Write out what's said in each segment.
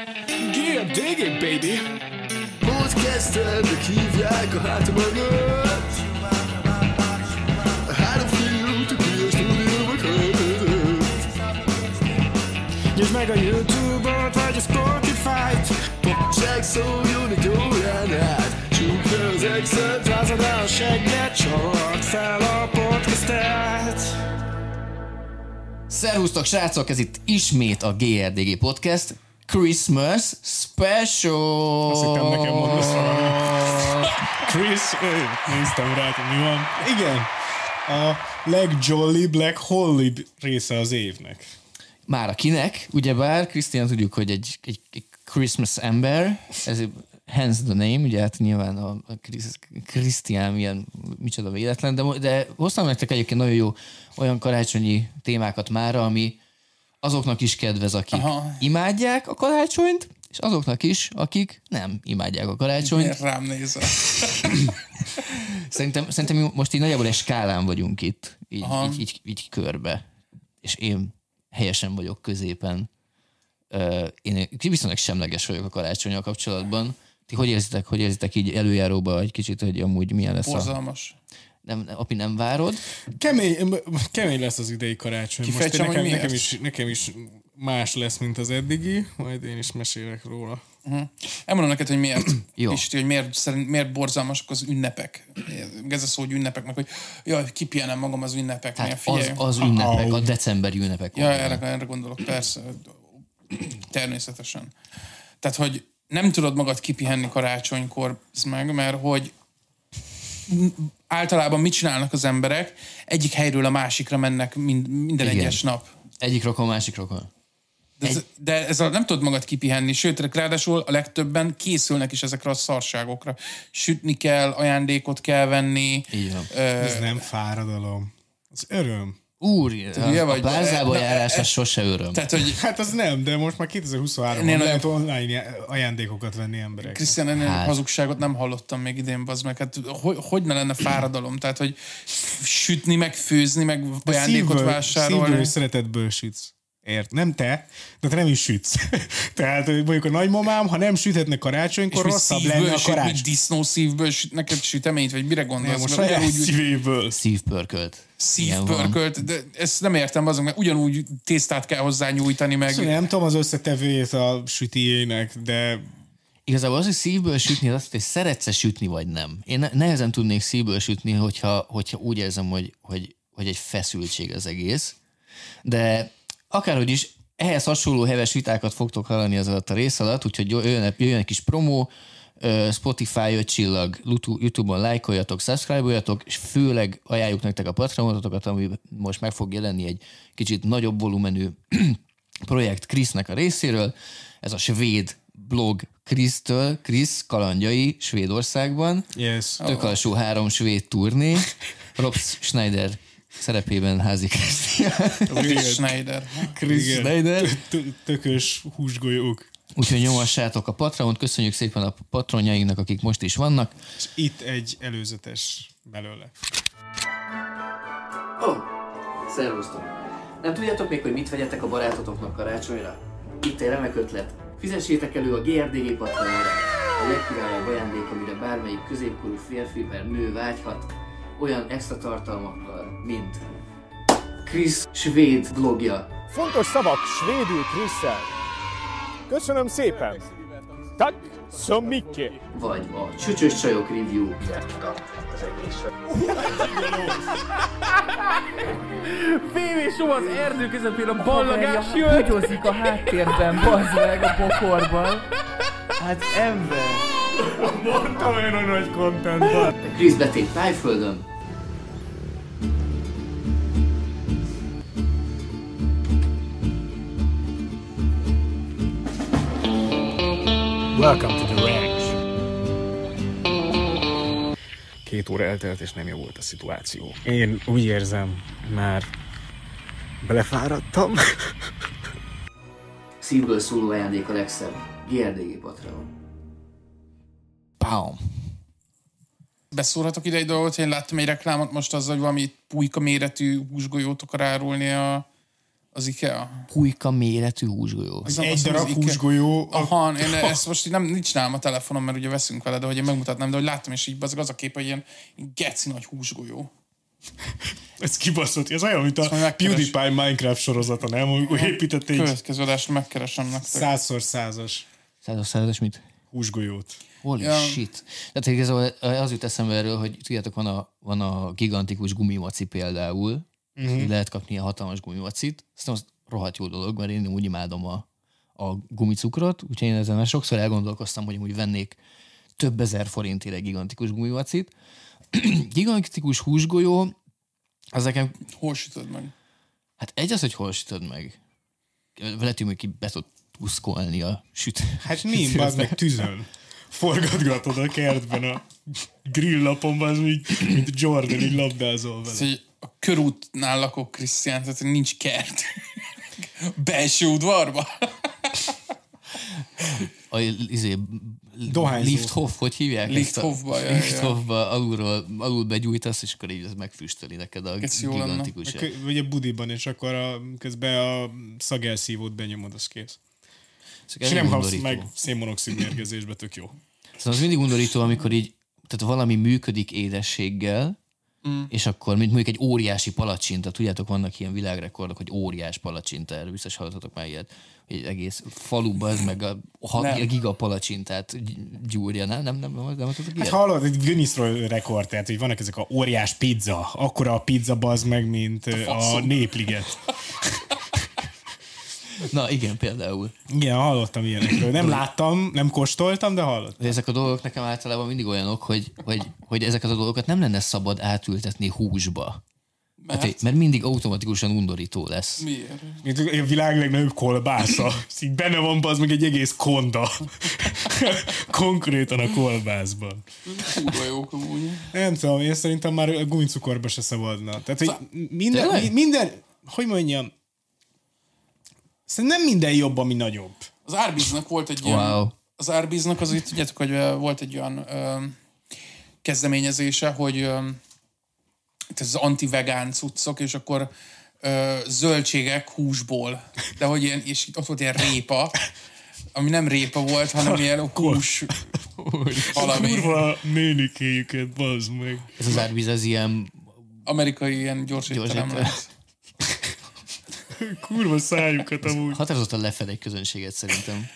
Yeah, dig it, baby! Kezdtek hívják a hátam mögött. Feel to be a stúdióba költözött Nyisd meg a Youtube-ot, vagy a Spotify-t. Csak szóljon egy órán át. Csukd le az exet Rázad el a segget, csavard fel a podcastet. Szervusztok srácok, ez itt ismét a GRDG Podcast Christmas Special! Azt hittem nekem mondasz valami. Chris, néztem rá, mi van. Igen, a legjollibb, leghollibb része az évnek. Már akinek, ugyebár, Krisztián tudjuk, hogy egy, egy, egy Christmas ember, ez hence the name, ugye hát nyilván a, a Krisztián milyen, micsoda véletlen, de, de hoztam nektek egyébként nagyon jó olyan karácsonyi témákat már, ami azoknak is kedvez, akik Aha. Imádják a karácsonyt, és azoknak is, akik nem imádják a karácsonyt. Miért rám nézel? Szerintem, szerintem most így nagyjából egy skálán vagyunk itt, így, Aha. így, így, így körbe. És én helyesen vagyok középen. Én viszonylag semleges vagyok a karácsonyal kapcsolatban. Ti hogy érzitek, hogy érzitek így előjáróba egy kicsit, hogy amúgy milyen lesz. Borzalmas. Nem, api, nem várod? Kemény, kemény lesz az idei karácsony. Most Kifejtsem, nekem, hogy nekem, miért? is, nekem is más lesz, mint az eddigi, majd én is mesélek róla. Elmondom neked, hogy miért. Jó. Isti, hogy miért, szerint, miért borzalmasak az ünnepek. Ez a szó, hogy ünnepek, meg hogy jaj, kipihenem magam az ünnepeknél. Hát az, az ünnepek, a decemberi ünnepek. Ja, erre, erre gondolok, persze. Természetesen. Tehát, hogy nem tudod magad kipihenni karácsonykor, meg, mert hogy általában mit csinálnak az emberek? Egyik helyről a másikra mennek mind, minden Igen. egyes nap. Egyik rokon, másik rokon. De ez, de ez a, nem tudod magad kipihenni, sőt, ráadásul a legtöbben készülnek is ezekre a szarságokra. Sütni kell, ajándékot kell venni. Így van. Ö, Ez nem fáradalom. Az öröm. Úr, a, a vagy? párzába Na, járás e- az sose öröm. tehát, hogy Hát az nem, de most már 2023-ban Ennél lehet online ajándékokat venni emberek. Krisztián, ennél Hát. hazugságot nem hallottam még idén, bazd meg. Hát hogy, hogy ne lenne fáradalom? Tehát, hogy sütni, meg főzni, meg ajándékot szívből, vásárolni. Szívből és szeretetből sütsz. Ért? Nem te, de te nem is sütsz. Tehát mondjuk a nagymamám, ha nem süthetne és karácsonykor, mi rosszabb szívből lenne a karácsony. disznó szívből süt neked süteményt, vagy mire gondolsz? Nem, saját ugyanúgy- szívéből. Szívpörkölt. Szívpörkölt, de ezt nem értem azon, mert ugyanúgy tésztát kell hozzá nyújtani, meg Szóval nem tudom az összetevőjét a sütiének, de Igazából az, hogy szívből sütni, az azt, hogy szeretsz sütni, vagy nem. Én ne- nehezen tudnék szívből sütni, hogyha, hogyha úgy érzem, hogy, hogy, hogy egy feszültség az egész. De akárhogy is, ehhez hasonló heves vitákat fogtok hallani az alatt a rész alatt, úgyhogy jöjjön, jöjjön egy kis promó, Spotify 5 csillag, YouTube-on lájkoljatok, subscribe-oljatok, és főleg ajánljuk nektek a Patreonotokat, ami most meg fog jelenni egy kicsit nagyobb volumenű projekt Krisznek a részéről. Ez a svéd blog Krisztől, Krisz kalandjai Svédországban. yes. Tök alsó három svéd turné. Rob Schneider szerepében házi Krisztián. Chris Schneider. Chris Igen. Schneider. Tökös húsgolyók. Úgyhogy nyomassátok a Patreont, köszönjük szépen a patronjainknak, akik most is vannak. És itt egy előzetes belőle. Ó, oh, szervusztok! Nem tudjátok még, hogy mit vegyetek a barátotoknak karácsonyra? Itt egy remek ötlet. Fizessétek elő a GRDG patronra. A legkirályabb ajándék, amire bármelyik középkorú férfi per nő vágyhat, olyan extra tartalmakkal, mint Chris svéd blogja, Fontos szavak svédül Krisszel. Köszönöm szépen. Tak, så mycket. vagy a Csücsös Csajok Review. Fél só az erdő közepén a ballagás jött! Bugyozik a háttérben, bazd meg a bokorban. Hát ember. Mondtam én a nagy contentban. Chris betét Tájföldön, Welcome to the ranch. Két óra eltelt, és nem jó volt a szituáció. Én úgy érzem, már belefáradtam. szívből szóló ajándék a legszebb. GRDG Patreon. Pám. Beszólhatok ide egy dolgot, én láttam egy reklámot most azzal, hogy valami pulyka méretű húsgolyót akar árulni a Az IKEA. Pulyka méretű húsgolyó. Az Egy az darab IKEA. húsgolyó, Aha, én ezt most nem, nincs nálam a telefonom, mert ugye veszünk vele, de hogy én megmutatnám, de hogy láttam, és így az, az a kép, hogy ilyen geci nagy húsgolyó. ez kibaszott. Ez olyan, mint a. PewDiePie Minecraft sorozata, nem? Amikor épített egy Következő adásra megkeresem nektek. százszor százas Százas százas mit? húsgolyót. Holy Ja. shit. Tehát igazából az jut eszembe erről, hogy tudjátok, van a, van a gigantikus gumimaci például, uh-huh. lehet kapni a hatalmas gumimacit. Aztán az rohadt jó dolog, mert én úgy imádom a, a gumicukrot, úgyhogy én ezen már sokszor elgondolkoztam, hogy úgy vennék több ezer forintért egy gigantikus gumimacit. gigantikus húsgolyó, az nekem, Hol sütöd meg? hát egy az, hogy hol sütöd meg. Hogy ki be tud tuszkolni a süt. Hát mi, az meg tűzön. Forgatgatod a kertben a grilllapon, az így, mint Jordan, így labdázol vele. hogy a körútnál lakok, Krisztián, tehát nincs kert. Belső udvarba. a izé, Dohányzó. Lifthoff, hogy hívják? ezt a- Lichthofba, ja, ja. Lichthofba alulról, alul begyújtasz, és akkor így ez megfüstöli neked a Ez gigantikus. Vagy a budiban, és akkor a, közben a szagelszívót benyomod, az kész. Szóval És nem halsz meg szénmonoxid mérgezésbe, tök jó. Szóval az mindig undorító, amikor így, tehát valami működik édességgel, mm. és akkor, mint mondjuk egy óriási palacsinta, tudjátok, vannak ilyen világrekordok, hogy óriás palacsinta, erről biztos hallottatok már ilyet, egy egész faluba ez meg a, ha, a giga palacsintát gy- gyúrja, nem? Nem, nem, nem, nem, Hát ilyet? hallod, egy Guinness rekord, tehát hogy vannak ezek a óriás pizza, akkora a pizza bazd meg, mint a, a népliget. Na igen, például. Igen, hallottam ilyenekről. Nem láttam, nem kóstoltam, de hallottam. De ezek a dolgok nekem általában mindig olyanok, hogy, hogy, hogy ezeket a dolgokat nem lenne szabad átültetni húsba. Mert? Hát, mert mindig automatikusan undorító lesz. Miért? Mint a világ legnagyobb kolbásza. Így benne van az meg egy egész konda. Konkrétan a kolbászban. Kurva jók amúgy. Nem tudom, én szerintem már a gumicukorba se szabadna. Tehát, hogy minden, minden, hogy mondjam, szerintem nem minden jobb, ami nagyobb. Az Árbiznak volt egy ilyen... Wow. Az Árbiznak az, hogy tudjátok, hogy volt egy olyan ö, kezdeményezése, hogy ö, itt az anti-vegán cuccok, és akkor ö, zöldségek húsból. De hogy ilyen, és ott volt ilyen répa, ami nem répa volt, hanem ilyen hús valami. Kurva nénikéjüket, bazd meg. Ez az árvíz, ez ilyen Amerikai ilyen gyors Gyors étterem étterem. lesz. Kurva szájukat amúgy. határozottan lefed egy közönséget szerintem.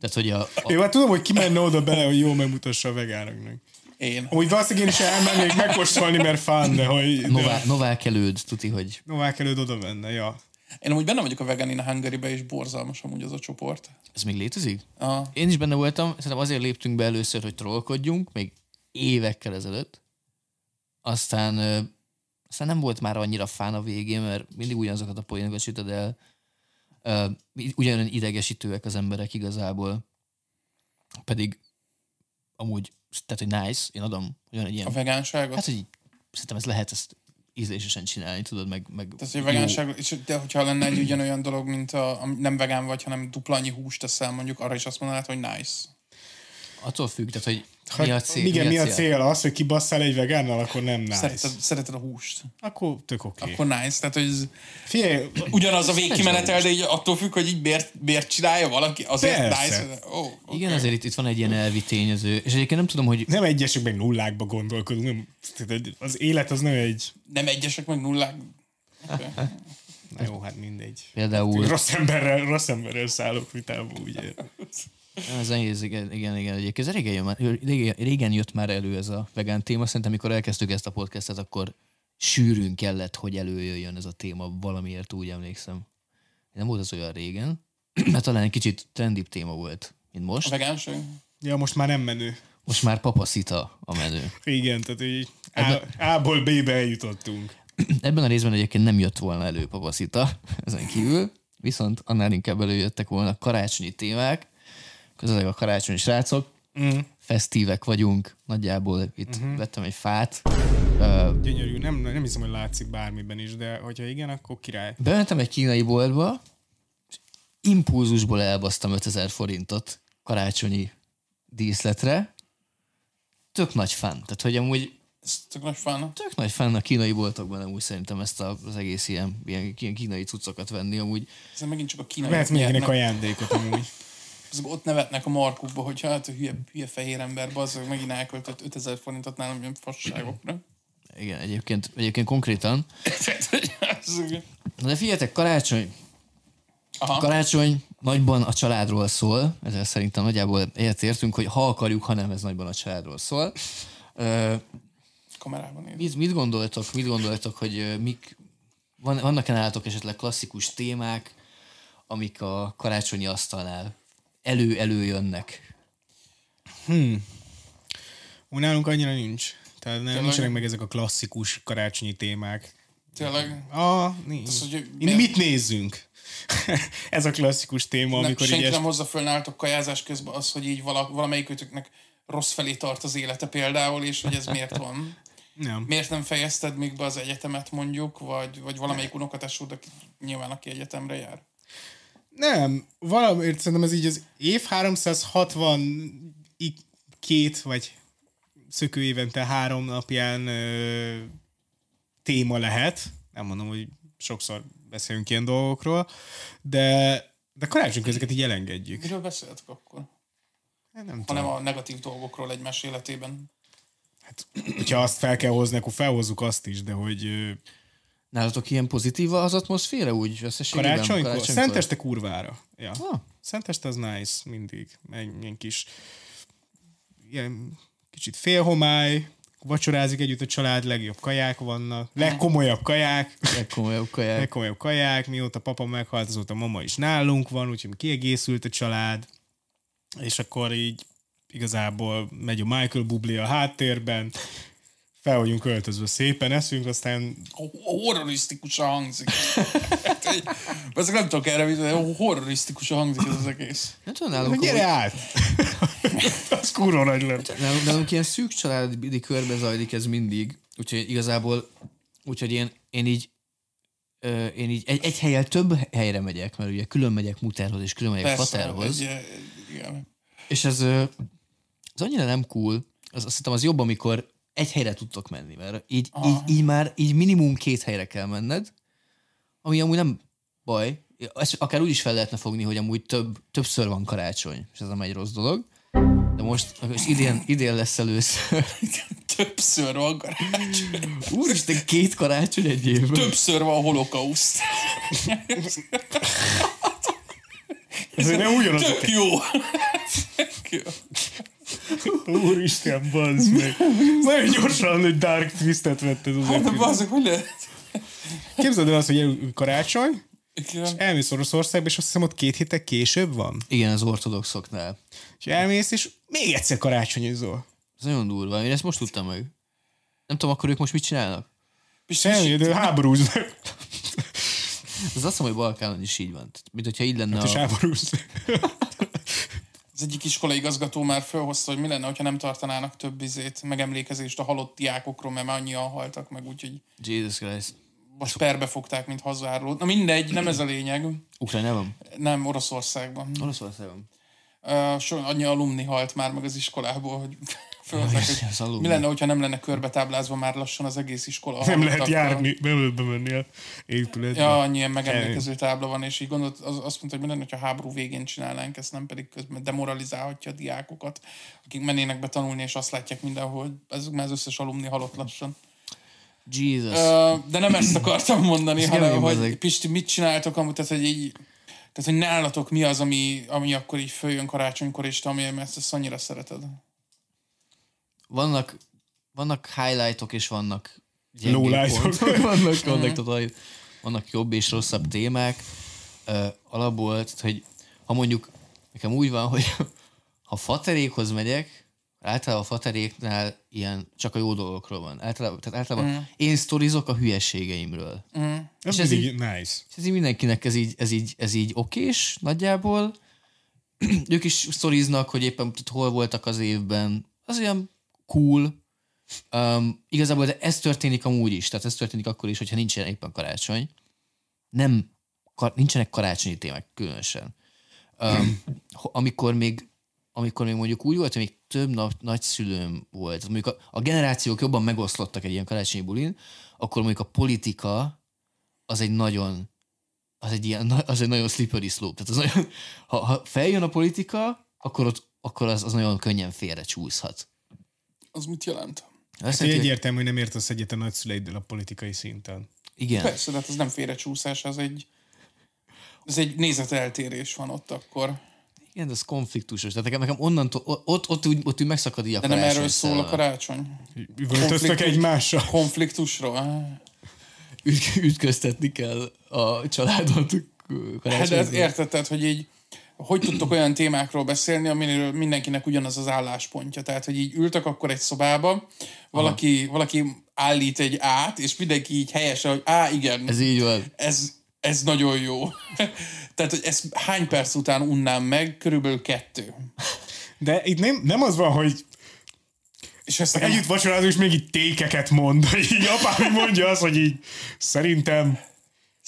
Tehát, hogy a, a Én már tudom, hogy ki menne oda bele, hogy jól megmutassa a vegánoknak. Én. Úgy valószínűleg én is elmennék megkóstolni, mert fán, de hogy... nová, De novák előd, tuti, hogy Novák előtt oda menne, ja. Én amúgy benne vagyok a Vegan in a hungary és borzalmas amúgy az a csoport. ez még létezik? Ah, Én is benne voltam, szerintem azért léptünk be először, hogy trollkodjunk, még évekkel ezelőtt. Aztán, aztán nem volt már annyira fán a végén, mert mindig ugyanazokat a poénokat sütöd el. Ö, Ugyanolyan idegesítőek az emberek igazából. Pedig amúgy, tehát, hogy nice, én adom, hogy van egy ilyen a vegánságot. Hát, hogy szerintem ez lehet ezt ízlésesen csinálni, tudod, meg, meg Tehát, hogy jó. vegánság, és de hogyha lenne egy ugyanolyan dolog, mint a, ami nem vegán vagy, hanem dupla annyi húst teszel, mondjuk arra is azt mondanád, hogy nice. Attól függ, tehát, hogy Ha, mi a cél. igen, mi a cél? Az, hogy kibasszál egy vegánnal, akkor nem nice. Szereted, szereted a húst. Akkor tök oké. Okay. Akkor nice. Tehát, hogy ez Figyelj, ugyanaz a végkimenetel, de így attól függ, hogy így miért, miért csinálja valaki. Azért Persze. nice. Oh, Igen, azért itt, itt van egy ilyen elvi tényező, és egyébként nem tudom, hogy nem egyesek meg nullákba gondolkodunk. Nem, az élet az nem egy... Nem egyesek, meg nullák. Okay. Na jó, hát mindegy. például Rossz emberrel, rossz emberrel szállok vitába, ugye. Ez nehéz, igen, igen, igen. Egyébként ez régen, jön már, régen, régen jött már elő ez a vegán téma. Szerintem, amikor elkezdtük ezt a podcastet, akkor sűrűn kellett, hogy előjöjjön ez a téma. Valamiért úgy emlékszem. Nem volt az olyan régen, mert talán egy kicsit trendibb téma volt, mint A most. vegánság? Ja, most már nem menő. Most már papaszita a menő. Igen, tehát így A, A-ból B-be eljutottunk. Ebben a részben egyébként nem jött volna elő papaszita ezen kívül, viszont annál inkább előjöttek volna karácsonyi témák, közöleg a karácsonyi srácok, mm. fesztívek vagyunk, nagyjából itt mm-hmm. vettem egy fát, uh, Gyönyörű, nem, nem hiszem, hogy látszik bármiben is, de hogyha igen, akkor király. bementem egy kínai boltba, és impulzusból elbasztam 5000 forintot karácsonyi díszletre, tök nagy fan. Tehát, hogy amúgy Ez tök nagy fán. Tök nagy fenn a kínai boltokban amúgy szerintem ezt a, az egész ilyen, ilyen, ilyen kínai cuccokat venni, amúgy Ez megint csak a kínai. Lehet mindenkinek ajándékot amúgy. Azok ott nevetnek a markukba, hogy hát a hülye, hülye fehér ember, bazzag, megint elköltött 5000 forintot nálam ilyen fasságokra. igen, egyébként, egyébként konkrétan. De figyeljetek, karácsony, Aha. Karácsony nagyban a családról szól, ezzel szerintem nagyjából értünk, hogy ha akarjuk, ha nem, ez nagyban a családról szól. Ö, Kamerában néz. mit, mit gondoltok, mit gondoltok, hogy mik, van, vannak-e nálatok esetleg klasszikus témák, amik a karácsonyi asztalnál elő-elő jönnek? Úgy nálunk annyira nincs. Tehát nem, Tényleg? nincsenek meg ezek a klasszikus karácsonyi témák. Tényleg. Ah, nincs. Az, hogy Mi, miért- mit nézzünk? Ez a klasszikus téma, Nem, amikor így senki est... nem hozza föl nálatok kajázás közben az, hogy így vala, valamelyikőtöknek rossz felé tart az élete például, és hogy ez miért van. Nem. Miért nem fejezted még be az egyetemet mondjuk, vagy, vagy valamelyik unokatesód, aki nyilván aki egyetemre jár? Nem, valamiért szerintem ez így az év 360 i- két vagy szökő évente három napján ö, téma lehet. Nem mondom, hogy sokszor beszélünk ilyen dolgokról, de, de karácsony ezeket így elengedjük. Miről beszéltek akkor? Hát Nem Hanem tudom. a negatív dolgokról egymás életében. Hogyha azt fel kell hozni, akkor felhozzuk azt is, de hogy Nálatok ilyen pozitív az atmoszféra úgy összességében? karácsonykor? Szenteste kurvára. Ja. Ah. Szenteste az nice, mindig. Egy ilyen kis ilyen kicsit félhomály, vacsorázik együtt a család, legjobb kaják vannak, legkomolyabb kaják, Legkomolyabb kaják. legkomolyabb kaják, mióta papa meghalt, azóta mama is nálunk van, úgyhogy kiegészült a család, és akkor így igazából megy a Michael Bublé a háttérben, fel vagyunk öltözve szépen, eszünk, aztán Horrorisztikusan hangzik. Ezek nem tudok erre, de horrorisztikusan hangzik ez az egész. Nem tudom, nálunk, gyere amúgy- át! az kurva nagy lett. nálunk, nálunk ilyen szűk családi körbe zajlik ez mindig, úgyhogy igazából, úgyhogy én, én így én így egy, egy helyen több helyre megyek, mert ugye külön megyek Muterhoz és külön megyek Persze, Faterhoz. egy, igen. És ez, az annyira nem cool, az, azt hiszem az jobb, amikor egy helyre tudtok menni, mert így, így, így már így minimum két helyre kell menned, ami amúgy nem baj. Ezt akár úgy is fel lehetne fogni, hogy amúgy több, többször van karácsony, és ez nem egy rossz dolog. De most, és idén, idén lesz először. Többször van karácsony. Úristen, két karácsony egy évben. Többször van holokauszt. Ez nem ugyanaz. Tök jó. Tök jó. Úristen, bazd meg. Nagyon gyorsan egy dark twistet vetted az Hát de epizódba. bazzak, hogy lehet? Képzeld el azt, hogy jön karácsony, Igen. elmész Oroszországba, és azt hiszem ott két héttel később van. Igen, az ortodoxoknál. És elmész, és még egyszer karácsonyozol. Ez nagyon durva. Én ezt most tudtam meg. Nem tudom, akkor ők most mit csinálnak? Semmi, de háborúznak. Ez azt hiszem, hogy Balkánon is így van. Mint hogyha így lenne És a... háborúznak. Az egyik iskolai igazgató már felhozta, hogy mi lenne, ha nem tartanának több izét, megemlékezést a halott diákokról, mert már annyian haltak meg, úgyhogy Jesus Christ. most perbe fogták, mint hazárlót. Na mindegy, nem ez a lényeg. Ukrajnában? Nem, Oroszországban. Oroszországban. Uh, so, annyi alumni halt már meg az iskolából, hogy hogy mi lenne, hogyha nem lenne körbetáblázva már lassan az egész iskola. Nem lehet járni, belőle menni a épületbe. Ja, annyi ilyen megemlékező tábla van, és így gondolt, az, azt mondta, hogy mi lenne, ha háború végén csinálnánk ezt, nem pedig közben demoralizálhatja a diákokat, akik mennének be tanulni, és azt látják mindenhol, hogy ez már az összes alumni halott lassan. Jesus. De nem ezt akartam mondani, hanem hogy bazzeg. Pisti, mit csináltok amúgy, tehát hogy így, tehát hogy nálatok mi az, ami, ami akkor így följön karácsonykor, és te ami ezt, ezt annyira szereted. Vannak, vannak highlightok és vannak Lowlightok. vannak, vannak, total, vannak jobb és rosszabb témák. Uh, alapból, tehát, hogy ha mondjuk nekem úgy van, hogy ha faterékhoz megyek, általában a fateréknál ilyen csak a jó dolgokról van. Általában, tehát általában mm. én sztorizok a hülyeségeimről. Ez és ez mindig nice. És ez így mindenkinek ez így, ez így, ez így okés nagyjából. ők is sztoriznak, hogy éppen hol voltak az évben. Az olyan cool. Um, igazából de ez történik amúgy is. Tehát ez történik akkor is, hogyha nincsen éppen karácsony. Nem, kar, nincsenek karácsonyi témák különösen. Um, amikor még amikor még mondjuk úgy volt, hogy még több nap, nagyszülőm volt, mondjuk a, a generációk jobban megoszlottak egy ilyen karácsonyi bulin, akkor mondjuk a politika az egy nagyon az egy, ilyen, az egy nagyon slippery slope. Tehát az nagyon, ha, ha feljön a politika, akkor, ott, akkor az, az nagyon könnyen félre csúszhat. Az mit jelent? Hát, hogy egyértelmű, hogy nem értesz egyet a nagyszüleiddel a politikai szinten. igen. Persze, de hát ez nem félrecsúszás, az egy ez egy nézeteltérés van ott akkor. Igen, de ez konfliktusos. Tehát nekem, nekem onnantól, ott, ott, ott, úgy, ott úgy megszakad így a De nem erről szól a karácsony? Üvöltöztek egymással. Konfliktusról? Üt, ütköztetni kell a családot Hát de ez érted, tehát, hogy így hogy tudtok olyan témákról beszélni, amiről mindenkinek ugyanaz az álláspontja. Tehát, hogy így ültek akkor egy szobába, valaki, valaki állít egy át, és mindenki így helyesen, hogy á, igen, Ez így van. ez, ez nagyon jó. Tehát, hogy ezt hány perc után unnám meg? Körülbelül kettő. De itt nem, nem az van, hogy És ezt együtt vacsorázunk, és még így tékeket mond. Így apám így mondja azt, hogy így szerintem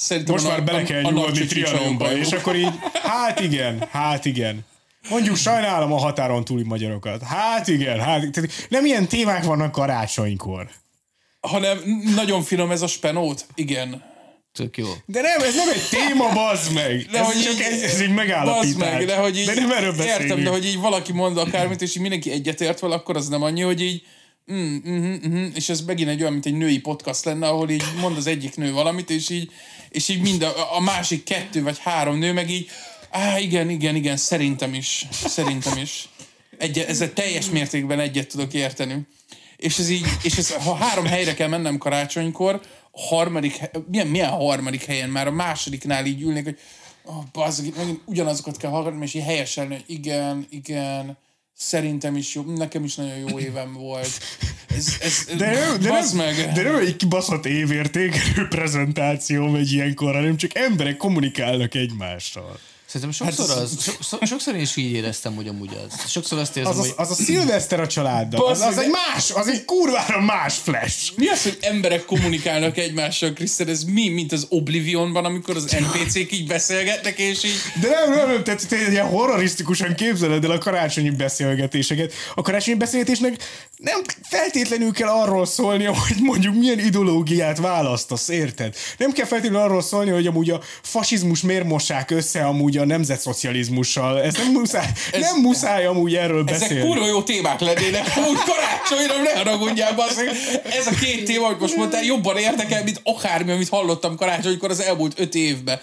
Szerintem most a- már bele kell a nyúlni Trianonba. És akkor így, hát igen, hát igen. Mondjuk sajnálom a határon túli magyarokat. Hát igen, hát tehát nem ilyen témák vannak karácsonykor. hanem nagyon finom ez a spenót. Igen. Tök jó. De nem, ez nem egy téma, bazd meg. De ez hogy csak így- egy, ez egy megállapítás. meg, de hogy így, de nem erről beszélünk. Értem, de hogy így valaki mond akármit, és így mindenki egyetért vele, akkor az nem annyi, hogy így mm, mm, mm, és ez megint egy olyan, mint egy női podcast lenne, ahol így mond az egyik nő valamit, és így, és így mind a, a másik kettő vagy három nő meg így, á, igen, igen, igen, szerintem is, szerintem is. Egy, ezzel teljes mértékben egyet tudok érteni. És ez így, és ez, ha három helyre kell mennem karácsonykor, harmadik, milyen, milyen harmadik helyen már a másodiknál így ülnék, hogy oh, bazzag, itt megint ugyanazokat kell hallgatni, és így helyeselni, hogy igen, igen, szerintem is jó, nekem is nagyon jó évem volt. Ez, ez, De nem, de, nem, meg. de nem egy kibaszott évértékelő prezentáció megy ilyenkor, hanem csak emberek kommunikálnak egymással. Szerintem sokszor, Hát az, so, so, sokszor én is így éreztem, hogy amúgy az. Sokszor azt érzem, Az, az, hogy az a szilveszter a családdal. Az, az egy más, az egy kurvára más flash. Mi az, hogy emberek kommunikálnak egymással, Krisztel? Ez mi, mint az Oblivionban, amikor az NPC-k így beszélgetnek, és így De nem, nem, nem, tehát te ilyen horrorisztikusan képzeled el a karácsonyi beszélgetéseket. A karácsonyi beszélgetésnek nem feltétlenül kell arról szólnia, hogy mondjuk milyen ideológiát választasz, érted? Nem kell feltétlenül arról szólni, hogy amúgy a fasizmus miért mossák össze amúgy a nemzetszocializmussal. Ez nem muszáj, Ez, nem muszáj amúgy erről Ezek beszélni. kurva jó témák lennének, úgy karácsonyra ne haragudjál, basszeg. Ez a két téma, hogy most mondtál, jobban érdekel, mint akármi, amit hallottam karácsonykor az elmúlt öt évben.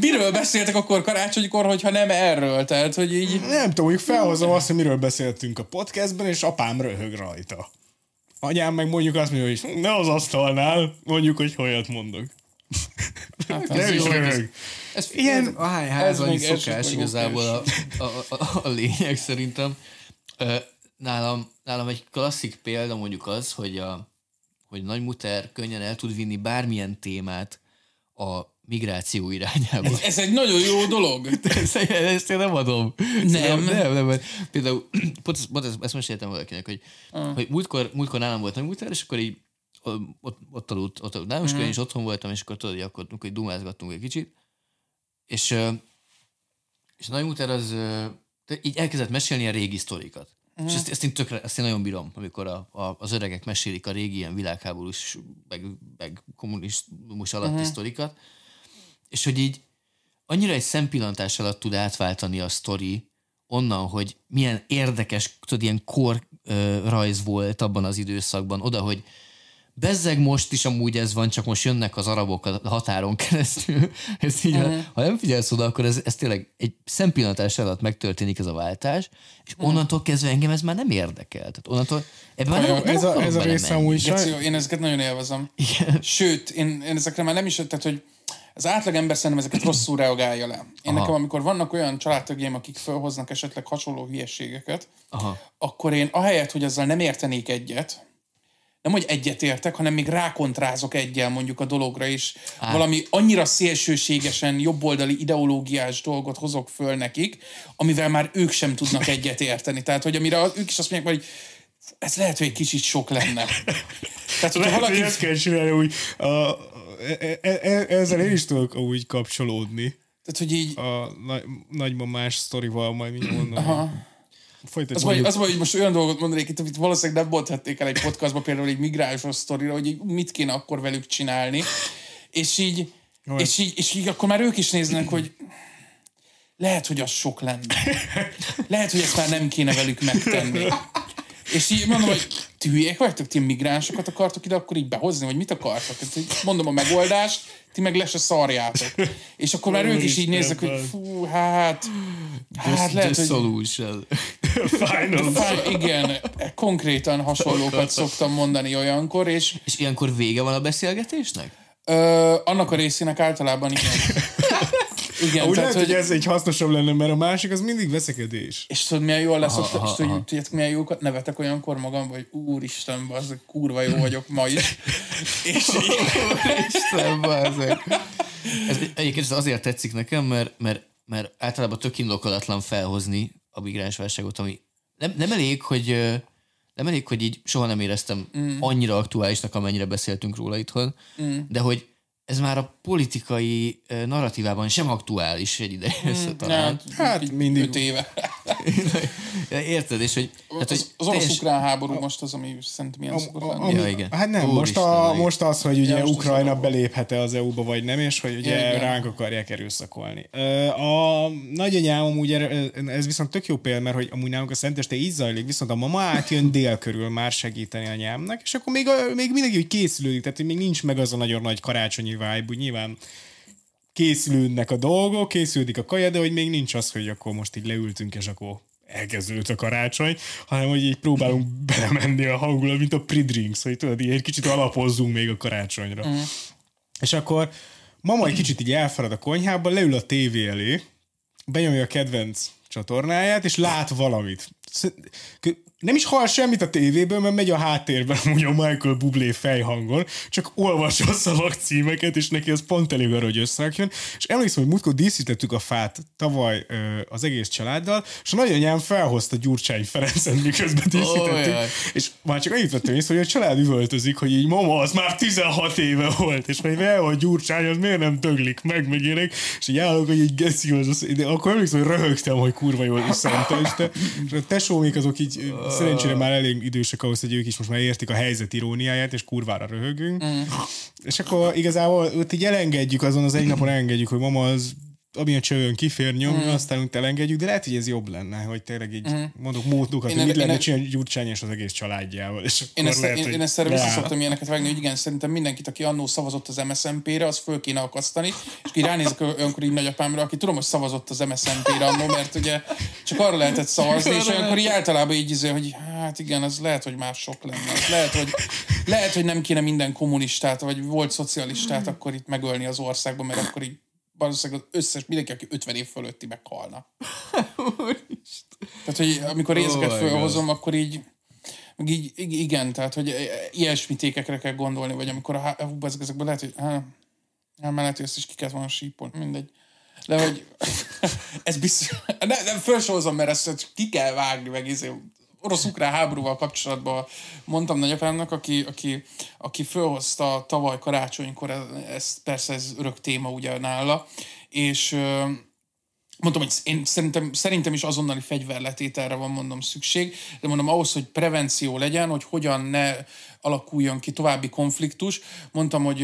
Miről beszéltek akkor karácsonykor, hogyha nem erről? Tehát, hogy így... Nem tudom, mondjuk felhozom azt, hogy miről beszéltünk a podcastben, és apám röhög rajta. Anyám meg mondjuk azt mondja, hogy ne az asztalnál, mondjuk, hogy olyat mondok. Hát, Nem is röhög. Ez, Ilyen- ilyen, a esik, szokás igazából a, a, a, a, lényeg szerintem. Nálam, nálam egy klasszik példa mondjuk az, hogy a hogy Nagymuter könnyen el tud vinni bármilyen témát a migráció irányába. Ez egy nagyon jó dolog. Ezt, ezt én nem adom. Nem. Nem, nem, mert például, pont, pont ezt, ezt meséltem valakinek, hogy, uh. hogy múltkor, múltkor nálam volt nagy múltkor, és akkor így ott, ott aludt, ott aludt nálam, és akkor én is otthon voltam, és akkor tudod, hogy akkor, akkor dumázgattunk egy kicsit, és, és nagy múlter az így elkezdett mesélni a régi sztorikat. Uh-huh. És ezt, ezt, én tökre, ezt én nagyon bírom, amikor a, a, az öregek mesélik a régi ilyen világháborús, meg, meg kommunizmus alatti uh-huh. sztorikat, és hogy így annyira egy szempillantás alatt tud átváltani a sztori onnan, hogy milyen érdekes, tudod, ilyen kor ö, rajz volt abban az időszakban, oda, hogy bezzeg most is amúgy ez van, csak most jönnek az arabok a határon keresztül. Ez így, uh-huh. ha nem figyelsz oda, akkor ez, ez tényleg egy szempillantás alatt megtörténik ez a váltás, és onnantól kezdve engem ez már nem érdekel. Tehát onnantól ebben nem, nem Ez a, ez a része amúgy saj... én ezeket nagyon élvezem. Igen. Sőt, én, én ezekre már nem is, tehát, hogy az átlagember szerintem ezeket rosszul reagálja le. Én Aha. nekem, amikor vannak olyan családtagjaim, akik felhoznak esetleg hasonló hülyeségeket, Aha. akkor én ahelyett, hogy azzal nem értenék egyet, nem, hogy egyet értek, hanem még rákontrázok egyel mondjuk a dologra is. Á. Valami annyira szélsőségesen jobboldali ideológiás dolgot hozok föl nekik, amivel már ők sem tudnak egyet érteni. Tehát, hogy amire ők is azt mondják, hogy ez lehet, hogy egy kicsit sok lenne. Tehát, hogyha Lehet, valaki... hogy ezt kell csinálni, úgy, a, e, e, e, ezzel én is tudok úgy kapcsolódni. Tehát, hogy így... A nagy, nagymamás sztorival majd mindjárt mondom. Aha. Folytatjuk. Az vagy, az vagy, hogy most olyan dolgot mondanék itt, amit valószínűleg nem mondhatnék el egy podcastban, például egy migránsos sztorira, hogy így mit kéne akkor velük csinálni. És így, és így, és így akkor már ők is néznek, hogy lehet, hogy az sok lenne. Lehet, hogy ezt már nem kéne velük megtenni. És így mondom, hogy ti hülyék vagytok, ti migránsokat akartok ide akkor így behozni, vagy mit akartok? Hát így mondom a megoldást, ti meg le se szarjátok. És akkor már ők is így néznek, hogy fú, hát, hát lehet, The hogy solution. Final. Igen, konkrétan hasonlókat szoktam mondani olyankor, és És ilyenkor vége van a beszélgetésnek? ö, annak a részének általában igen. Igen, Úgy tehát, lehet, hogy hogy, ez egy hasznosabb lenne, mert a másik az mindig veszekedés. és tudod, milyen jól lesz, Aha, és aha, tudod, aha. tudjátok, milyen jókat nevetek olyankor magam, hogy úristen, az kurva jó vagyok ma is. és így, Isten, bazzeg. Ez egyébként ez azért tetszik nekem, mert, mert, mert általában tök indokolatlan felhozni a migráns válságot, ami nem, nem elég, hogy nem elég, hogy így soha nem éreztem mm. annyira aktuálisnak, amennyire beszéltünk róla itthon, mm. de hogy ez már a politikai narratívában sem aktuális egy ideje mm. talán. Hát mindig. öt éve. Érted? És hogy, tehát, hogy Az, az orosz-ukrán háború most az, ami szerintem ilyen szokott lenni. Ja, igen. Hát nem, Úristen, most, a, igen. most az, hogy ugye Ja, Ukrajna beléphet-e az EU-ba, vagy nem, és hogy ugye igen. ránk akarják erőszakolni. A nagyanyám amúgy, ez viszont tök jó példa, mert hogy amúgy nálunk a szenteste így zajlik, viszont a mama átjön dél körül már segíteni anyámnak, és akkor még, a, még mindenki úgy készülődik, tehát hogy még nincs meg az a nagyon nagy karácsonyi vibe, úgy nyilván készülődnek a dolgok, készülődik a kaja, de hogy még nincs az, hogy akkor most így leültünk, és akkor elkezdődött a karácsony, hanem hogy így próbálunk belemenni a hangulat, mint a pre-drinks, hogy tudod, így egy kicsit alapozzunk még a karácsonyra. Mm. És akkor mama egy kicsit így elfarad a konyhába, leül a tévé elé, benyomja a kedvenc csatornáját, és lát valamit. Nem is hall semmit a tévéből, mert megy a háttérben amúgy a Michael Bublé fejhangon, csak olvassa a szavak címeket, és neki az pont elég arra, hogy összerakjon. És emlékszem, hogy múltkor díszítettük a fát tavaly ö, az egész családdal, és a nagyanyám felhozta Gyurcsány Ferencet, miközben díszítettük, Ojjaj. és már csak annyit vettem észre, hogy a család üvöltözik, hogy így mama, az már 16 éve volt, és hogy el, hogy Gyurcsány, az miért nem döglik meg, meg ilyenek, és így állok, hogy így geci az, az de akkor emlékszem, hogy röhögtem, hogy kurva jól iszonyta, és, te, és a tesómék azok így szerencsére már elég idősek ahhoz, hogy ők is most már értik a helyzet iróniáját, és kurvára röhögünk. Mm. És akkor igazából ott így elengedjük, azon az egy napon elengedjük, hogy mama az amilyen csövön kifér nyomni, mm. aztán úgy elengedjük, de lehet, hogy ez jobb lenne, hogy tényleg így mm. mondok módokat, Én hogy mit lenne csinálni Gyurcsány és az egész családjával. És Én ezt, lehet, én, hogy én ezt erre vissza szoktam ilyeneket vágni, hogy igen, szerintem mindenkit, aki annó szavazott az MSZNP-re, az föl kéne akasztani, és így ránézek olyankor így nagyapámra, aki tudom, hogy szavazott az MSZNP-re annó, mert ugye csak arra lehetett szavazni, és olyankor így általában így izé, hogy hát igen, az lehet, hogy már sok lenne. Az lehet, hogy, lehet, hogy nem kéne minden kommunistát, vagy volt szocialistát akkor itt megölni az országban, mert akkor így valószínűleg az összes, mindenki, aki 50 év fölötti meghalna. Tehát, hogy amikor részeket Oh fölhozom, akkor így, meg így, ig- igen, tehát, hogy ilyesmi tékekre kell gondolni, vagy amikor a ezek, ezekben lehet, hogy hát, hát lehet, hogy ezt is ki kellett volna sípolni, mindegy. De hogy ez biztos, ne, nem felsorozom, mert ezt ki kell vágni, meg izé, orosz-ukrán háborúval kapcsolatban mondtam nagyapámnak, aki, aki, aki fölhozta tavaly karácsonykor, ez, persze ez örök téma ugye nála, és mondtam, hogy én szerintem, szerintem is azonnali fegyverletételre van, mondom, szükség, de mondom, ahhoz, hogy prevenció legyen, hogy hogyan ne alakuljon ki további konfliktus, mondtam, hogy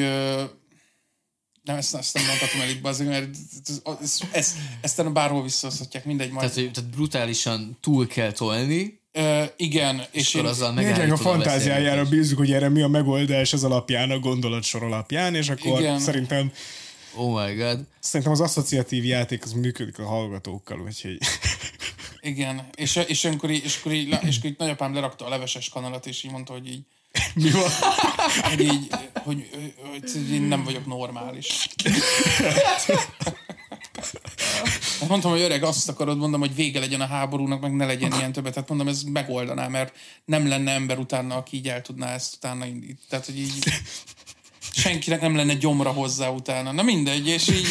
nem, ezt, ezt nem mondhatom el itt, bazzik, mert ez, ez, ez, ezt bárhol visszahozhatják, mindegy majd. Tehát, hogy, tehát brutálisan túl kell tolni, Ö, igen, és, és én, azzal a fantáziájára beszélgetést. bízzuk, hogy erre mi a megoldás az alapján, a gondolatsor alapján, és akkor Igen. szerintem Oh my god. szerintem az asszociatív játék az működik a hallgatókkal, úgyhogy igen, és, és, akkor így, és, akkor így, és akkor így nagyapám lerakta a leveses kanalat, és így mondta, hogy így, mi van? hogy így, hogy, hogy, hogy én nem vagyok normális. Mondtam, hogy öreg, azt akarod, mondom, hogy vége legyen a háborúnak, meg ne legyen ilyen többet. Tehát mondom, ez megoldaná, mert nem lenne ember utána, aki így el tudná ezt utána indítani. Tehát, hogy így senkinek nem lenne gyomra hozzá utána. Na mindegy, és így...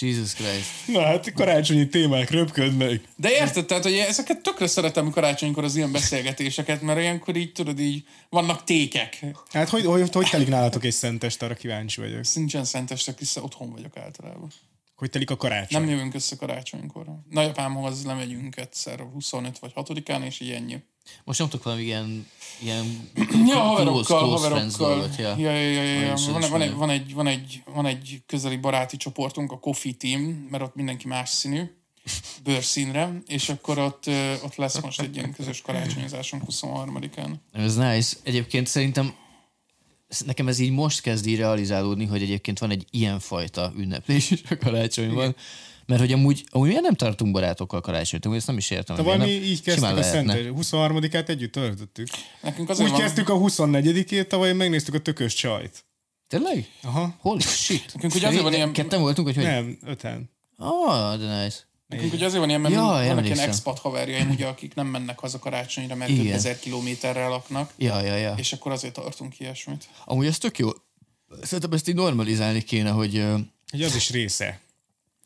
Jesus Christ. Na hát karácsonyi témák röpködnek. De érted, tehát, hogy ezeket tökre szeretem karácsonykor az ilyen beszélgetéseket, mert ilyenkor így, tudod, így vannak tékek. Hát hogy, hogy, hogy telik nálatok egy szentest, arra kíváncsi vagyok. Nincsen szentestek, hiszen otthon vagyok általában. Hogy telik a karácsony? Nem jövünk össze karácsonykor. Nagyapámhoz lemegyünk egyszer 25 vagy 6-án, és így ennyi. Most nyomtok valami ilyen, ilyen Ja, haverokkal, haverokkal. ja. Ja, ja, ja, Van, van, egy, van, egy, van, egy, van egy közeli baráti csoportunk, a Coffee Team, mert ott mindenki más színű, bőrszínre, és akkor ott, ott lesz most egy ilyen közös karácsonyozásunk 23-án. Ez nice. Egyébként szerintem nekem ez így most kezd így realizálódni, hogy egyébként van egy ilyenfajta ünneplés is a karácsonyban. Mert hogy amúgy, amúgy miért nem tartunk barátokkal karácsonyt? Amúgy ezt nem is értem. Tavaly mi miért nem? így kezdtük a lehetne. Szent 23-át együtt töltöttük. Nekünk azért Úgy van, kezdtük a 24-ét, tavaly megnéztük a tökös csajt. Tényleg? Aha. Holy shit. Nekünk ugye azért van ilyen- Ketten voltunk, hogy hogy? Nem, öten. Oh, de nice. Nekünk ugye azért van ilyen, mert Ja, vannak ilyen expat haverjaim, ugye, akik nem mennek haza karácsonyra, mert Igen. több ezer kilométerre laknak, Ja, ja, ja. és akkor azért tartunk ilyesmit. Amúgy ez tök jó. Szerintem ezt így normalizálni kéne, hogy Hogy az is része.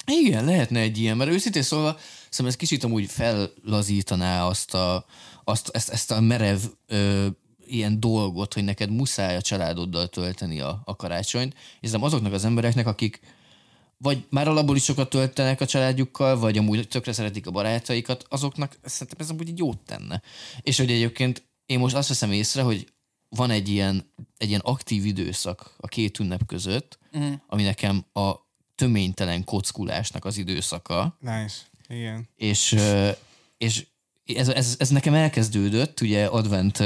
igen, lehetne egy ilyen, mert őszintén szólva, szerintem ez kicsit amúgy fellazítaná azt a, azt, ezt, ezt a merev ö, ilyen dolgot, hogy neked muszáj a családoddal tölteni a, a karácsonyt, és azoknak az embereknek, akik vagy már alapból is sokat töltenek a családjukkal, vagy amúgy tökre szeretik a barátaikat, azoknak szerintem ez amúgy így jót tenne. És hogy egyébként én most azt veszem észre, hogy van egy ilyen, egy ilyen aktív időszak a két ünnep között, uh-huh. ami nekem a töménytelen kockulásnak az időszaka, Nice. Igen. és, és ez, ez, ez nekem elkezdődött, ugye advent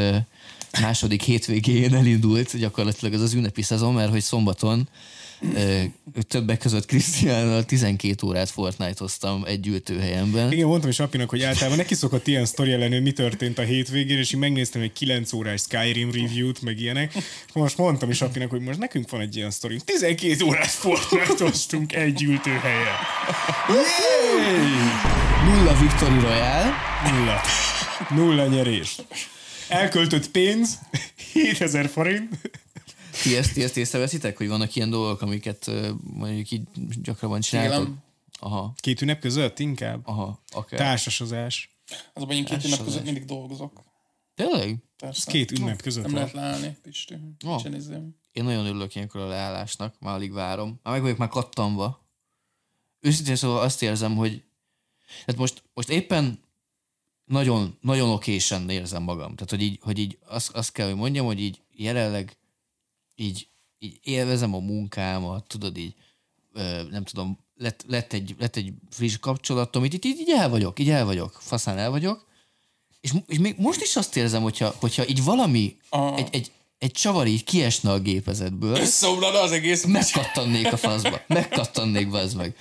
második hétvégén elindult gyakorlatilag ez az ünnepi szezon, mert hogy szombaton többek között Krisztiánnal 12 órát Fortnite-oztam egy ültőhelyemben. Igen, mondtam is apinak, hogy általában neki szokott ilyen sztori hogy mi történt a hétvégén, és én megnéztem egy 9 órás Skyrim review-t, meg ilyenek. Most mondtam is apinak, hogy most nekünk van egy ilyen sztori. 12 órás Fortnite-oztunk egy ültőhelyen. Nulla Victory Royale, Nulla. Nulla nyerés. Elköltött pénz, 7000 forint. Ti ezt, ti ezt észreveszitek, hogy vannak ilyen dolgok, amiket mondjuk így gyakrabban csináltok? Aha, Két ünnep között inkább. aha, akár. Társasozás. Az a baj, én két ünnep között mindig dolgozok. Tényleg? Persze. Két ünnep között Nem lehet leállni, Pisti. Oh. Én nagyon örülök ilyenkor a leállásnak, már alig várom. Már meg vagyok már kattanva. Őszintén szóval azt érzem, hogy tehát most, most éppen nagyon, nagyon okésen érzem magam. Tehát, hogy így, hogy így azt, azt kell, hogy mondjam, hogy így jelenleg így, így élvezem a munkámat, tudod így, nem tudom, lett, lett, egy, lett egy friss kapcsolatom, így, így, így el vagyok, így el vagyok, faszán el vagyok, és, és még most is azt érzem, hogyha, hogyha így valami, Ah. egy, egy, egy csavar így kiesne a gépezetből, Összeomlana az egész. megkattannék a faszba. Megkattannék, bazd meg.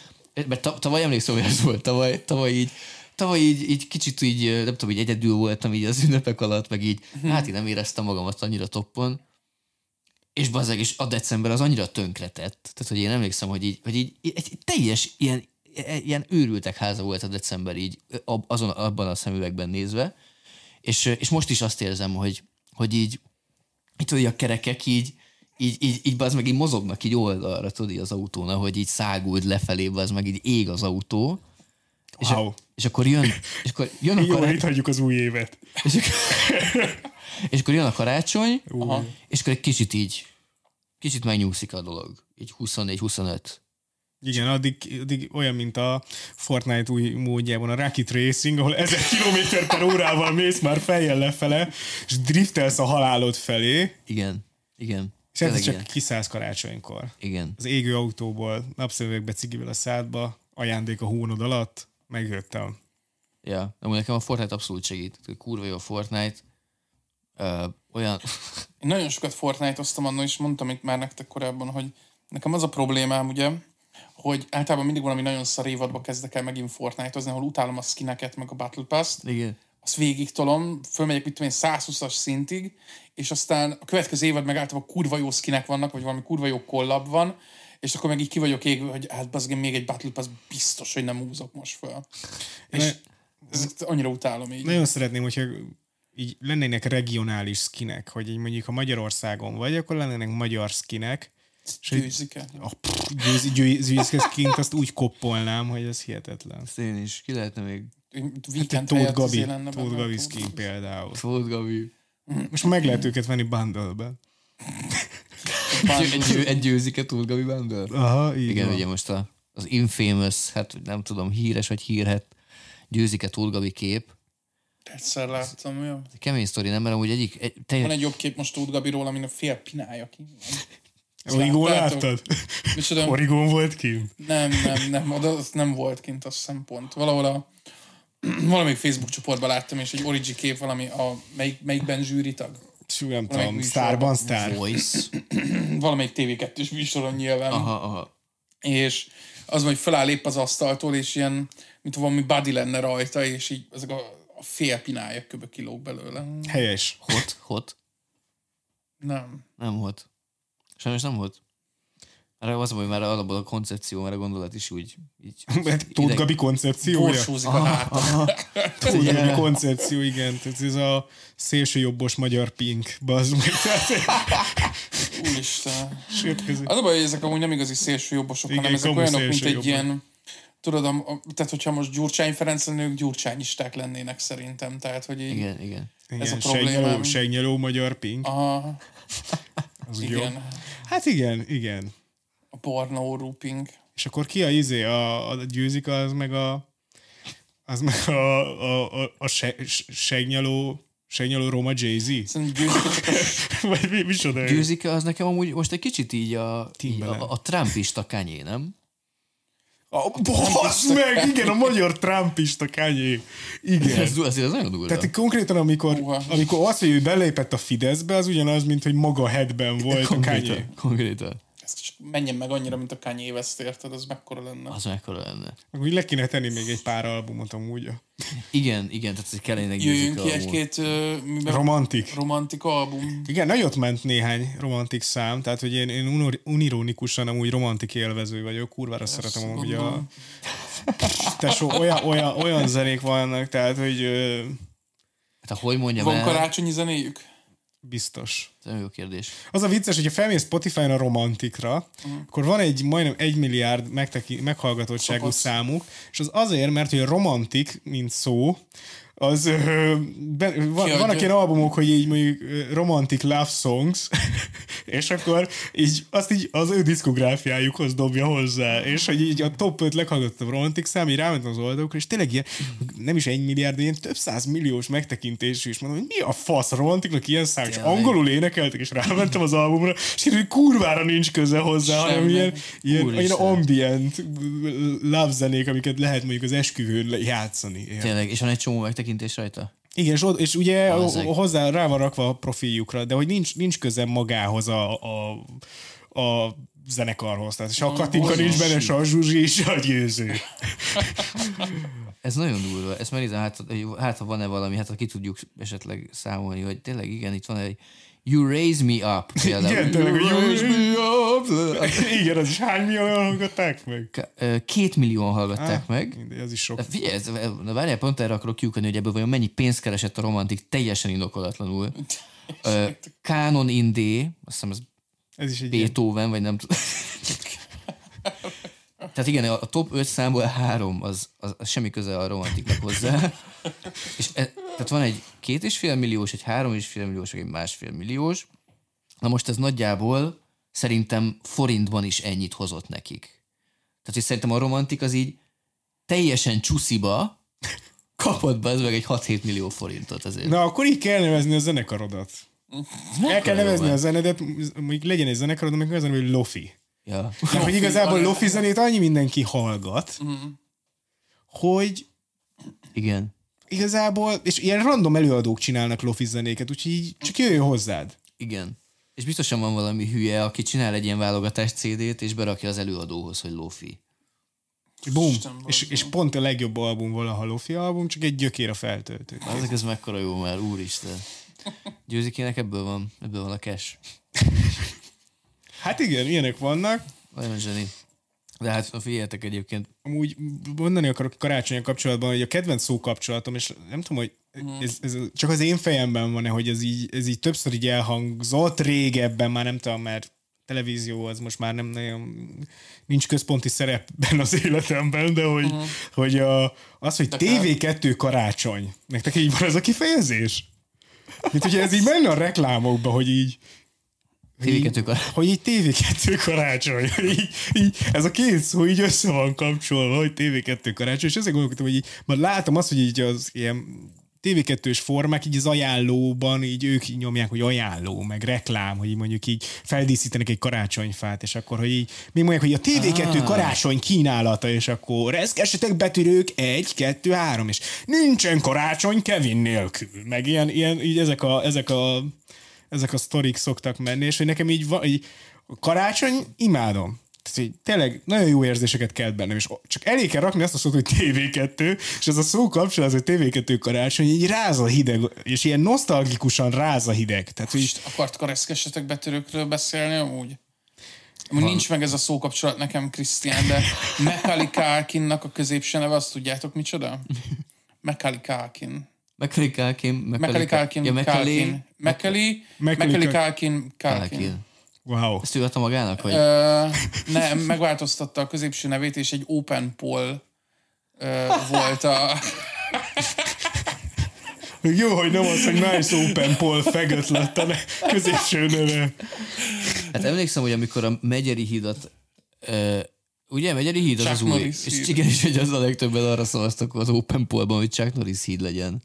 Mert ta- tavaly emlékszem, hogy ez volt. Tavaly, tavaly így, tavaly így, így kicsit így, nem tudom, így egyedül voltam így az ünnepek alatt, meg így, hát én nem éreztem magamat annyira toppon. És bazzeg, és a december az annyira tönkretett. Tehát, hogy én emlékszem, hogy így, hogy így egy, teljes ilyen, ilyen őrültek háza volt a december így azon, abban a szemüvegben nézve. És, és most is azt érzem, hogy, hogy így, itt tudod, a kerekek így, így, így, így az meg így mozognak így oldalra, tudod, így az autón, ahogy így száguld lefelé, az meg így ég az autó. És, Wow. a, és akkor jön, és akkor jön a Jó, karácsony, itt hagyjuk az új évet. és, akkor, és akkor jön a karácsony, Aha. és akkor egy kicsit így, kicsit megnyúszik a dolog. Így 24-25. Igen, addig, addig olyan, mint a Fortnite új módjában a Rocket Racing, ahol 1000 km per órával mész már fejjel lefele, és driftelsz a halálod felé, Igen, igen. és ez csak ilyen. kiszállsz karácsonykor. Igen. Az égő autóból, napszövegbe, cigivel a szádba, ajándék a hónod alatt, megjöttem. Ja, amúgy nekem a Fortnite abszolút segít. Kurva jó a Fortnite. Ö, olyan... Én nagyon sokat Fortnite-oztam annól, és mondtam itt már nektek korábban, hogy nekem az a problémám, ugye, hogy általában mindig valami nagyon szar évadba kezdek el megint Fortnite-ozni, ahol utálom a skineket, meg a Battle Pass-t, Igen. azt végig tolom, fölmegyek, mit tudom én, 120-as szintig, és aztán a következő évad meg általában kurva jó skinek vannak, vagy valami kurva jó kollab van, és akkor meg így ki vagyok égve, hogy hát bazd, még egy Battle Pass biztos, hogy nem húzok most fel. És ezt annyira utálom így. Nagyon szeretném, hogyha így lennének regionális skinek, hogy így mondjuk ha Magyarországon vagy, akkor lennének magyar skinek, Győzike. a győz, győz, győz skint azt úgy koppolnám, hogy ez hihetetlen. Ezt én is. Ki lehetne még? Weekend Tóth Gabi, lenne Tóth Gabi skin például. Tóth Gabi. Most meg lehet őket venni bundle-ben. Egy, egy, egy győzike Tóth Gabi Bundle? Aha, így Igen, van. ugye most a az infamous, hát nem tudom, híres vagy hírhet győzike Tulgavi kép. Egyszer láttam, jó. Ez egy kemény sztori, nem? Mert amúgy egyik, egy, Van teljes, egy jobb kép most Tóth Gabiról, amin a fél pinája ki. Origón láttad? Micsoda? Origón volt ki? Nem, nem, nem, oda az nem volt kint, azt hiszem pont. Valahol a valamelyik Facebook csoportban láttam, és egy origi kép valami, a, melyik, melyikben zsűritag? Sú, nem Valamelyik tudom. Starban Star. voice. Valamelyik TV2-s műsoron nyilván. Aha, aha. és az, hogy feláll épp az asztaltól, és ilyen, mint valami body lenne rajta, és így ezek a, a fél pinája kilóg belőle. Helyes. Hot, hot. Nem. Nem volt. Sajnos nem volt. Erre az, hogy már alapból a koncepció, mert a gondolat is úgy így... Mert Tóth ideg- Gabi koncepciója. Borsózik a háta. Tóth Gabi koncepció, igen. Tehát ez a szélső jobbos magyar pink, bazd meg. Úristen. Az a baj, hogy ezek amúgy nem igazi szélső jobbosok, Igen, hanem ezek olyanok, mint egy ilyen tudod, a, a, tehát hogyha most Gyurcsány Ferenc lenne, ők gyurcsányisták lennének szerintem, tehát hogy így, Igen, igen. ez a Igen, problémám. segnyeló, segnyeló magyar pink. Aha, Az úgy jó. igen, Hát igen, igen. Pornó rooping. És akkor ki a izé, a, a győzika, az meg a az meg a, a, a, a se, segnyaló, segnyaló Roma Jay-Z? Győzik Vagy mi, micsoda? Győzike az nekem amúgy most egy kicsit így a, így a, a Trumpista kanyé, nem? A, basz meg, igen, a magyar trumpista kanyé. Igen. Ez, azért ez nagyon durva. Tehát konkrétan, amikor, Uha. amikor az, hogy ő belépett a Fideszbe, az ugyanaz, mint hogy maga headben volt a Kanye. konkrétan, konkrétan. ez csak menjen meg annyira, mint a Kanye West, érted? Az mekkora lenne. Az mekkora lenne. Úgy le kéne tenni még egy pár albumot amúgy. Igen, igen, tehát hogy kellene egy Jöjjünk ki egy-két miben- Romantik. romantik album. Igen, nagyot ment néhány romantik szám, tehát hogy én, én unor- unironikusan amúgy romantik élvező vagyok, kurvára szeretem amúgy a... Tesó, olyan, olyan, olyan zenék vannak, tehát hogy ö, Hát hogy mondjam Van el, karácsonyi zenéjük? Biztos. ez nagyon jó kérdés. Az a vicces, hogyha felmész Spotify-on a romantikra, uh-huh. akkor van egy majdnem egy milliárd megteki, meghallgatottságú Szabad. számuk, és az azért, mert hogy a romantik, mint szó, az ö, be, van, Kiadja. vannak ilyen albumok, hogy így mondjuk romantic love songs, és akkor így azt így az ő diszkográfiájukhoz dobja hozzá, és hogy így a top 5 leghallgatottabb romantik szám, így rámentem az oldalokra, és tényleg ilyen, nem is egy milliárd, de ilyen több száz milliós megtekintésű, és mondom, hogy mi a fasz a romantiknak ilyen szám, és angolul énekeltek, és rámentem az albumra, és így, hogy kurvára nincs köze hozzá, hanem Semmi. ilyen, ilyen, Úristen. ilyen ambient love zenék, amiket lehet mondjuk az esküvőn játszani. Ilyen. Tényleg, és van egy csomó megtekintés rajta? Igen, és, és ugye Bazzeg. hozzá rá van rakva a profiljukra, de hogy nincs, nincs köze magához a, a, a zenekarhoz. Tehát se a Katinka nincs benne, se a Zsuzsi, se a győző. Ez nagyon durva. Ezt megnézem, hát, hát ha van-e valami, hát ha ki tudjuk esetleg számolni, hogy tényleg igen, itt van egy You Raise Me Up például. Igen, tényleg, hogy you raise me up. Igen, az is hány millió hallgatták meg? Két millióan hallgatták meg. Mindegy, az is sok. Figyelj, ez, na várjál, pont erre akarok kiukadni, hogy ebből vajon mennyi pénzt keresett a romantik teljesen indokolatlanul. Ö, Canon Indé, azt hiszem ez Ez is egy ilyen. Beethoven, vagy nem tudom. Tehát igen, a top 5 számból három, az, az, az semmi köze a romantiknak hozzá. És e, tehát van egy két és fél milliós, egy három és fél milliós, egy másfél milliós. Na most ez nagyjából szerintem forintban is ennyit hozott nekik. Tehát, hogy szerintem a romantik az így teljesen csúsziba kapott be ez meg egy 6-7 millió forintot azért. Na, akkor így kell nevezni a zenekarodat. El kell nevezni a zenedet, mondjuk legyen egy zenekarod, amikor az hogy Lofi. Ja. Mert hogy igazából Lofi zenét annyi mindenki hallgat, hogy Igen. Igazából, és ilyen random előadók csinálnak Lofi zenéket, úgyhogy így csak jöjjön hozzád. Igen. És biztosan van valami hülye, aki csinál egy ilyen válogatás CD-t, és berakja az előadóhoz, hogy Lofi. Bum. És, és pont a legjobb album valaha Lofi album, csak egy gyökér a feltöltő. Ezek ez mekkora jó már, úristen. Győzikének ebből van, ebből van a cash. Hát igen, ilyenek vannak. Olyan zseni. De hát figyeljetek egyébként, Amúgy mondani akarok karácsonyi kapcsolatban, hogy a kedvenc szó kapcsolatom, és nem tudom, hogy ez, ez csak az én fejemben van-e, hogy ez így, ez így többször így elhangzott régebben, már nem tudom, mert televízió az most már nem nagyon nincs központi szerepben az életemben, de hogy, uh-huh. hogy a, az, hogy TV2 karácsony. Nektek így van ez a kifejezés? Mint hogyha ez így menne a reklámokba, hogy így TV2 karácsony. Hogy így TV2 karácsony. Így, így, ez a két szó így össze van kapcsolva, hogy TV2 karácsony, és ezért gondolkodtam, hogy így, már látom azt, hogy így az ilyen TV2-s formák így az ajánlóban, így ők így nyomják, hogy ajánló, meg reklám, hogy így mondjuk így feldíszítenek egy karácsonyfát, és akkor, hogy így még mondják, hogy a TV2 ah. karácsony kínálata, és akkor reszkessetek betűrők, egy, kettő, három, és nincsen karácsony Kevin nélkül, meg ilyen, ilyen így ezek a, ezek a ezek a sztorik szoktak menni, és hogy nekem így, van, így a karácsony imádom. Tehát, hogy tényleg nagyon jó érzéseket kelt bennem, és csak elég kell rakni azt a szót, hogy TV2, és ez a szó kapcsolat, hogy TV2 karácsony, így ráz a hideg, és ilyen nosztalgikusan ráz a hideg. Tehát, hogy Most akartok reszkesetek betörőkről beszélni amúgy? Amúgy nincs meg ez a szókapcsolat nekem, Krisztián, de Macaulay Culkinnak a középső neve, azt tudjátok micsoda? Macaulay Culkin. Macaulay Culkin, Macaulay Culkin, ja, Macaulay. Macaulay, Macaulay Culkin. Culkin, wow. Ezt ő adta magának, vagy? Ö, nem, megváltoztatta a középső nevét, és egy Open Poll ö, volt a... Jó, hogy nem az, hogy Nice Open Paul fegött lett a középső neve. Hát emlékszem, hogy amikor a Megyeri hídat uh, Ugye, Megyeri híd az Chuck az új. Norris És híd. igen, és hogy az a legtöbben arra szavaztak az Open Pollban, hogy Chuck Norris híd legyen.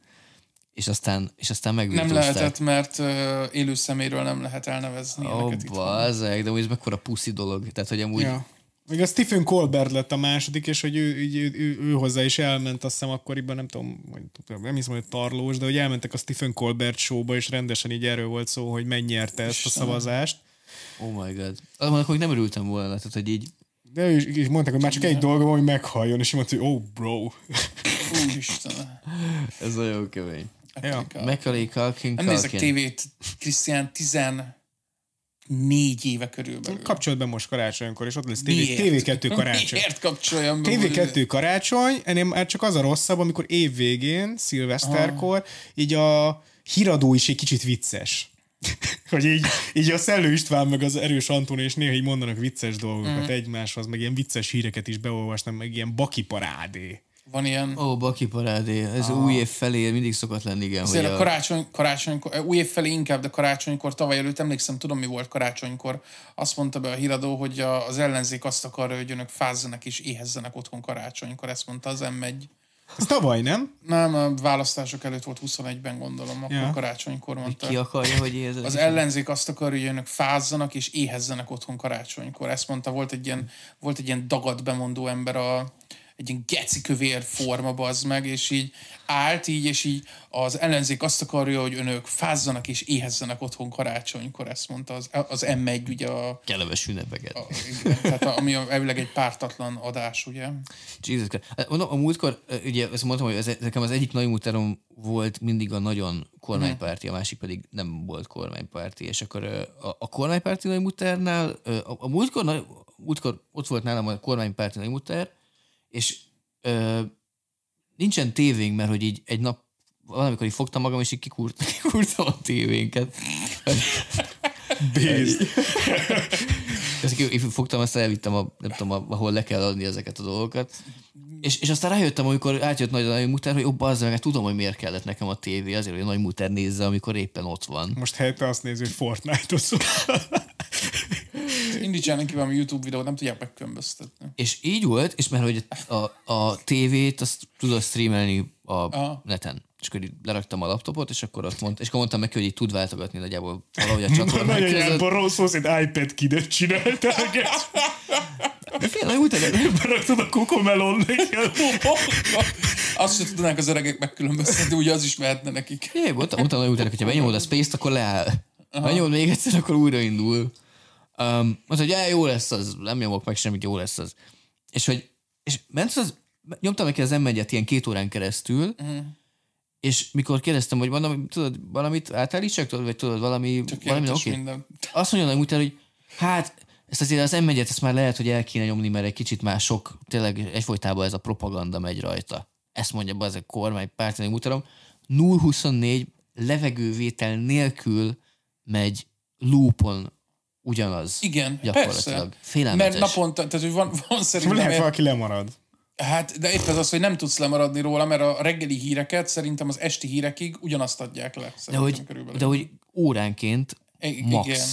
És aztán, és aztán Nem megvirtózták. lehetett, mert ö, élő szeméről nem lehet elnevezni Ó, itt. bazeg, de hogy ez mekkora puszi dolog. Tehát, hogy amúgy... Ja. Még a Stephen Colbert lett a második, és hogy ő, ő, ő, ő, ő hozzá is elment, azt hiszem akkoriban, nem tudom, hogy- nem hiszem, hogy tarlós, de hogy elmentek a Stephen Colbert showba, és rendesen így erről volt szó, hogy megnyerte ezt a szavazást. Oh my god. Annak még nem örültem volna, tehát, hogy így De ő is, is mondták, hogy már csak egy dolga van, hogy meghalljon, és mondta, hogy oh, bro. Úristen. ez nagyon kemény. Ja. Macaulay Culkin, Nem nézek tévét, Krisztián, 14 éve körülbelül. Kapcsolt be most karácsonykor, és ott lesz TV, Miért? TV2 karácsony. Miért kapcsoljam be? TV2 karácsony, ennél már csak az a rosszabb, amikor évvégén, szilveszterkor, így a híradó is egy kicsit vicces. hogy így, így a Szellő István meg az Erős Anton és néha így mondanak vicces dolgokat Mhm. egymáshoz, meg ilyen vicces híreket is beolvasnak, meg ilyen baki parádé. Van ilyen... Ó, Baki parádé. Ez ah. új év felé mindig szokott lenni, igen. Azért hogy a karácsony, karácsonykor, új év felé inkább, de karácsonykor, tavaly előtt emlékszem, tudom mi volt karácsonykor. Azt mondta be a híradó, hogy a, az ellenzék azt akarja, hogy önök fázzanak és éhezzenek otthon karácsonykor. Ezt mondta az M1. Ez tavaly, nem? Nem, a választások előtt volt 21-ben gondolom, akkor Ja. karácsonykor mondta. Ki akarja, hogy ez Az ellenzék azt akarja, hogy önök fázzanak és éhezzenek otthon karácsonykor. Ezt mondta, volt egy ilyen, volt egy ilyen dagad bemondó ember a, egy ilyen geci kövér forma bazd meg, és így állt így, és így az ellenzék azt akarja, hogy önök fázzanak és éhezzenek otthon karácsonykor, ezt mondta az, az M1, ugye a, Kellemes ünnepeket. a igen, tehát a, ami a, elvileg egy pártatlan adás, ugye? Jesus. Hát Mondom, a múltkor, ugye ezt mondtam, hogy ez, nekem az egyik nagymutárom volt mindig a nagyon kormánypárti, a másik pedig nem volt kormánypárti, és akkor a, a kormánypárti nagymutárnál, ö, a, a múltkor, nagy- múltkor ott volt nálam a kormánypárti nagymutár, és ö, nincsen tévénk, mert hogy így egy nap valamikor így fogtam magam, és így kikúrt, kikúrtam a tévénket. Bézt. Ezt fogtam, azt elvittem, a, nem tudom, ahol le kell adni ezeket a dolgokat. És, és aztán rájöttem, amikor átjött nagy, nagy mutár, hogy jobb az meg, hát tudom, hogy miért kellett nekem a tévé, azért, hogy a nagy mutár nézze, amikor éppen ott van. Most helyette azt nézi, hogy Fortnite-ot szól. Indítsanak ki valami YouTube videót, nem tudják megkülönböztetni. És így volt, és mert hogy a, a tévét azt tudod streamelni a Aha. neten. És akkor így leraktam a laptopot, és akkor azt mondta, és akkor mondtam neki, hogy így tud váltogatni nagyjából valahogy a Nagyon között. ilyen rossz szó, hogy iPad kidet. De fél, nagy mutár, Beraktad a kokomelon. Azt sem tudnánk az öregek megkülönböztetni, ugye az is mehetne nekik. Én mondtam, mondtam nagyon utána, hogyha benyomod a space-t, akkor leáll. Benyomod még egyszer, akkor újraindul. Um, mondta, hogy "Já, jó lesz az, nem nyomok meg semmit, jó lesz az. És hogy, és ment az, nyomtam neki az m ilyen két órán keresztül, és mikor kérdeztem, hogy mondom, tudod, valamit átállítsak, tudod, vagy tudod, valami, valami Tökéletes oké. minden. Azt mondja hogy utána, hogy hát ezt azért az m ezt már lehet, hogy el kéne nyomni, mert egy kicsit már sok, tényleg egyfolytában ez a propaganda megy rajta. Ezt mondja be az a kormány pártani mutatom. 0-24 levegővétel nélkül megy loopon ugyanaz. Igen, Gyakorlatilag. persze. Félelmetes. Mert naponta, tehát hogy van, van szerintem... Lehet valaki lemarad. Hát, de épp ez az, hogy nem tudsz lemaradni róla, mert a reggeli híreket szerintem az esti hírekig ugyanazt adják le. de hogy, körülbelül. de hogy óránként I- max. Igen,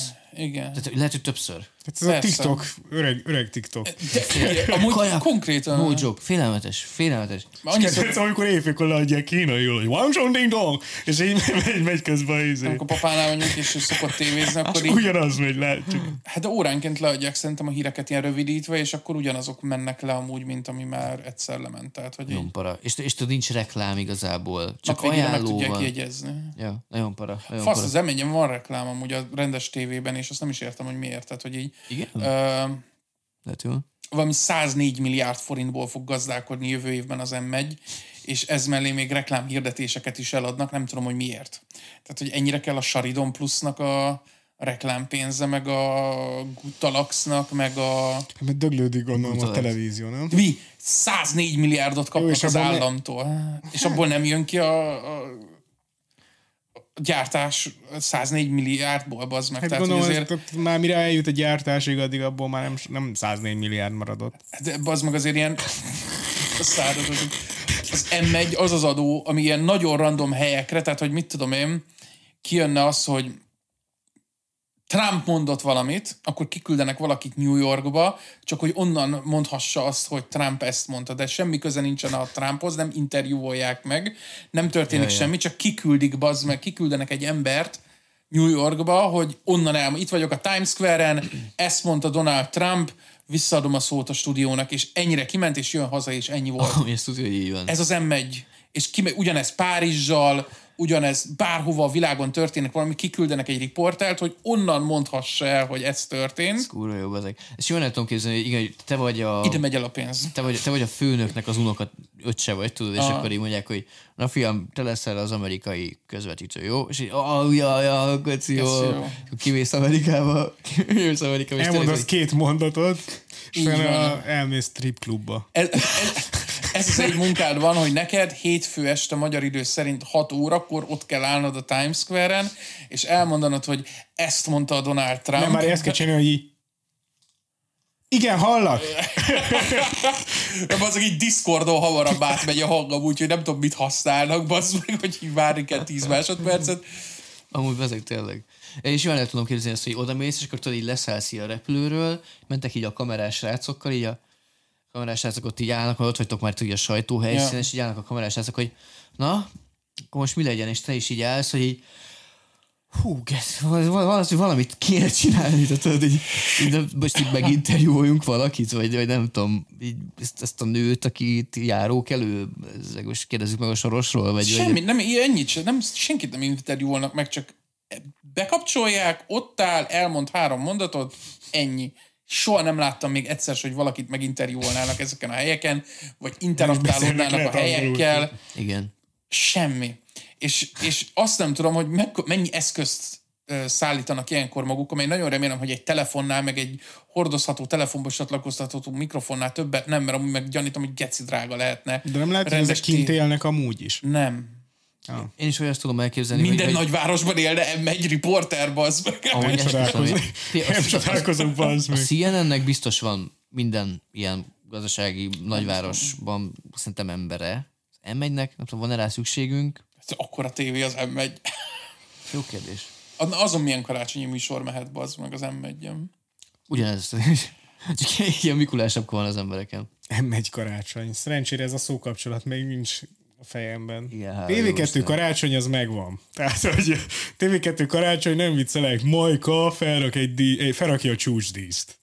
Igen. Tehát lehet, hogy többször. Hát ez a Persze. TikTok, öreg, öreg TikTok. De, amúgy Kajak. konkrétan... No joke, félelmetes, félelmetes. Annyiszor, Ez amikor éjfél leadják kínaiul, hogy Wang Chong Ding Dong, és így megy, megy közben izé. amikor papánál vagyunk, és ő szokott tévézni, akkor így, Ugyanaz megy, látjuk. hát de óránként leadják szerintem a híreket ilyen rövidítve, és akkor ugyanazok mennek le amúgy, mint ami már egyszer lement. Tehát, hogy Nagyon para. És, és tudod, nincs reklám igazából. Csak végére meg ajánló tudják van. jegyezni. Ja, nagyon para. Nagyon Fasz, para. az eményen van reklám amúgy a rendes tévében, és azt nem is értem, hogy miért. Tehát, hogy így Igen? ö, jó. valami 104 milliárd forintból fog gazdálkodni jövő évben az M1, és ez mellé még reklámhirdetéseket is eladnak, nem tudom, hogy miért. Tehát, hogy ennyire kell a Saridon Plusnak a reklámpénze, meg a Gutalaxnak, meg a... Mert döglődik gondolom a Utalás. televízió, nem? Mi? 104 milliárdot kapnak Jó, és az államtól. És abból nem jön ki a, a, a gyártás 104 milliárdból, bazd meg. Hát Tehát, gondolom, azért, azért... már mire eljut a gyártásig, addig abból már nem, nem 104 milliárd maradott. de bazd meg azért ilyen az, az M1 az az adó, ami ilyen nagyon random helyekre, tehát hogy mit tudom én, kijönne az, hogy Trump mondott valamit, akkor kiküldenek valakit New Yorkba, csak hogy onnan mondhassa azt, hogy Trump ezt mondta, de semmi köze nincsen a Trumphoz, nem interjúolják meg, nem történik Ja, ja. semmi, csak kiküldik, bazd meg, kiküldenek egy embert New Yorkba, hogy onnan el, itt vagyok a Times Square-en, ezt mondta Donald Trump, visszaadom a szót a stúdiónak, és ennyire kiment, és jön haza, és ennyi volt. Ami ezt tudja, hogy így van. Ez az M1. És kime, ugyanez Párizsal, ugyanez bárhova a világon történik valami, kiküldenek egy riportert, hogy onnan mondhassa el, hogy ez történt. Kurva jó ezek. Ezt jól nem tudom képzelni, hogy igen, te vagy a... Ide megy el a pénz. te vagy, te vagy a főnöknek az unokat öccse vagy, tudod, és Aha. akkor így mondják, hogy na fiam, te leszel az amerikai közvetítő, jó? És így, ah, ja, ja, köci, jó. Jó. Kimész Amerikába, kimész Amerikába, tényleg, Elmondasz hogy két mondatot, és elmész strip klubba. Ez, ez, ez az egy munkád van, hogy neked hétfő este magyar idő szerint 6 órakor ott kell állnod a Times Square-en, és elmondanod, hogy ezt mondta a Donald Trump. Nem, már ezt kell csinálni, hogy így igen, hallak. Azok így Discordon hamarabb átmegy a hangom, úgyhogy nem tudom, mit használnak, bazd meg, hogy várni kell 10 másodpercet. Amúgy ezek tényleg. És jól el tudom képzelni ezt, hogy oda mész, és akkor tudod, így leszállsz így a repülőről, mentek így a kamerás srácokkal, így a kamerás srácok ott így állnak, ott vagytok már tudja a sajtóhelyszínen, Ja. és így állnak a kamerás srácok, hogy na, akkor most mi legyen, és te is így állsz, hogy így hú, gesz, valami, valamit kéne csinálni, tehát tudod, így, így most így meginterjúoljunk valakit, vagy, vagy nem tudom, így ezt, ezt a nőt, aki itt járók elő, ezek most kérdezzük meg a sorosról, vagy, Semmi, vagy nem, ennyit sem, nem, senkit nem interjúolnak meg, csak bekapcsolják, ott áll, elmond három mondatot, ennyi. Soha nem láttam még egyszer, hogy valakit meginterjúolnának ezeken a helyeken, vagy interaktálódnának a helyekkel. igen. Semmi. És, és azt nem tudom, hogy meg, mennyi eszközt szállítanak ilyenkor maguk, amely nagyon remélem, hogy egy telefonnál, meg egy hordozható telefonba csatlakoztatható mikrofonnál többet nem, mert amúgy meg gyanítom, hogy geci drága lehetne. De nem lehet, hogy ezek kint élnek amúgy is. Nem. Én is olyat tudom elképzelni, Minden hogy, nagyvárosban élne egy riporter, bazd meg. Amúgy Nem Ti- Nem csodálkozom, bazd A meg. CNN-nek biztos van minden ilyen gazdasági nagyvárosban szerintem embere. Az M1-nek, nem tudom, van-e rá szükségünk? Akkor a tévé az M1. Jó kérdés. Azon milyen karácsonyi műsor mehet, bazd meg az m 1 Ugyanez. Csak ilyen Mikulásapka van az embereken. Nem megy karácsony. Szerencsére ez a szókapcsolat még nincs a fejemben. Igen, hála jó TV2 Isten. karácsony az megvan. Tehát, hogy TV2 karácsony nem viccelek, Majka felrak egy dí- eh, felrakja a csúcsdíszt.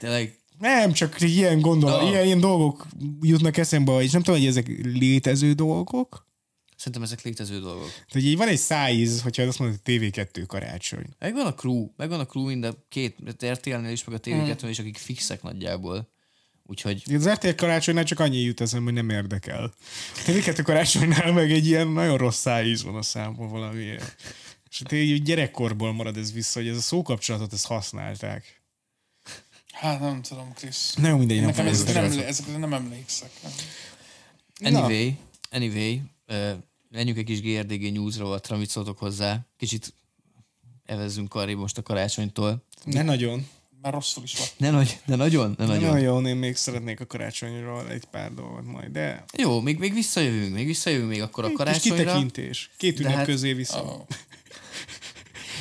Tényleg Nem, csak ilyen gondol, Ah. ilyen, ilyen dolgok jutnak eszembe, és nem tudom, hogy ezek létező dolgok. szerintem ezek létező dolgok. Tehát, így van egy szájíz, hogyha azt mondod, hogy TV2 karácsony. Megvan a crew, megvan a crew mind a két, RTL-nél is, meg a TV2-nél is, akik fixek nagyjából. Úgyhogy Az RTL karácsonynál csak annyi jut eszembe, hogy nem érdekel. A TV2 karácsonynál meg egy ilyen nagyon rossz szájíz van a számban valamiért. És hát így gyerekkorból marad ez vissza, hogy ez a szókapcsolatot ezt használták. Hát nem tudom, Krisz. Nem mindegy, nem Nekem fogom ezekre nem, ezekre. nem emlékszek. Anyway, anyway, uh, menjünk egy kis GRDG newsról, amit szóltok hozzá. Kicsit evezzünk arrébb most a karácsonytól. Ne nagyon. Már rosszul is van. Ne, nagy, ne nagyon, Ne nagyon. nagyon, én még szeretnék a karácsonyról egy pár dolgot majd, de Jó, még, még visszajövünk, még visszajövünk még akkor a egy kis karácsonyra. kitekintés. Két De ünnep hát- közé vissza. Oh.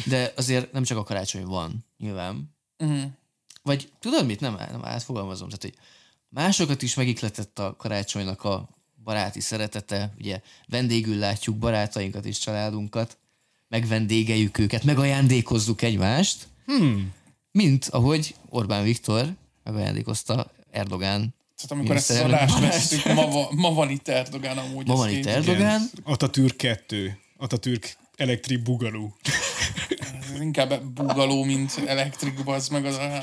De azért nem csak a karácsony van, nyilván. Uh-huh. Vagy tudod mit? Nem, nem átfogalmazom. Tehát, hogy másokat is megikletett a karácsonynak a baráti szeretete. Ugye vendégül látjuk barátainkat és családunkat, megvendégeljük őket, megajándékozzuk egymást. Hmm. Mint ahogy Orbán Viktor megajándékozta Erdogán Tehát amikor ezt az adást vesztük, ma, ma van itt Erdogán amúgy. Ma van itt. Erdogán, Atatürk 2. Atatürk Electric Bugalú. Ez Inkább bugaló, mint elektrik, az meg az, a,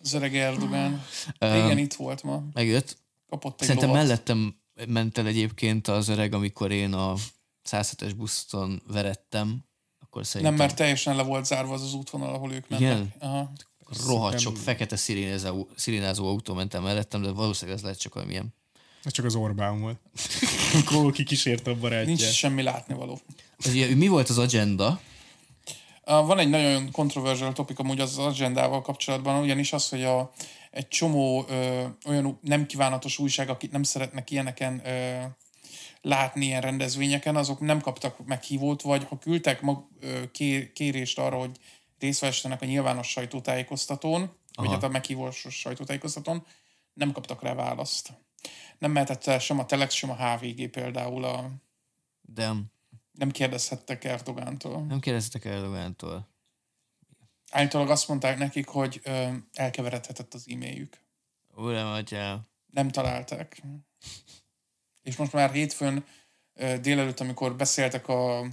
az öreg Erdogán. Igen, itt volt ma. megjött. Kapott egy Szerintem lovat. mellettem ment el egyébként az öreg, amikor én a 107-es buszon verettem, akkor szerintem Nem, mert teljesen le volt zárva az az útvonal, ahol ők mentek. Igen? Aha. rohadt sok fekete szirénázó, szirénázó autó mentem mellettem, de valószínűleg ez lehet csak valamilyen. Ez csak az Orbán volt. Amikor kikísérte a barátját. Nincs semmi látnivaló. Ugye, mi volt az agenda? Van egy nagyon controversial topik amúgy az agendával kapcsolatban, ugyanis az, hogy a, egy csomó ö, olyan nem kívánatos újság, akik nem szeretnek ilyeneken ö, látni ilyen rendezvényeken, azok nem kaptak meghívót, vagy ha küldtek mag, ö, ké, kérést arra, hogy részt vessenek a nyilvános sajtótájékoztatón, vagy hát a meghívós sajtótájékoztatón, nem kaptak rá választ. Nem mehetett el sem a Telex, sem a HVG például, a, De nem kérdezhettek Erdogántól. nem kérdeztek Erdogántól. Állítólag azt mondták nekik, hogy ö, elkeveredhetett az e-mailjük. Uram, atyám. Nem találták. És most már hétfőn délelőtt, amikor beszéltek a, a,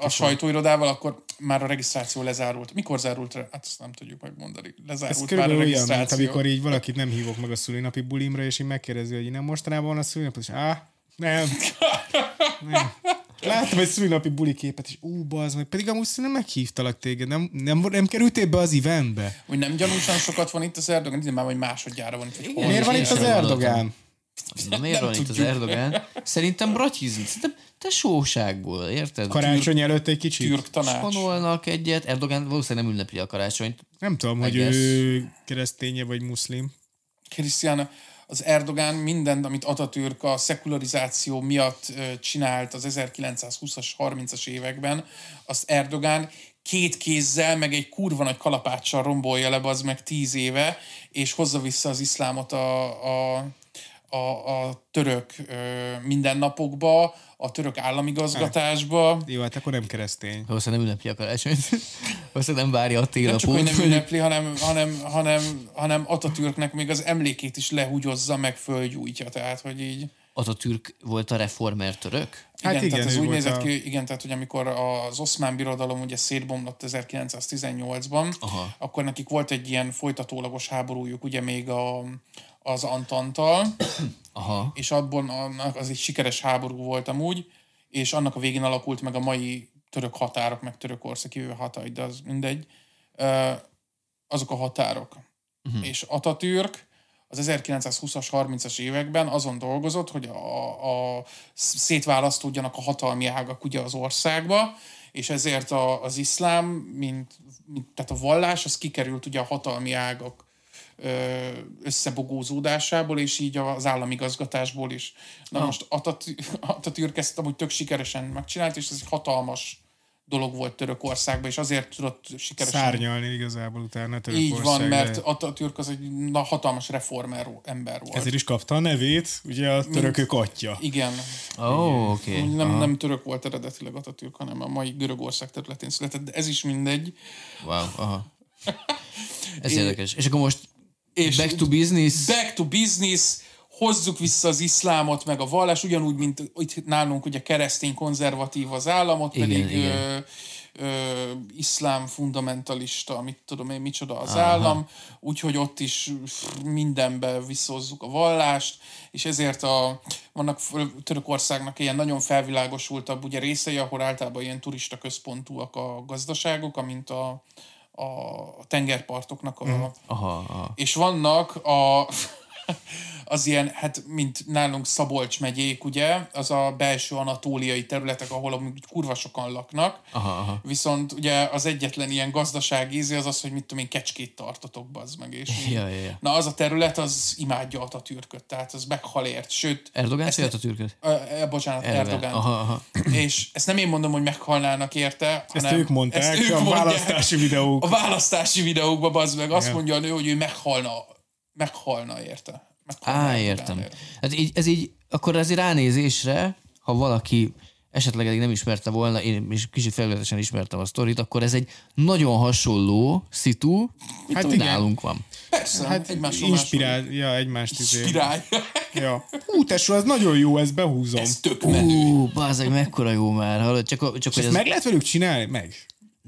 a sajtóirodával, akkor már a regisztráció lezárult. Mikor zárult? re- Hát azt nem tudjuk megmondani. Ez Lezárult már a körülbelül olyan, mint regisztráció. amikor így valakit nem hívok meg a szülinapi bulimra, és így megkérdezi, hogy nem mostanában van a szülinap, és á, nem. nem. Láttam egy szülinapi buli képet, és ú, bazd meg, pedig amúgy szerintem meghívtalak téged, nem, nem, nem kerültél be az eventbe. Hogy nem gyanúsan sokat van itt az Erdogan, de már vagy másodjára van itt. Miért van itt az. Erdogán? Na, miért van itt az Erdogán? Szerintem bratizni. Szerintem te sóságból, érted? Karácsony előtt egy kicsit? Türk tanács. Spanolnak egyet. Erdogan valószínűleg nem ünnepli a karácsonyt. Nem tudom, hogy ő kereszténye vagy muszlim. Krisztián, az Erdogán mindent, amit Atatürk a szekularizáció miatt csinált az 1920-as, 30-as években, azt Erdogán két kézzel, meg egy kurva nagy kalapáccsal rombolja le, az meg tíz éve, és hozza vissza az iszlámot a, a, a, a török ö, mindennapokba, a török államigazgatásba. Jó, hát akkor nem keresztény. Valószínűleg nem ünnepli a karácsonyt. Valószínűleg nem várja a Nem télapót. csak, hogy nem ünnepli, hanem, hanem, hanem, hanem Atatürknek még az emlékét is lehúgyozza, meg fölgyújtja. Tehát, hogy így... Atatürk volt a reformer török? Igen, Hát igen, tehát ez úgy nézett a- ki, igen, tehát hogy amikor az oszmán birodalom ugye szétbomlott 1918-ban, Aha. akkor nekik volt egy ilyen folytatólagos háborújuk ugye még a, az Antantal, Aha. és abban annak az egy sikeres háború volt amúgy, és annak a végén alakult meg a mai török határok, meg Törökország kívül Hatay, de az mindegy. Azok a határok. Uh-huh. És Atatürk az 1920-as, 30-as években azon dolgozott, hogy a, a szétválasztódjanak a hatalmi ágak ugye az országba, és ezért a, az iszlám, mint, mint, tehát a vallás, az kikerült ugye a hatalmi ágak összebogózódásából, és így az államigazgatásból is. Na most Atatürk, ezt amúgy tök sikeresen megcsinált, és ez egy hatalmas dolog volt Törökországban, és azért tudott sikeresen... Szárnyalni igazából utána Így Törökország. van, mert Atatürk az egy na, hatalmas reformer ember volt. Ezért is kapta a nevét, ugye a törökök atya. Igen. Oh, oké. Okay. Okay. Nem, nem török volt eredetileg Atatürk, hanem a mai Görögország területén született, de ez is mindegy. Wow, aha. Ez érdekes. És akkor most És back to business. Back to business, hozzuk vissza az iszlámot, meg a vallás, ugyanúgy, mint itt nálunk ugye keresztény konzervatív az államot, Igen, pedig igen. Ö, ö, iszlám fundamentalista, mit tudom én, micsoda az Aha. állam, úgyhogy ott is mindenbe visszahozzuk a vallást, és ezért a, vannak Törökországnak ilyen nagyon felvilágosultabb ugye részei, ahol általában ilyen turista központúak a gazdaságok, amint a, a tengerpartoknak a, Aha, aha. és vannak a az ilyen, hát mint nálunk Szabolcs megyék, ugye, az a belső anatóliai területek, ahol amúgy kurva sokan laknak. Aha, aha. Viszont ugye az egyetlen ilyen gazdasági ízi az az, hogy mit tudom én, kecskét tartotok, bazd meg. És Ja, ja, ja. Na az a terület, az imádja Atatürköt, tehát az meghal ért. Sőt, Erdogán ezt- vagy Atatürköt? Ö, ö, bocsánat, Erdogán. Aha, aha. És ezt nem én mondom, hogy meghalnának érte, Ezt hanem ők mondták ezt ők a mondják. választási videók. A választási videókban bazd meg, azt Ja. mondja a nő, hogy ő meghalna, meghalna érte. Meghalna Á, Erdogán értem. érte. Hát így, ez így, akkor azért ránézésre, ha valaki esetleg eddig nem ismerte volna, én is kicsit felületesen ismertem a sztorit, akkor ez egy nagyon hasonló szitu, hát igen. nálunk van. Persze, Hát egymásról inspirál, ja, egymást izé. Inspirálja. Ja. Ú, tesó, ez nagyon jó, ezt behúzom. Ez tök menő. Ú, bazeg, mekkora jó már, hallod? Csak, csak hogy Ezt ez... meg lehet velük csinálni? Meg.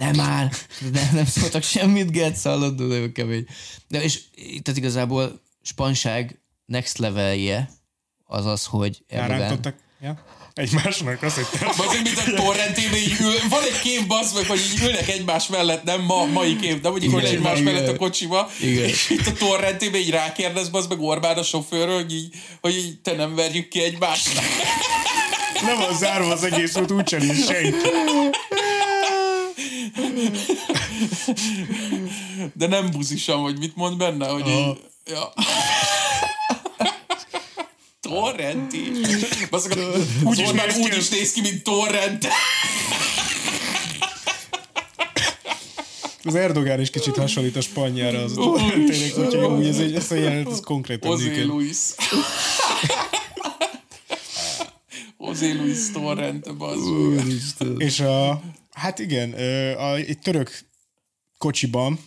Nem már, de nem szóltak semmit, Getsz, hallod, de nagyon kemény. De és tehát igazából spanság next levelje az az, hogy. Rárántottak. Ja. Egymásnak azt, hogy te... Bazd, mint a torrent TV, így ül, van egy kép, bazd meg, hogy így ülnek egymás mellett, nem ma, mai kép, de mondjuk ül Igen, egymás igen. mellett a kocsiba, Igen. és itt a torrent TV így rákérdez, bazd meg Orbán a sofőrről, hogy így, hogy így te nem verjük ki egymást. Nem van zárva az egész út, úgyse nincs senki. De nem buzisan, vagy mit mond benne, hogy így, ja. Úgy is néz ki úgy is néz ki, mint torrent. Az Erdogán is kicsit hasonlít a spanyára az tényleg, úgyhogy úgy ez, egy, ez a jelenet, ez konkrétan működik. Luis. José Luis torrent, bazd. És a, hát igen, a, egy török kocsiban,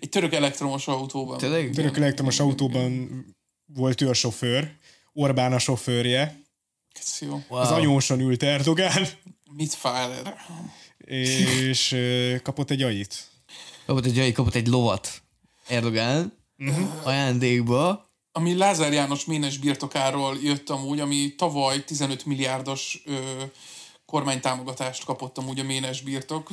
Egy török elektromos autóban. Tényleg? török elektromos autóban volt ő a sofőr, Orbán a sofőrje, Ez jó. az anyóson ült Erdogán, Mit fáj erre? és kapott egy ajit. Kapott egy, kapott egy lovat Erdogan ajándékba, Ami Lázár János Ménes birtokáról jött amúgy, ami tavaly 15 milliárdos ö, kormánytámogatást kapott amúgy a Ménes birtok.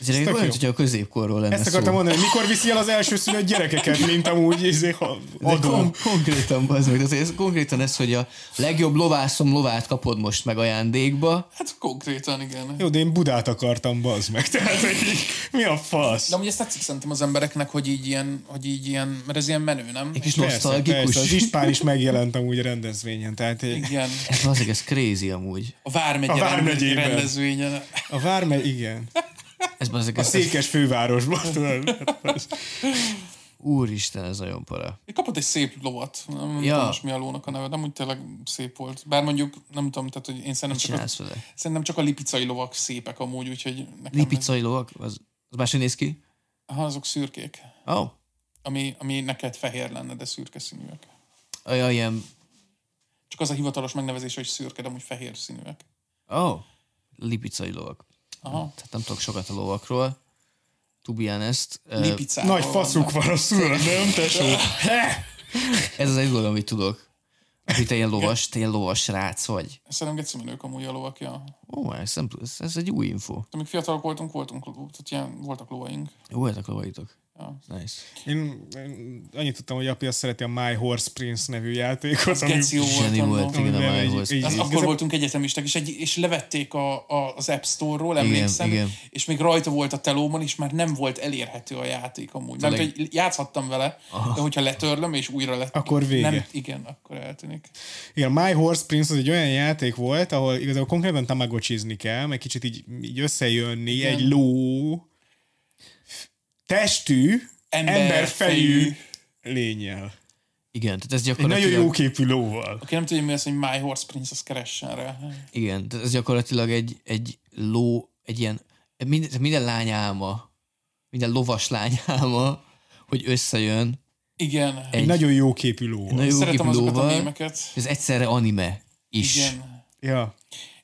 Ez egy tök olyan, hogyha a középkorról lenne Ezt szó. akartam mondani, hogy mikor viszi el az első szülött gyerekeket, mint amúgy izé, ha adom. kon- konkrétan, bazd meg, ez, konkrétan ez, hogy a legjobb lovászom lovát kapod most meg ajándékba. Hát konkrétan, igen. Jó, de én Budát akartam, bazd meg. Tehát, hogy így, mi a fasz? De amúgy ezt tetszik szerintem az embereknek, hogy így ilyen, hogy így ilyen mert ez ilyen menő, nem? Egy kis nosztalgikus. persze, az Ispán is megjelent amúgy a rendezvényen. Tehát egy- Igen. Ez azért, ez crazy amúgy. A Vármegye A Vármegyében. rendezvényen. a Várme, igen. Ez azért, A ez, székes fővárosban. tudod. úristen, ez nagyon para. Kapott egy szép lovat. Nem, nem Ja. tudom most mi a lónak a neve, de úgy tényleg szép volt. Bár mondjuk, nem tudom, tehát hogy én szerintem csak, a, vele. szerintem csak a lipicai lovak szépek amúgy, úgyhogy nekem Lipicai lovak, az, az máshogy néz ki? Ez, aha, azok szürkék. Ó, Ami, ami neked fehér lenne, de szürke színűek. olyan ilyen, Csak az a hivatalos megnevezés, hogy szürke, de amúgy fehér színűek. ó, lipicai lovak. Aha. Tehát nem tudok sokat a lovakról. To be honest. Lipicával Nagy faszuk van a szülőn, nem, tesó? Ez az egy dolog, amit tudok. Hogy te ilyen lovas, te ilyen lovas rác vagy. Szerintem geci menők amúgy a lovak, ja. Ó, ez, nem, ez, ez egy új info. Amíg fiatalok voltunk, voltunk, tehát ilyen, voltak lovaink. Jó, voltak lovaitok. Nice. Én, én annyit tudtam, hogy apja szereti a My Horse Prince nevű játékot. ami- jó volt. Volt, igen, a így- májhoz. így- Az akkor igazán- voltunk egyetemisták, és, egy, és levették a, a, az App Store-ról, Igen, emlékszem, igen. és még rajta volt a telómon, és már nem volt elérhető a játék amúgy. Mert hogy játszhattam vele, de hogyha letörlöm, és újra lett... Akkor vége. Nem, igen, akkor eltűnik. Igen, My Horse Prince az egy olyan játék volt, ahol igazából konkrétan tamagocsizni kell, meg kicsit így, így összejönni Igen. egy ló testű, Emberfejű. emberfejű lényel. Igen, tehát ez Egy gyakorlatilag... nagyon jóképű lóval. Aki nem tudja, mi az, hogy My Horse Prince, az keressen rá. Igen, tehát ez gyakorlatilag egy, egy ló, egy ilyen, minden, minden lány álma, minden lovas lány álma, hogy összejön Igen. egy, Egy nagyon jóképű lóval. nagyon jó Szeretem azokat a lóval, mémeket. ez egyszerre anime is. Igen. Ja.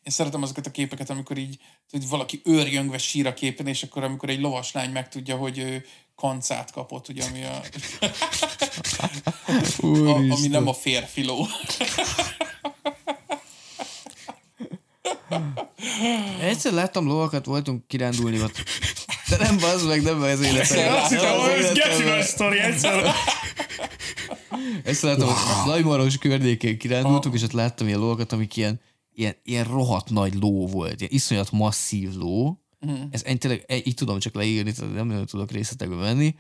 Én szeretem azokat a képeket, amikor így hogy valaki őrjöngve sír a képen, és akkor amikor egy lovaslány megtudja, hogy ő kancát kapott, ugye, ami a, a, ami nem a férfi ló. Egyszer láttam lovakat, voltunk kirándulni ott. De nem bazd meg, nem az életem. Azt hittem, hogy ez geci nagy sztori egyszer. Ezt láttam, wow. Nagymaros környékén kirándultunk, és ott láttam ilyen lovakat, amik ilyen, ilyen, ilyen rohadt nagy ló volt, ilyen iszonyat masszív ló. Mm. Ez én tényleg így tudom csak leírni, tehát nem nagyon tudok részletekbe menni.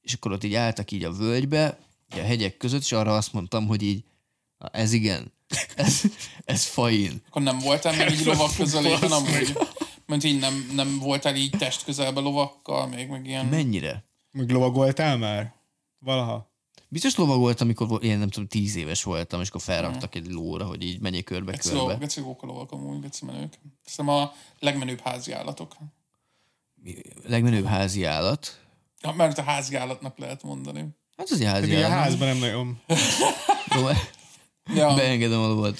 És akkor ott így álltak így a völgybe, így a hegyek között, és arra azt mondtam, hogy így, "Na, ez igen, ez, ez fain. Akkor nem voltál még így lovak közelében, amúgy? Mert így nem, nem voltál így test közelben lovakkal, még meg ilyen... Mennyire? Meg lovagoltál már? Valaha? Biztos lovagoltam, amikor ilyen nem tudom, tíz éves voltam, és akkor felraktak egy lóra, hogy így menjék Geci, körbe-körbe. geci jók a lovak amúgy, geci menők. Szerintem a legmenőbb házi állatok. Legmenőbb házi állat. Ja, mert a házi állatnak lehet mondani. Hát az egy házi Pedig a állat. házban nem nagyon. Ja, Beengedem a lovat.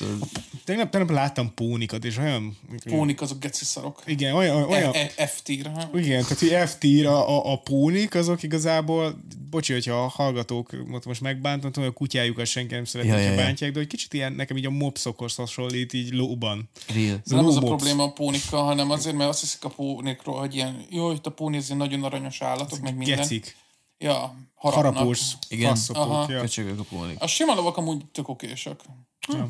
Tegnap, tegnap láttam pónikat, és olyan... pónik azok geci szarok. Igen, olyan, olyan, E- e- F-tier. ha? Igen, tehát hogy F-tier a, a, a pónik, azok igazából, bocsi, hogyha a hallgatók ott most megbántam, hogy a kutyájukat senki nem szereti, Ja, ja, bántják, de hogy kicsit ilyen, nekem így a mopszokhoz hasonlít így lóban. Real. Ez nem az a probléma a pónikkal, hanem azért, mert azt hiszik a pónikról, hogy ilyen, jó, itt a póni nagyon aranyos állatok, meg minden. Gecik, Ja, harapnak. harapós, Igen. Aha. Ja. Köcsögök a pónik. A sima lovak amúgy tök okésak. Ja.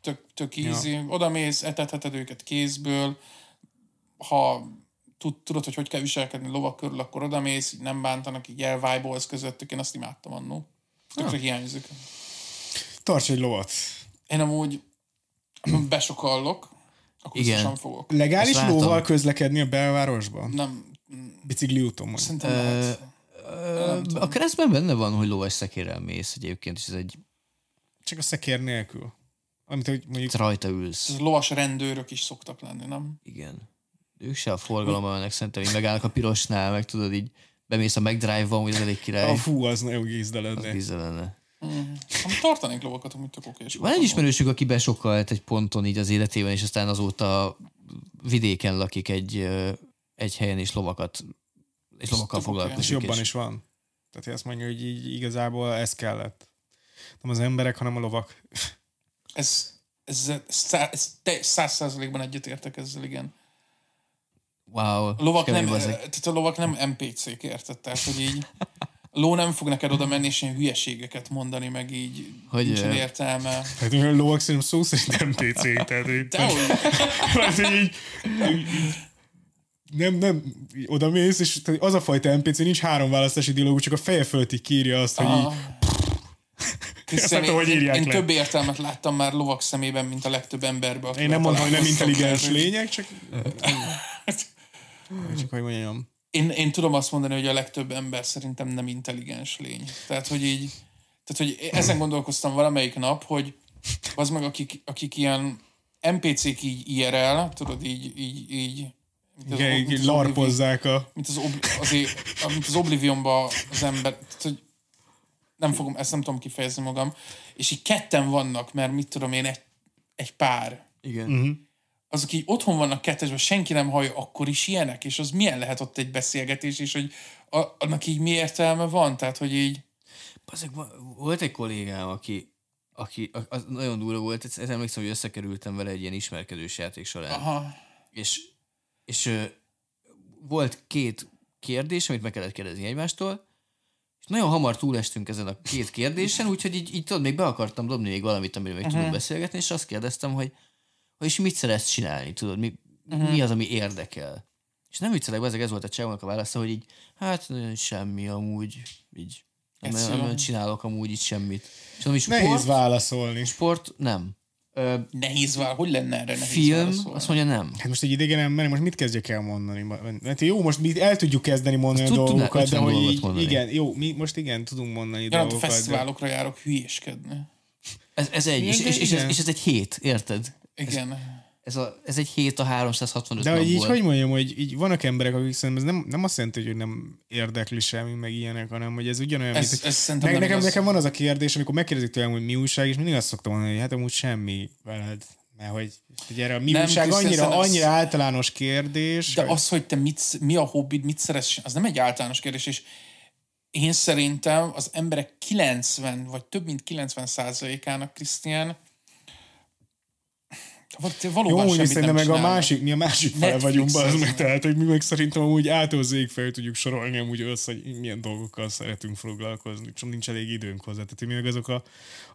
Tök, tök easy. Oda mész, etetheted őket kézből. Ha tud, tudod, hogy hogy kell viselkedni lovak körül, akkor oda mész, így nem bántanak, így elvibolsz közöttük. Én azt imádtam annó. Tökre hiányzik. Tarts egy lovat. Én amúgy besokallok, akkor Igen. fogok. Legális lóval közlekedni a belvárosban? Nem, Bicikli úton mondjuk. szerintem lehet. A keresztben benne van, hogy lovas szekérrel mész egyébként, és ez egy Csak a szekér nélkül. Amit, hogy mondjuk rajta ülsz. Ez lovas rendőrök is szoktak lenni, nem? Igen. Ők se a forgalomban vannak, szerintem így megállnak a pirosnál, meg tudod így bemész a McDrive-ban, hogy az elég király. a fú, az nagyon gízde Az lenne. vízzel lenne. Amit tartanék lovakat, amúgy tök okés. Van egy ismerősünk, aki besokkalt egy ponton így az életében, és aztán azóta vidéken lakik egy, egy helyen, és lovakat és lovakkal foglalkozik. És jobban is van. Tehát azt mondja, hogy így igazából ez kellett. Nem az emberek, hanem a lovak. Ez, ez, ez, ez te- száz százalékban egyetértek ezzel, igen. Wow. A lovak, nem, bazeg. tehát a lovak nem NPC-k, érted? Tehát, hogy így ló nem fog neked oda menni és ilyen hülyeségeket mondani, meg így Hogy, nincsen ö, értelme. Hát a lovak szerintem szó szerint NPC, tehát hogy, Dehogy, hogy így, így, nem, nem, oda mész, és az a fajta NPC, nincs három választási dialógus, csak a feje fölöttig kírja azt, hogy így, nem tudom, én, hogy én, írják én le. több értelmet láttam már lovak szemében, mint a legtöbb emberben. én nem mondom, hogy nem intelligens hogy- lények, csak csak hogy mondjam. Én, én tudom azt mondani, hogy a legtöbb ember szerintem nem intelligens lény. Tehát, hogy így, tehát, hogy ezen gondolkoztam valamelyik nap, hogy az meg, akik, akik ilyen NPC-k így IRL, tudod, így, így, így mint az, Igen, mint így az larpozzák a... mint az, ob, azért, mint az Oblivionban az ember, tehát, hogy nem fogom, ezt nem tudom kifejezni magam, és így ketten vannak, mert mit tudom én, egy, egy pár. Igen. Mhm. Azok így otthon vannak kettesben, senki nem hallja, akkor is ilyenek, és az milyen lehet ott egy beszélgetés, és hogy a, annak így mi értelme van, tehát hogy így, va- volt egy kollégám, aki, aki az nagyon durva volt, ezt emlékszem, hogy összekerültem vele egy ilyen ismerkedős játék során. aha, És, és ö, volt két kérdés, amit meg kellett kérdezni egymástól, és nagyon hamar túlestünk ezen a két kérdésen, úgyhogy így, így tudod, még be akartam dobni még valamit, amiről még tudunk beszélgetni, és azt kérdeztem, hogy, hogy és mit szeretsz csinálni, tudod, mi, mi az, ami érdekel. És nem viccelek, ezek ez volt a csávónak a válasza, hogy így, hát semmi amúgy, így nem, nem, nem csinálok amúgy így semmit. És mondom, hogy Nehéz sport, válaszolni. sport nem. Ö, nehéz vál, hogy lenne erre nehéz film, válaszolni? azt mondja nem. Hát most egy idegen ember, most mit kezdjek el mondani? Hát jó, most mi el tudjuk kezdeni mondani Azt a dolgokat, de 50 hogy így, mondani. igen, jó, mi most igen, tudunk mondani Ja, nem, a dolgokat. De... fesztiválokra járok hülyéskedni. Ez, ez egy, és, Igen, és, és, ez, és ez egy hét, érted? Igen. Ez, a, ez egy hét a 365 De hogy így, napból. hogy mondjam, hogy így vannak emberek, akik szerintem ez nem, nem azt jelenti, hogy nem érdekli semmi, meg ilyenek, hanem hogy ez ugyanolyan, Ez- mint, ez szerintem ne, nem nekem, igaz. nekem van az a kérdés, amikor megkérdezik tőlem, hogy mi újság, és mindig azt szoktam mondani, hogy hát amúgy semmi veled. Mert hogy, hogy erre a mi Nem, újság annyira, annyira általános kérdés. De hogy- az, hogy te mit, mi a hobbid, mit szeretsz, az nem egy általános kérdés, és én szerintem az emberek 90, vagy több mint 90 százalékának, Krisztián, Jó, valóban úgy semmit szerintem meg a másik, mi a másik Netflix vagyunk, az meg, tehát, hogy mi meg szerintem amúgy ától fel tudjuk sorolni amúgy össze, hogy milyen dolgokkal szeretünk foglalkozni, csak nincs elég időnk hozzá. Tehát mi meg azok a,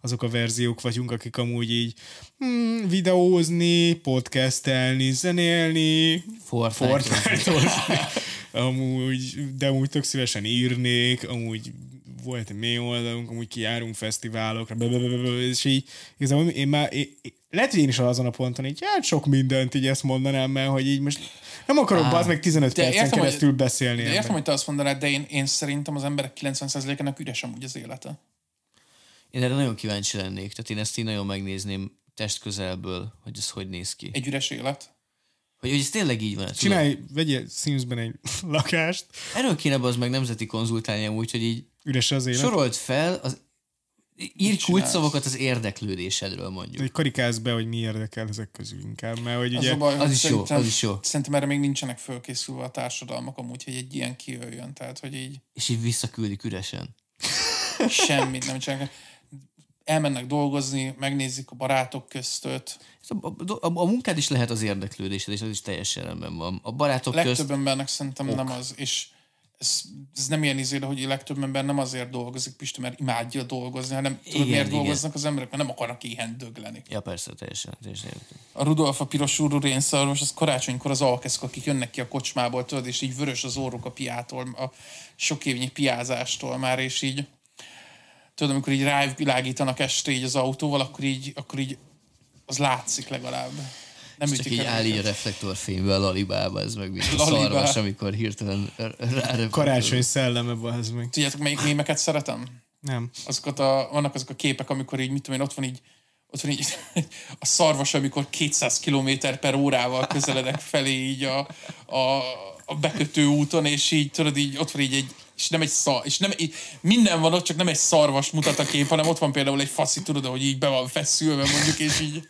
azok a verziók vagyunk, akik amúgy így hmm, videózni, podcastelni, zenélni, Fortnite. Amúgy, de amúgy tök szívesen írnék, amúgy volt egy mély oldalunk, amúgy kijárunk fesztiválokra, és így igazából én már, én- lehet, hogy én is azon a ponton így, hát sok mindent így ezt mondanám, mert hogy így most nem akarok az meg 15 De percen értem, hogy- keresztül beszélni. De értem, hogy te azt mondanád, de én, én szerintem az emberek 90%-ának üres amúgy az élete. Én erre nagyon kíváncsi lennék, tehát én ezt így nagyon megnézném test közelből, hogy ez hogy néz ki. Egy üres élet. Hogy, hogy ez tényleg így van. tudod? Csinálj, vegyél Simsben egy lakást, Erről kéne az meg nemzeti konzultálni úgy, hogy így üres az élet, sorolt fel, az, írj csinálsz? kulcsszavakat az érdeklődésedről mondjuk. hogy karikázz be, hogy mi érdekel ezek közül inkább, mert hogy Az ugye baj, az is jó, szerintem, az is jó. Szerintem erre még nincsenek fölkészülve a társadalmak amúgy, hogy egy ilyen kijöjjön. Tehát, hogy így És így visszaküldik üresen. semmit nem csinálnak. Elmennek dolgozni, megnézik a barátok köztöt. A, a, a, a munkád is lehet az érdeklődésed, és az is teljesen rendben van. A barátok Legtöbb közt... embernek szerintem ok. nem az, és ez, ez nem ilyen izére, hogy a legtöbb ember nem azért dolgozik, Pisti, mert imádja dolgozni, hanem tudod, Igen, miért igen. dolgoznak az emberek, mert nem akarnak éhen dögleni. Ja, persze, teljesen, teljesen. A Rudolf a piros úrú rénszar, most az karácsonykor az alkeszk, akik jönnek ki a kocsmából, tudod, és így vörös az orruk a piától, a sok évnyi piázástól már, és így tudod, amikor így rávilágítanak este így az autóval, akkor így, akkor így az látszik legalább. Nem Csak így áll így a reflektorfénybe a lalibába, ez meg mint szarvas, amikor hirtelen rá karácsony szelleme, az meg. Tudjátok, melyik mémeket szeretem? Nem. azokat a, vannak azok a képek, amikor így, mit tudom én, ott van így, ott van így a szarvas, amikor 200 km per órával közeledek felé így a, a, a bekötő úton, és így tudod, így ott van így egy és nem egy szar, és nem, így, minden van ott, csak nem egy szarvas mutat a kép, hanem ott van például egy faszi, tudod, hogy így be van feszülve mondjuk, és így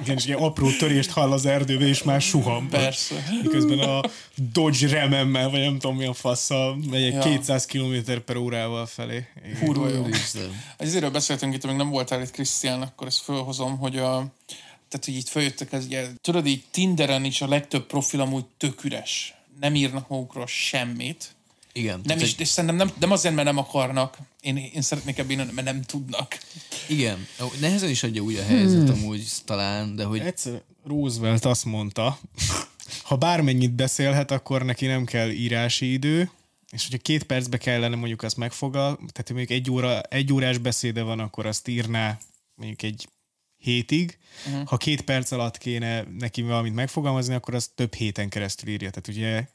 Igen, és ilyen apró törést hall az erdőbe, és már suham. persze. Miközben a Dodge Rememmel, vagy nem tudom milyen fasszal megyek Ja. 200 km per órával felé. Kurva jó. Ezért beszéltünk itt, még nem voltál itt Krisztián, akkor ezt fölhozom, hogy a, tehát, hogy itt följöttek, ez ugye, tudod, így Tinderen is a legtöbb profil amúgy tök üres. Nem írnak magukról semmit. Igen. Nem is, hogy- és szerintem nem, nem azért, mert nem akarnak. Én, én szeretnék ebben, mert nem tudnak. Igen. Nehezen is adja úgy a helyzet amúgy talán, de hogy Egyszer Roosevelt azt mondta, ha bármennyit beszélhet, akkor neki nem kell írási idő, és hogyha két percbe kellene mondjuk azt megfogal, tehát mondjuk egy, óra, egy órás beszéde van, akkor azt írná mondjuk egy hétig. Uh-huh. Ha két perc alatt kéne neki valamit megfogalmazni, akkor azt több héten keresztül írja. Tehát ugye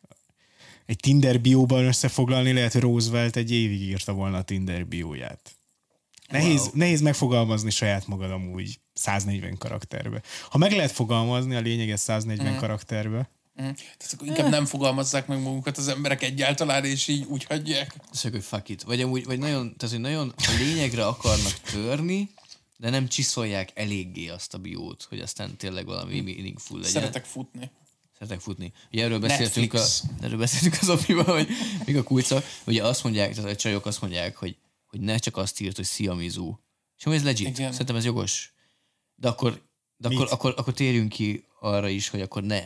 egy Tinder bióban összefoglalni lehet, hogy Roosevelt egy évig írta volna a Tinder bióját. Nehéz, wow. nehéz megfogalmazni saját magad amúgy 140 karakterbe. Ha meg lehet fogalmazni a lényeget 140 mm. karakterbe, Mm. Tehát akkor inkább nem fogalmazzák meg magukat az emberek egyáltalán, és így úgy hagyják. mondjuk, hogy fuck it. Vagy, amúgy, vagy nagyon, tehát, hogy nagyon a lényegre akarnak törni, de nem csiszolják eléggé azt a biót, hogy aztán tényleg valami meaningful legyen. Szeretek futni. Szeretek futni. Ugye erről beszéltünk, a, erről beszéltünk az opiban, hogy még a kulca, ugye azt mondják, tehát a csajok azt mondják, hogy, hogy ne csak azt írt, hogy szia Mizu. És amúgy ez legit. Igen. Szerintem ez jogos. De akkor, de akkor, Mit? akkor, akkor térjünk ki arra is, hogy akkor ne,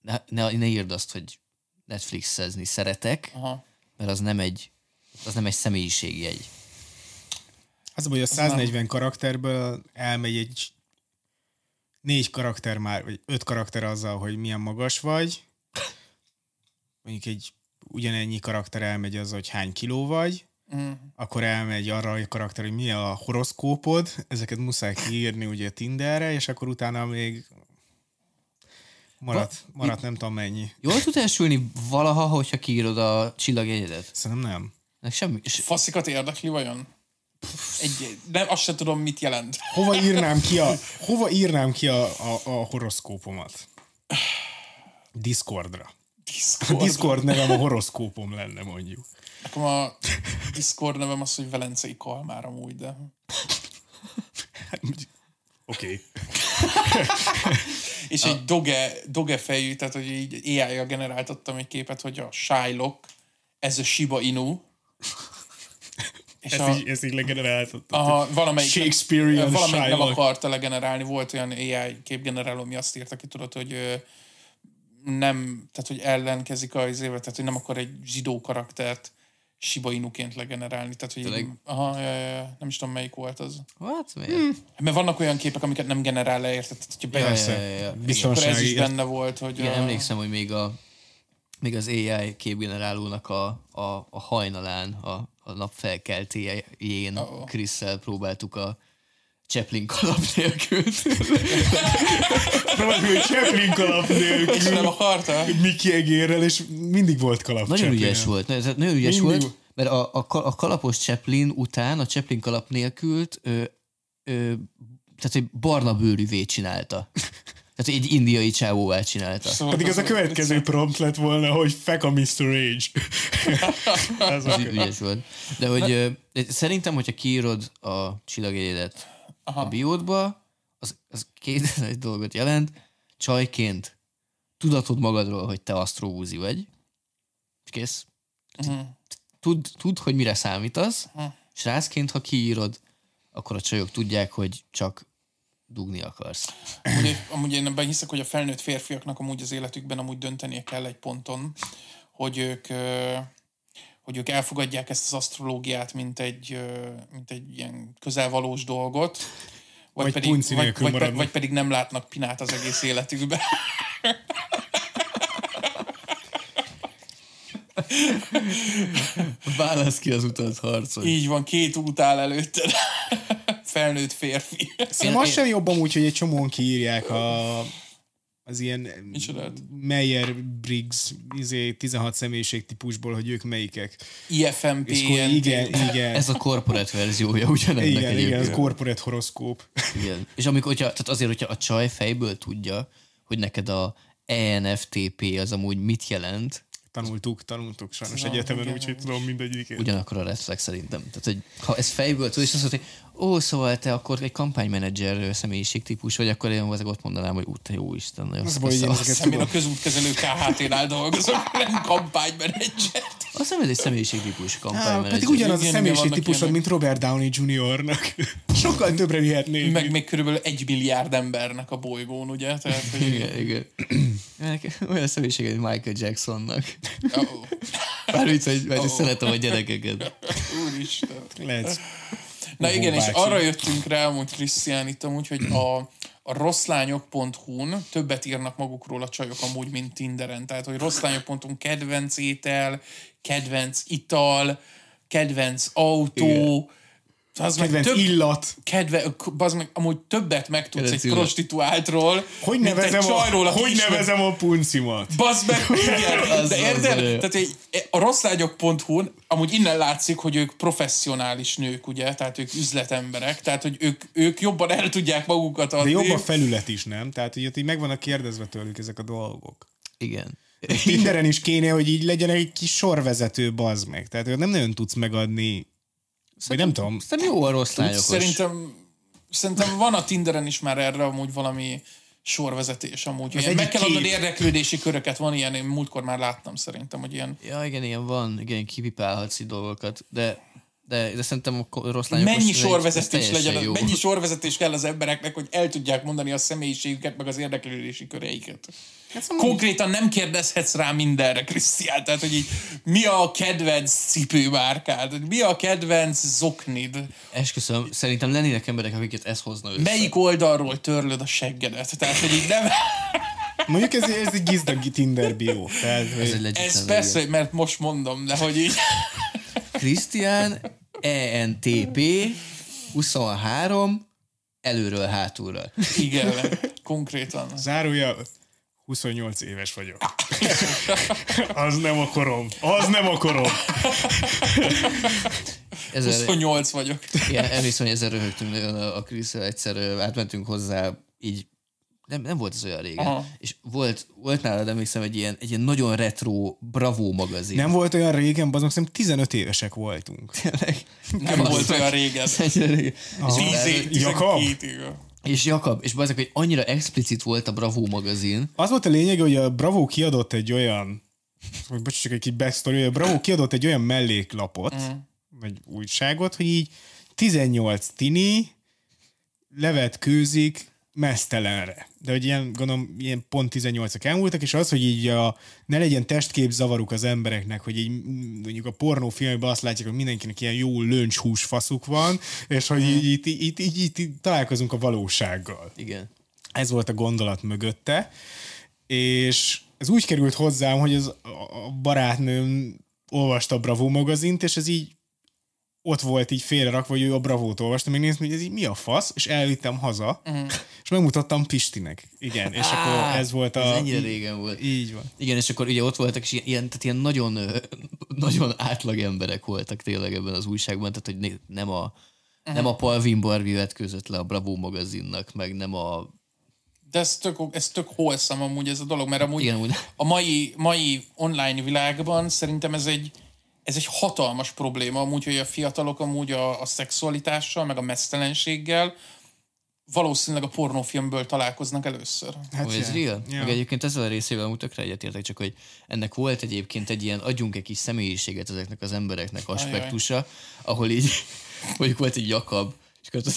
ne, ne, ne írd azt, hogy Netflixezni szeretek, Aha. mert az nem egy, az nem egy személyiségjegy. az a baj, hogy a 140 karakterből elmegy egy négy karakter már, vagy öt karakter azzal, hogy milyen magas vagy. Mondjuk egy ugyanennyi karakter elmegy az, hogy hány kiló vagy. Mm. akkor elmegy arra a karakter, hogy mi a horoszkópod, ezeket muszáj kiírni ugye Tinderre, és akkor utána még maradt, maradt nem tudom mennyi. Jól tud elsülni valaha, hogyha kiírod a csillagjegyedet? Szerintem nem. Semmi. Faszikat érdekli vajon? Egy, nem, azt sem tudom, mit jelent. Hova írnám ki a, hova írnám ki a, a, a horoszkópomat? Discordra. A Discord. Discord nevem a horoszkópom lenne mondjuk. Nekem a Discord nevem az, hogy Velencei Kalmár amúgy, de... Oké. Okay. És egy doge, doge fejű, tehát hogy így AI-jal generáltattam egy képet, hogy a Shylock, ez a Shiba Inu, És ezt, a- így, ezt így legeneráltad. Aha, valamelyik, Shakespearean valamelyik nem akarta legenerálni, volt olyan AI képgeneráló, ami azt írta ki, tudod, hogy nem, tehát hogy ellenkezik a izével, tehát hogy nem akar egy zsidó karaktert Shiba Inuként legenerálni. Tehát, hogy Tényleg? aha, ja, ja, ja, nem is tudom melyik volt az. Hát, miért? Mert vannak olyan képek, amiket nem generál le, érted? Tehát, hogyha Ja, bejössz, ja, ja, ja. és akkor ez is benne volt, hogy Igen, a, emlékszem, hogy még a még az AI képgenerálónak a, a, a hajnalán, a, a nap felkeltéjén Uh-oh. Krisszel próbáltuk a Chaplin kalap nélkül. Próbáljuk, hogy Chaplin kalap nélkül. nem akarta? Mickey egérrel, és mindig volt kalap Nagyon Chaplin-en. ügyes volt. Tehát Nagyon ügyes Mindig volt, mert a, a, a kalapos Chaplin után, a Chaplin kalap nélkült, ö, ö, tehát egy barna bőrűvé csinálta. Tehát egy indiai csávóvá csinálta. Szóval Pedig az a következő prompt lett volna, hogy fek a Mr. Age. Ez a Az ügyes volt. De hogy de szerintem, hogyha kiírod a csillagegyedet a biódba, az, az két egy dolgot jelent. Csajként tudatod magadról, hogy te asztróúzi vagy. És kész. Tud, tud, hogy mire számítasz. Srácként, ha kiírod, akkor a csajok tudják, hogy csak dugni akarsz. Amúgy, amúgy én ebben hiszek, hogy a felnőtt férfiaknak amúgy az életükben amúgy döntenie kell egy ponton, hogy ők, hogy ők elfogadják ezt az asztrológiát, mint egy, mint egy ilyen közelvalós dolgot, vagy, Vagy pedig, vagy, vagy, vagy pedig nem látnak pinát az egész életükben. Válasz ki az utat, harcol. Így van, két út áll előtted. Felnőtt férfi. Szerintem az sem jobb amúgy, hogy egy csomóan kiírják a, az ilyen Micsodát? Meyer Briggs izé, 16 személyiség típusból, hogy ők melyikek. IFMP, igen, igen. Ez a corporate verziója ugyanennek igen, igen, egyébként. ez corporate horoszkóp. Igen. És amikor, hogyha, tehát azért, hogyha a csaj fejből tudja, hogy neked a ENFTP az amúgy mit jelent, Tanultuk, tanultuk sajnos Tudom, egyetemen, úgyhogy tudom mindegyik. ugyanakkor a red flag szerintem. Tehát, hogy ha ez fejből tudod, és azt mondod, hogy ó, szóval te akkor egy kampánymenedzser személyiségtípus vagy, akkor én ott mondanám, hogy út, jó Isten, nagyon Az baj, hogy én ezeket én a közútkezelő KHT-nál dolgozom, nem kampánymenedzser. Azt hiszem, ez egy személyiségtípus kampánymenedzser. pedig ugyanaz a Igen, személyiség igen, vannak típusod, ilyenek. mint Robert Downey Jr.-nak. Sokkal többre vihetnék. Meg még körülbelül egy milliárd embernek a bolygón, ugye? Tehát, hogy... Igen, igen. Olyan személyiség, mint Michael Jacksonnak. Oh, Bár vicc, hogy, mert szeretem a gyerekeket. úristen. Lehet. Na igen, és bácsi. arra jöttünk rá, hogy Krisztián itt amúgy, hogy a, a rosszlányok.hu-n többet írnak magukról a csajok amúgy, mint Tinderen. Tehát, hogy rosszlányok.hu kedvenc étel, kedvenc ital, kedvenc autó, az meg több, illat. kedve, az meg amúgy többet megtudsz Kedvenc egy illat. prostituáltról, Hogy mint nevezem, egy a, csajról, aki hogy ismer- nevezem a puncimat? Bazd meg, igen. Az- De érted? Tehát egy, a rosszlányok.hu-n amúgy innen látszik, hogy ők professzionális nők, ugye? Tehát ők üzletemberek, tehát hogy ők, ők jobban el tudják magukat adni. De jobb a felület is, nem? Tehát, hogy ott így meg vannak kérdezve tőlük ezek a dolgok. Igen. Tinderen is kéne, hogy így legyen egy kis sorvezető bazd meg. Tehát hogy nem nagyon tudsz megadni. Vagy nem tudom. Szerintem jó a rossz lányokos. Szerintem, szerintem van a Tinderen is már erre amúgy valami sorvezetés amúgy. Ilyen, egyik meg kell adnod kép. érdeklődési köröket, van ilyen, én múltkor már láttam szerintem, hogy ilyen Ja, igen, ilyen van, igen, kipipálhatsz dolgokat, de, de, de szerintem a rossz lányokos... mennyi sorvezetés legyen, jó. mennyi sorvezetés kell az embereknek, hogy el tudják mondani a személyiségüket, meg az érdeklődési köreiket. Konkrétan nem kérdezhetsz rá mindenre, Krisztián. Tehát, hogy így, mi a kedvenc cipőmárkád? Mi a kedvenc zoknid? Esküszöm, szerintem lennének emberek, akiket ez hozna össze. Melyik oldalról törlöd a seggedet? Tehát, hogy így nem... Mondjuk ez, ez egy gizdag Tinder bio. Tehát, Ez Ez persze, mert most mondom, de hogy így... Krisztián, ENTP, 23, előről hátulra. Igen, konkrétan. zárója 28 éves vagyok. az nem a korom. Az nem a korom. Ezer, 28 vagyok. igen, emlékszem, hogy ezzel röhögtünk nagyon a, a krisz egyszer átmentünk hozzá, így nem, nem volt ez olyan régen. Aha. És volt, volt nálad, emlékszem, egy ilyen, egy ilyen nagyon retro Bravo magazin. Nem volt olyan régen, meg, szerintem 15 évesek voltunk. Nem volt olyan régen. Régen. És, 10 év, Jakab? 12 év. és Jakab, és bazeg, hogy annyira explicit volt a Bravo magazin, Az volt a lényeg, hogy a Bravo kiadott egy olyan, hogy bocs, csak egy kis backstory, hogy a Bravo kiadott egy olyan melléklapot, vagy újságot, hogy így 18 tini levetkőzik mesztelenre. De hogy ilyen, gondolom, ilyen pont 18-ak elmúltak, és az, hogy így a, ne legyen testkép zavaruk az embereknek, hogy így mondjuk a pornófilmben azt látják, hogy mindenkinek ilyen jó löncshús faszuk van, és hogy így, így, így, így, így, így, találkozunk a valósággal. Igen. Ez volt a gondolat mögötte, és ez úgy került hozzám, hogy az, a barátnőm olvasta a Bravo magazint, és ez így ott volt így félrerakva, hogy ő a Bravót olvasta, még néztem, hogy ez így mi a fasz, és elvittem haza, uh-huh. és megmutattam Pistinek. Igen, és Á, akkor ez volt a... Ez ennyire régen volt. Így van. Igen, és akkor ugye ott voltak, és ilyen, tehát ilyen nagyon, nagyon átlag emberek voltak tényleg ebben az újságban, tehát hogy nem a, nem a Palvin Barbie vetközött le a Bravo magazinnak, meg nem a... De ez tök, ez tök wholesome amúgy ez a dolog, mert amúgy Igen, a mai, mai online világban szerintem ez egy, ez egy hatalmas probléma amúgy, hogy a fiatalok amúgy a, a szexualitással, meg a mesztelenséggel valószínűleg a pornófilmből találkoznak először. Hát hogy ez ja. real? Ja. Meg egyébként ezzel a részével mutakra egyetértek, csak hogy ennek volt egyébként egy ilyen, adjunk egy kis személyiséget ezeknek az embereknek aspektusa, ahol így, mondjuk volt egy Jakab, és akkor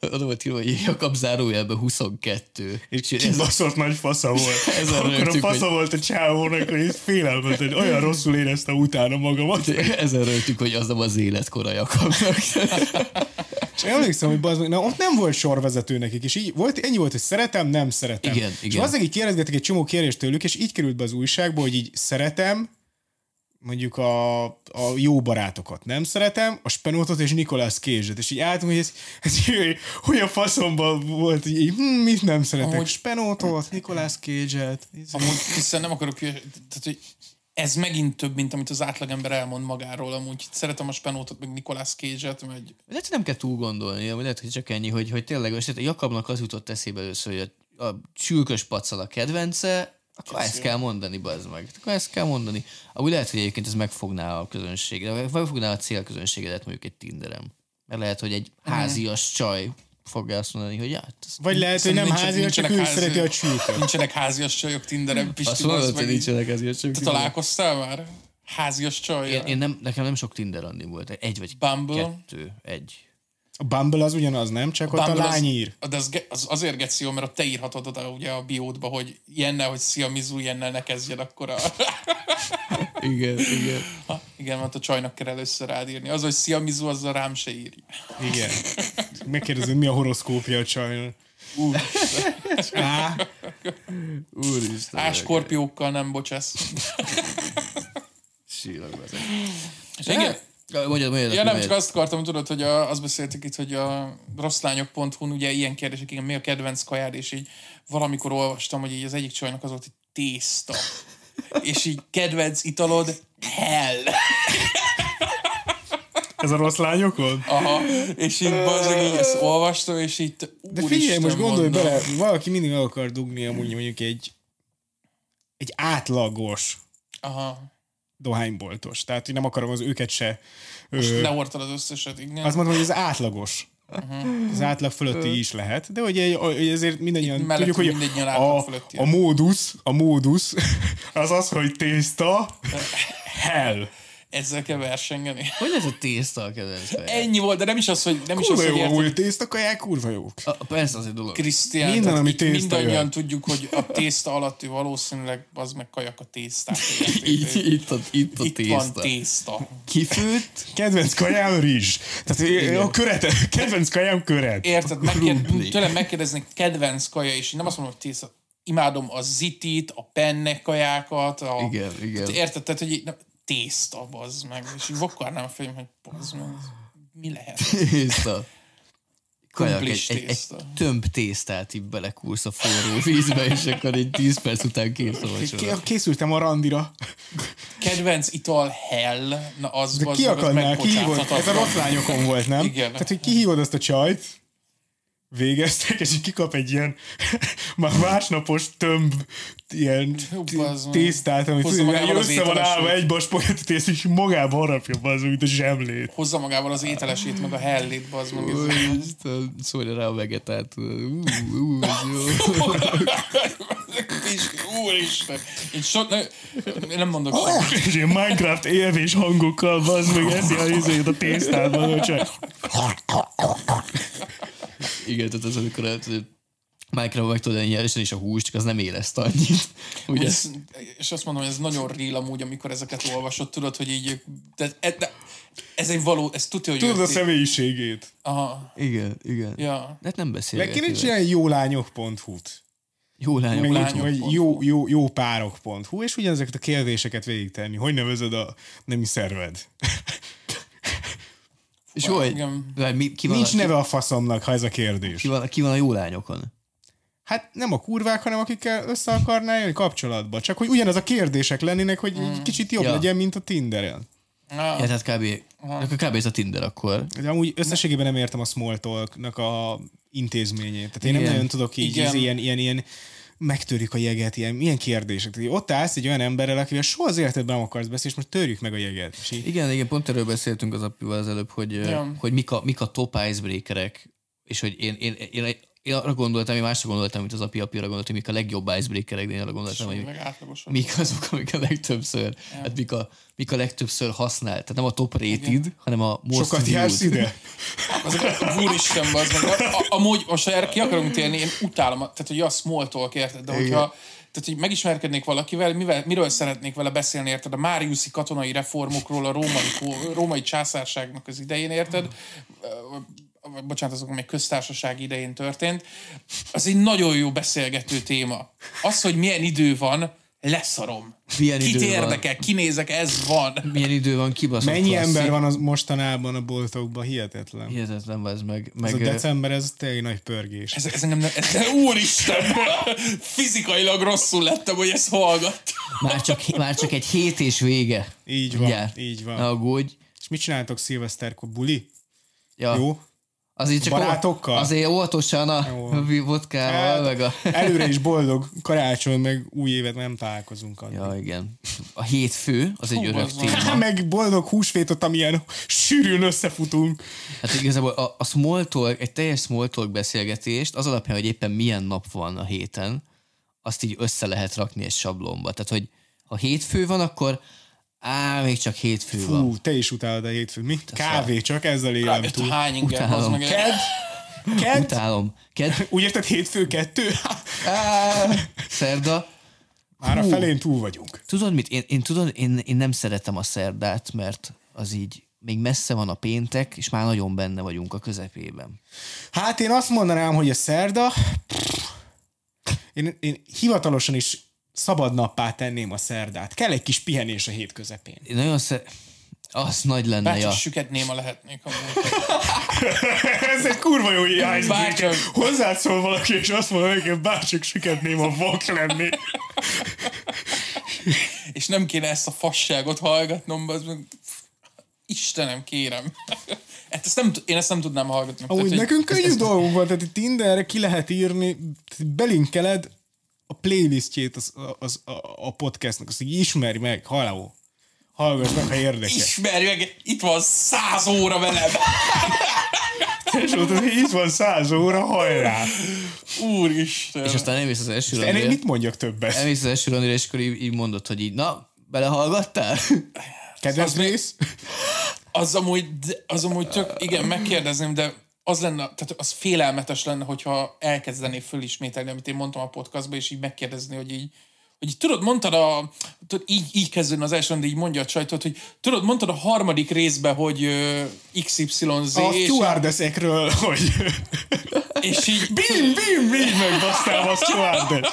oda volt írva, hogy Jakab zárójelben 22. És ez, kibaszott nagy fasza volt. Ezen Akkor a rögtük, fasza volt a csávónak, hogy ez félelmet, hogy olyan rosszul érezte utána magamat. ezen rögtük, hogy az nem az életkora Jakabnak. És emlékszem, hogy bazd na ott nem volt sorvezető nekik, és így volt, ennyi volt, hogy szeretem, nem szeretem. Igen, és igen. az így kérdezgetek egy csomó kérdést tőlük, és így került be az újságba, hogy így szeretem, mondjuk a, a jó barátokat nem szeretem, a Spenótot és Nicolas Cage-et, és így álltunk, hogy ez, ez hogy a faszomban volt, hogy így, hm, mit nem szeretek, Amúgy- Spenótot, Nicolas Cage-et. Amúgy hiszen nem akarok, tehát hogy ez megint több, mint amit az átlagember elmond magáról. Amúgy szeretem a Spenótot, meg Nicolas Cage-et, meg Lehet, nem kell túl gondolni, vagy lehet, hogy csak ennyi, hogy, hogy tényleg most a Jakabnak az jutott eszébe először, hogy a, a sülkös pacal a kedvence, akkor ezt kell mondani, bazd meg. Akkor ezt kell mondani. Amúgy lehet, hogy egyébként ez megfogná a közönséget, vagy megfogná a célközönségedet mondjuk egy Tinderem. Mert lehet, hogy egy házias csaj fogja azt mondani, hogy hát, Vagy lehet, hogy nem Nincsen- házi, csak ő szereti a csülköt. Nincsenek házias csajok Tinderen, azt Pisti, mondod, bazd hogy nincsenek házias csajok. Te találkoztál már? Házias csaj? Én, én nem, nekem nem sok Tinder randi volt. Egy vagy Bumble? kettő. Egy. A Bumble az ugyanaz, nem? Csak ott a lány ír. Az, de az, az, azért geci jó, mert ott te írhatod oda ugye a biódba, hogy ilyennel, hogy szia Mizu, ilyennel ne kezdjen, akkor a... Igen, igen. Ha, igen, mert a csajnak kell először rád írni. Az, hogy szia Mizu, azzal rám se írja. Igen. Megkérdezed, mi a horoszkópja a csajnak. Úr, Á, Úristen. á, skorpiókkal nem bocsász. Sílag vezet. Igen. Mondjad, mondjad. Ja, nem, mondjad. csak azt akartam, tudod, hogy a, azt beszéltük itt, hogy a rosszlányok.hu-n ugye ilyen kérdések, igen, mi a kedvenc kajád, és így valamikor olvastam, hogy így az egyik csajnak az volt, hogy tészta. és így kedvenc italod, hell. ez a rossz lányokon? Aha, és így bazdmeg így ezt olvastam, és így De figyelj, most gondolj bele, valaki mindig el akar dugni amúgy mondjuk egy egy átlagos Aha. Dohányboltos. Tehát, hogy nem akarom az őket se... Most Ö, lehordtad az összeset, igen. azt mondom, hogy az átlagos. Az átlag fölötti is lehet, de hogy, ezért mindannyian tudjuk, hogy a, a módusz, a módusz az az, hogy tészta, hell. Ezzel kell versengeni. Hogy ez a tészta a kedvenc? Ennyi volt, de nem is az, hogy nem is az, Kurva hogy jó, érted, tészta kaják, kurva jók. A, persze, az egy dolog. Krisztián, Minden, ami tészta mindannyian jöhet. tudjuk, hogy a tészta alatt ő valószínűleg az meg kajak a tésztát. érted? Itt, itt, a, itt a Itt tészta. van tészta. Kifőtt, Kedvenc kajám rizs. Tehát a köret, kedvenc kajám köret. Érted? Megkér, tőlem megkérdeznek kedvenc kaja, és én nem azt mondom, hogy tészta. Imádom a zitit, a penne kajákat. A, Igen, igen. Érted? Tehát, hogy nem, tészta, bazd meg. És így vakarnám a fejem, hogy bazd meg, mi lehet? tészta. Kajak, egy, egy, egy tömb tésztát így belekúrsz a forró vízbe, és akkor egy 10 perc után kész a vacsora. Készültem a randira. Kedvenc ital hell, na az, De ki meg, az akarnál, kihívod? Ez a megbocsáthatatlan. rossz lányokon volt, nem? Igen. Tehát, hogy kihívod azt a csajt, végeztek, és így kikap egy ilyen már másnapos tömb ilyen bazd tésztát, amit Hozza magával össze van állva egy baspolyat tészta, és magába harapja az, mint a zsemlét. Hozza magával az ételesét, meg a hellét, bazd meg. Úristen, szólja rá a vegetát. Ú, jó. Úristen. Én, so, ne, én nem mondok semmit. És ilyen Minecraft élvés hangokkal, bazd meg, eszi a izét a tésztádban, hogy csak... Igen, tehát az, amikor hát, Minecraft meg tudod enni és a húst, csak az nem éreszt annyit. Ugye? Ez, és azt mondom, hogy ez nagyon real amúgy, amikor ezeket olvasod, tudod, hogy így, de, de, de ez egy való, ez tudja, hogy Tudod a személyiségét. Aha, Igen, igen. ja. De hát nem Meg beszélgetünk. kéne csinálni jólányok.hu-t. Jó lányok. Meg lányok. vagy jó, jó, jó párok.hu, és ugyanezeket a kérdéseket végigtenni. Hogy nevezed a nemi szerved? És hogy Igen. vagy mi, ki, van Nincs a, neve a faszomnak, ha ez a kérdés. ki, van, ki van a jó lányokon? Hát nem a kurvák, hanem akikkel össze akarnál jönni kapcsolatba. Csak hogy ugyanaz a kérdések lennének, hogy egy kicsit jobb Ja. legyen, mint a Tinderen. Ah, Ja, tehát kb. Akkor kb. ez a Tinder akkor. De amúgy összességében nem értem a small talknak a intézményét. Tehát én nem Igen. nagyon tudok így Igen. ez ilyen, ilyen, ilyen megtörjük a jeget, ilyen, milyen kérdések. Tehát ott állsz egy olyan emberrel, akivel soha az életedben nem akarsz beszélni, és most törjük meg a jeget. És így, Igen, igen, pont erről beszéltünk az apival az előbb, hogy, Ja. ja. hogy mik, a, mik a top icebreakerek, és hogy én, én, én, én, én arra gondoltam, én másra gondoltam, mint az api apira gondoltam, mik a legjobb icebreakerek, de én arra gondoltam, hogy mik azok, amik a legtöbbször, ja. hát mik a, mik a legtöbbször használt. Tehát nem a top rated, hanem a most sokat jársz ide? Az úristen, az meg. A- a- Amúgy, most erre ki akarunk térni, én utálom, tehát hogy a small talk, érted? De hogyha tehát, hogy megismerkednék valakivel, mivel, miről szeretnék vele beszélni, érted? A Máriuszi katonai reformokról, a római, római császárságnak az idején, érted? Ö, Bocsánat, azok még köztársaság idején történt. Az egy nagyon jó beszélgető téma. Az, hogy milyen idő van, leszarom. Milyen Kit idő van? érdekel, kinézek, ez van. Milyen idő van, kibaszott Mennyi klasszik. ember van az mostanában a boltokban? Hihetetlen. Hihetetlen, ez meg. Ez meg a ö, december, ez tényleg nagy pörgés. Ez, ez engem nem, ez, úristen, fizikailag rosszul lettem, hogy ezt hallgat. már, csak, már csak egy hét és vége. Így van, Mindjárt. így van. Ne aggódj. És mit csináltok szilveszterkor? Buli? Ja. Jó? Azért csak Barátokkal? Azért óvatosan a Jó. vodkával, meg a... Előre is boldog karácsony, meg új évet nem találkozunk addig. Ja, igen. A hétfő, az egy Hú, örök az van. téma. Meg boldog húsvétot, amilyen sűrűn összefutunk. Hát igazából a, a small talk, egy teljes small talk beszélgetést, az alapján, hogy éppen milyen nap van a héten, azt így össze lehet rakni egy sablonba. Tehát, hogy ha hétfő van, akkor á, még csak hétfő van. Fú, te is utálod a hétfőt. Mi? Kávé, csak ezzel élem túl. hány az Utálom. meg. Ked? Ked? Utálom. Ked, Úgy érted hétfő kettő? á, szerda. Már a felén túl vagyunk. Tudod mit? Én, én, tudod, én, én nem szeretem a szerdát, mert az így még messze van a péntek, és már nagyon benne vagyunk a közepében. Hát én azt mondanám, hogy a szerda, én, én hivatalosan is szabad nappá tenném a szerdát. Kell egy kis pihenés a hét közepén. Én nagyon szer... Az nagy lenne, Bárcsak ja. süket néma lehetnék amúgy. Ez egy kurva jó icebreaker. Bárcsak. Hozzád szól valaki, és azt mondja, hogy bárcsak süketném a vak lenni. És nem kéne ezt a fasságot hallgatnom, az meg... Istenem, kérem. Hát ezt nem, én ezt nem tudnám hallgatni. Amúgy Tehát, nekünk könnyű dolgunk van, tehát itt Tinderre ki lehet írni, belinkeled a playlistjét az, az, a, a podcastnak, azt így ismerj meg, halló. Hallgass meg, ha érdekel. Ismerj meg, itt van száz óra velem. Hogy itt van száz óra, hajrá. Úristen. És aztán elmész az első Ennél randira, mit mondjak többet? elmész az első randira, és akkor így, így mondod, hogy így, na, belehallgattál? Kedves Az rész? Az amúgy, az amúgy tök, igen, megkérdezném, de az lenne, tehát az félelmetes lenne, hogyha elkezdené fölismételni, amit én mondtam a podcastban, és így megkérdezni, hogy így, hogy így, tudod, mondtad a, tudod, így, így kezdődne az első, de így mondja a csajtot, hogy tudod, mondtad a harmadik részben, hogy ö, XYZ, A és, stewardessekről, hogy és így, bim, bim, bim, megbasztál a stewardess.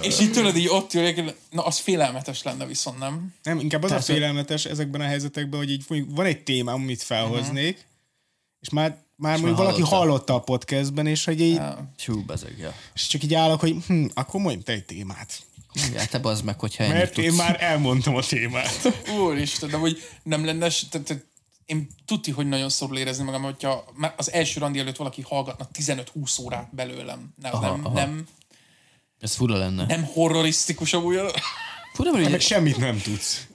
és így tudod, így ott ülök, na az félelmetes lenne viszont, nem? Nem, inkább az a félelmetes ezekben a helyzetekben, hogy így van egy témám, amit felhoznék, és már, már mondjuk valaki hallotta. hallotta a podcastben, és hogy így, Hú, bezeg, ja. és csak így állok, hogy hm, akkor mondj te egy témát. Ja, te bazd meg, hogyha Mert én tudsz. már elmondtam a témát. Úristen, de hogy nem lenne, tehát, tehát én tudti, hogy nagyon szorul érezni magam, hogyha már az első randi előtt valaki hallgatna 15-20 órát belőlem. Nem, Aha, nem, aha. nem, Ez fura lenne. nem horrorisztikus amúgy. Fura, mert Meg ugye, semmit nem tudsz.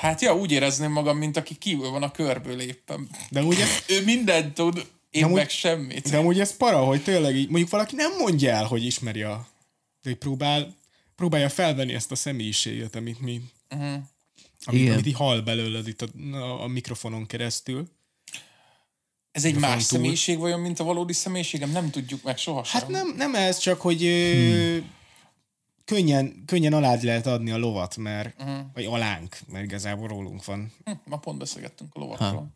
Hát ja, úgy érezném magam, mint aki kívül van a körből éppen. De ugye, Ő mindent tud, én amúgy- meg semmit. de amúgy ez para, hogy tényleg így, mondjuk valaki nem mondja el, hogy ismeri a De hogy próbál, próbálja felvenni ezt a személyiséget, amit mi, uh-huh. amit, Igen. amit így hall belőled itt a, a, a mikrofonon keresztül. Ez egy más túl. személyiség vajon, mint a valódi személyiségem? Nem tudjuk meg sohasem. Hát nem, nem ez, csak hogy ö, Hmm. Könnyen, könnyen alád lehet adni a lovat, mert, uh-huh. vagy alánk, mert igazából rólunk van. Hm, ma pont beszélgettünk a lovakról.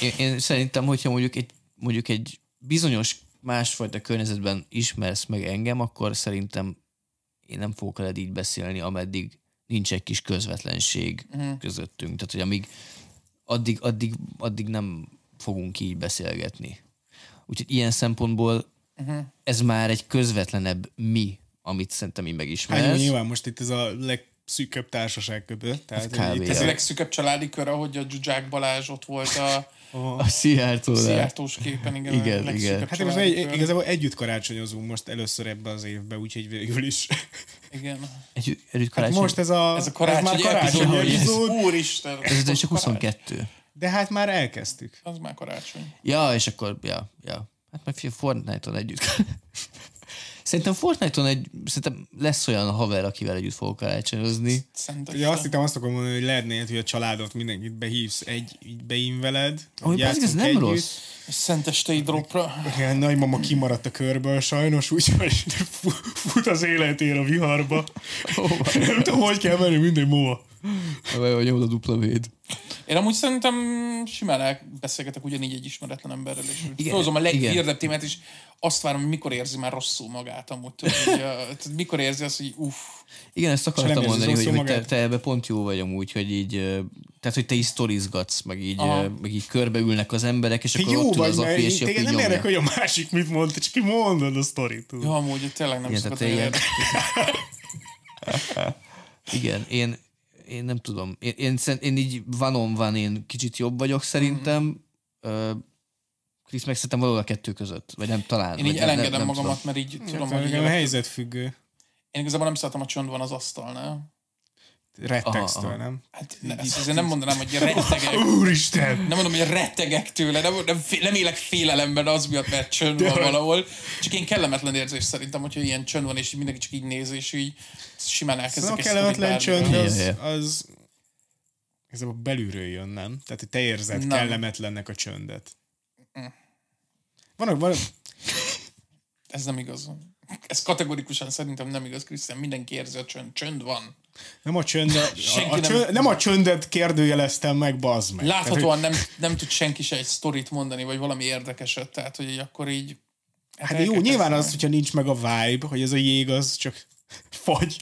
Én, én szerintem, hogyha mondjuk egy, mondjuk egy bizonyos másfajta környezetben ismersz meg engem, akkor szerintem én nem fogok veled így beszélni, ameddig nincs egy kis közvetlenség uh-huh. közöttünk. Tehát, hogy amíg addig, addig, addig nem fogunk így beszélgetni. Úgyhogy ilyen szempontból uh-huh. ez már egy közvetlenebb mi, amit szerintem így Hát jó, megismersz. nyilván most itt ez a legszűkebb társaság között. Tehát, kb. hogy itt Ez a legszűkebb családi kör, ahogy a Zsuzsák Balázs ott volt a A Szijjártó. Szijjártós képen. Igen, Igen, a igen. Hát most egy, igazából együtt karácsonyozunk most először ebbe az évbe, úgyhogy végül is. Igen. Egy, együtt Hát karácsony. most ez a, Ez a karácsony, ez már karácsony epizód. epizód, Úristen! ez, ez csak Karácsony. 22. de hát már elkezdtük. Az már karácsony. Ja, és akkor, ja, ja. Hát meg figyelj, Fortnite-on együtt. Szerintem Fortnite-on egy, szerintem lesz olyan haver, akivel együtt fogok karácsonyozni. Szentes. Ugye azt hittem, azt akarom mondani, hogy lehetne, hogy a családot mindenkit behívsz, egy, így beínveled. Ahogy ez nem együtt. rossz. Szentestei dropra. Igen, nagymama kimaradt a körből sajnos, úgyhogy fu- fut az életér a viharba. nem tudom, hogy kell menni, mindegy mova. Vagy a dupla véd. Én amúgy szerintem simán elbeszélgetek ugyanígy egy ismeretlen emberrel, és Igen, igen, hozom a igen. legvirdebb témát, és azt várom, hogy mikor érzi már rosszul magát amúgy. Tudod, hogy, uh, tehát mikor érzi azt, hogy uff, Igen, ezt akartam mondani, hogy, hogy te, te ebbe pont jó vagy amúgy, hogy így, tehát hogy te is sztorizgatsz, meg így, Aha. meg így körbeülnek az emberek, és Te akkor jó ott ül vagy, az api, és így nem érek, hogy a másik mit mond, csak ki mondod a sztorit. jó, amúgy tényleg nem Igen, olyan igen, én, én nem tudom. Én, én, én így van on van, én kicsit jobb vagyok szerintem. Ö, Krisz meg szerintem valahol a kettő között. Vagy nem, talán. Én így nem, elengedem nem, nem magamat, tudom. mert így tudom, hogy a- helyzet függő. én igazából nem szeretem, a csönd van az asztalnál. Rettegsz aha. nem? Hát ne, ezt azért nem mondanám, hogy rettegek. Úristen! Nem mondom, hogy rettegek tőle, nem, nem, nem élek félelemben az miatt, mert csönd van valahol. Csak én kellemetlen érzés szerintem, hogyha ilyen csönd van, és mindenki csak így néz, és így simán Ez elkezdek a egy kellemetlen csönd, az, az igazából belülről jön, nem? Tehát, hogy te érzed Nem. kellemetlennek a csöndet. Vannak, vannak, Ez nem igaz. Ez kategorikusan szerintem nem igaz, Krisztián. Mindenki érzi a csönd. Csönd van. nem a csönd, a, Senki a, a nem- csönd, nem a csöndet kérdőjeleztem meg, bazd meg. Tehát, Láthatóan nem, nem tud senki se egy sztorit mondani, vagy valami érdekeset. Tehát, hogy így akkor így... hogy, hát jó, nyilván az, hogyha nincs meg a vibe, hogy ez a jég az csak fagy,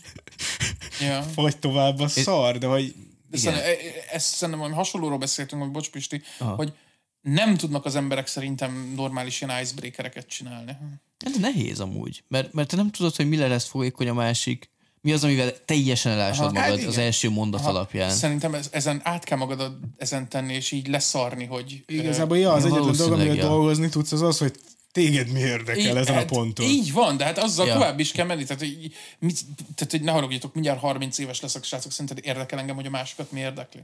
Ja. fagy tovább a szar, de hogy De szerintem, e- e- ezt szerintem valami hasonlóról beszéltünk, hogy bocs Pisti, hogy nem tudnak az emberek szerintem normális ilyen icebreakereket csinálni. Hát De nehéz amúgy, mert, mert te nem tudod, hogy mire lesz folyékony a másik, mi az, amivel teljesen elásod Aha. magad Hát az első mondat alapján. Szerintem ez, ezen át kell magad ezen tenni, és így leszarni, hogy... igazából ja, az Ja, egyetlen dolog, amivel ja. dolgozni tudsz, az az, hogy téged mi érdekel Így- ezen a hát ponton. Így van, de hát azzal Ja. tovább is kell menni. Tehát, hogy, mit, tehát, hogy ne haragudjatok, mindjárt 30 éves leszek, srácok, szerinted érdekel engem, hogy a másokat mi érdekli?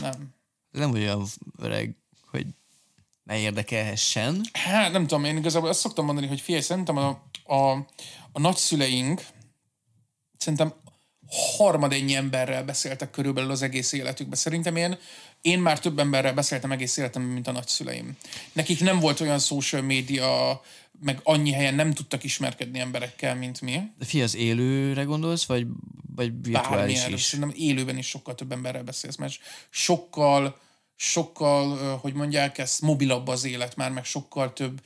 Nem. Nem vagy olyan öreg, hogy ne érdekelhessen. Hát nem tudom, én igazából azt szoktam mondani, hogy figyelj, szerintem a, a, a nagyszüleink szerintem harmad ennyi emberrel beszéltek körülbelül az egész életükben. Szerintem én, én már több emberrel beszéltem egész életemben, mint a nagyszüleim. Nekik nem volt olyan social media, meg annyi helyen nem tudtak ismerkedni emberekkel, mint mi. De fi, az élőre gondolsz, vagy, vagy virtuális Bármilyen, is? szerintem élőben is sokkal több emberrel beszélsz, mert sokkal, sokkal, hogy mondják ezt, mobilabb az élet már, meg sokkal több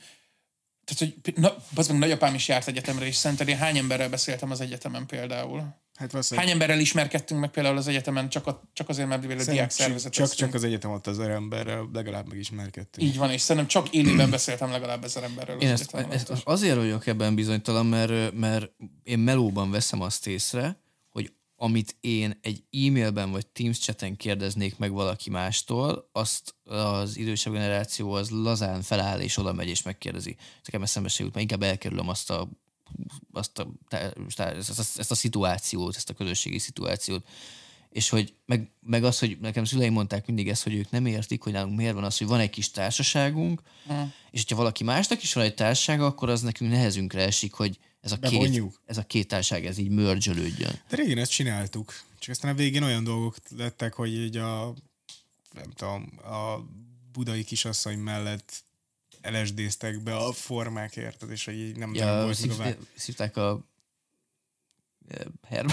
tehát, hogy na, az meg nagyapám is járt egyetemre, és szerinted én hány emberrel beszéltem az egyetemen például? Hát valószínűleg Hány emberrel ismerkedtünk meg például az egyetemen, csak, a, csak azért, mert a diák szervezet. csak, csak az egyetem ott az emberrel legalább megismerkedtünk. Így van, és szerintem csak élőben beszéltem legalább ezer emberrel az Én ezt, ezt azért vagyok ebben bizonytalan, mert, mert én melóban veszem azt észre, amit én egy e-mailben vagy Teams chaten kérdeznék meg valaki mástól, azt az idősebb generáció az lazán feláll és oda megy és megkérdezi. Nekem eszembe se jut, mert inkább elkerülöm azt a azt a, ezt, a, ezt a szituációt, ezt a közösségi szituációt. és hogy meg, meg az, hogy nekem szüleim mondták mindig ezt, hogy ők nem értik, hogy nálunk miért van az, hogy van egy kis társaságunk, és hogyha valaki másnak is van egy társasága, akkor az nekünk nehezünkre esik, hogy ez a, két, Bevonjuk. ez a két társaság ez így mörgyölődjön. De régen ezt csináltuk. Csak aztán a végén olyan dolgok lettek, hogy így a nem tudom, a budai kisasszony mellett LSD-ztek be a formák, érted? És hogy így nem, nem Ja, volt meg a szív, szívták a Her-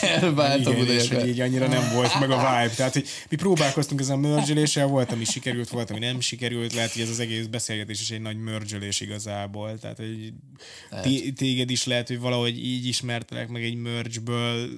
Herbát a budaiak. hogy így annyira nem volt meg a vibe. Tehát, hogy mi próbálkoztunk ezen a mergeléssel, volt, ami sikerült, volt, ami nem sikerült, lehet, hogy ez az egész beszélgetés is egy nagy mergelés igazából. Tehát, hogy té- téged is lehet, hogy valahogy így ismertelek meg egy mergeből,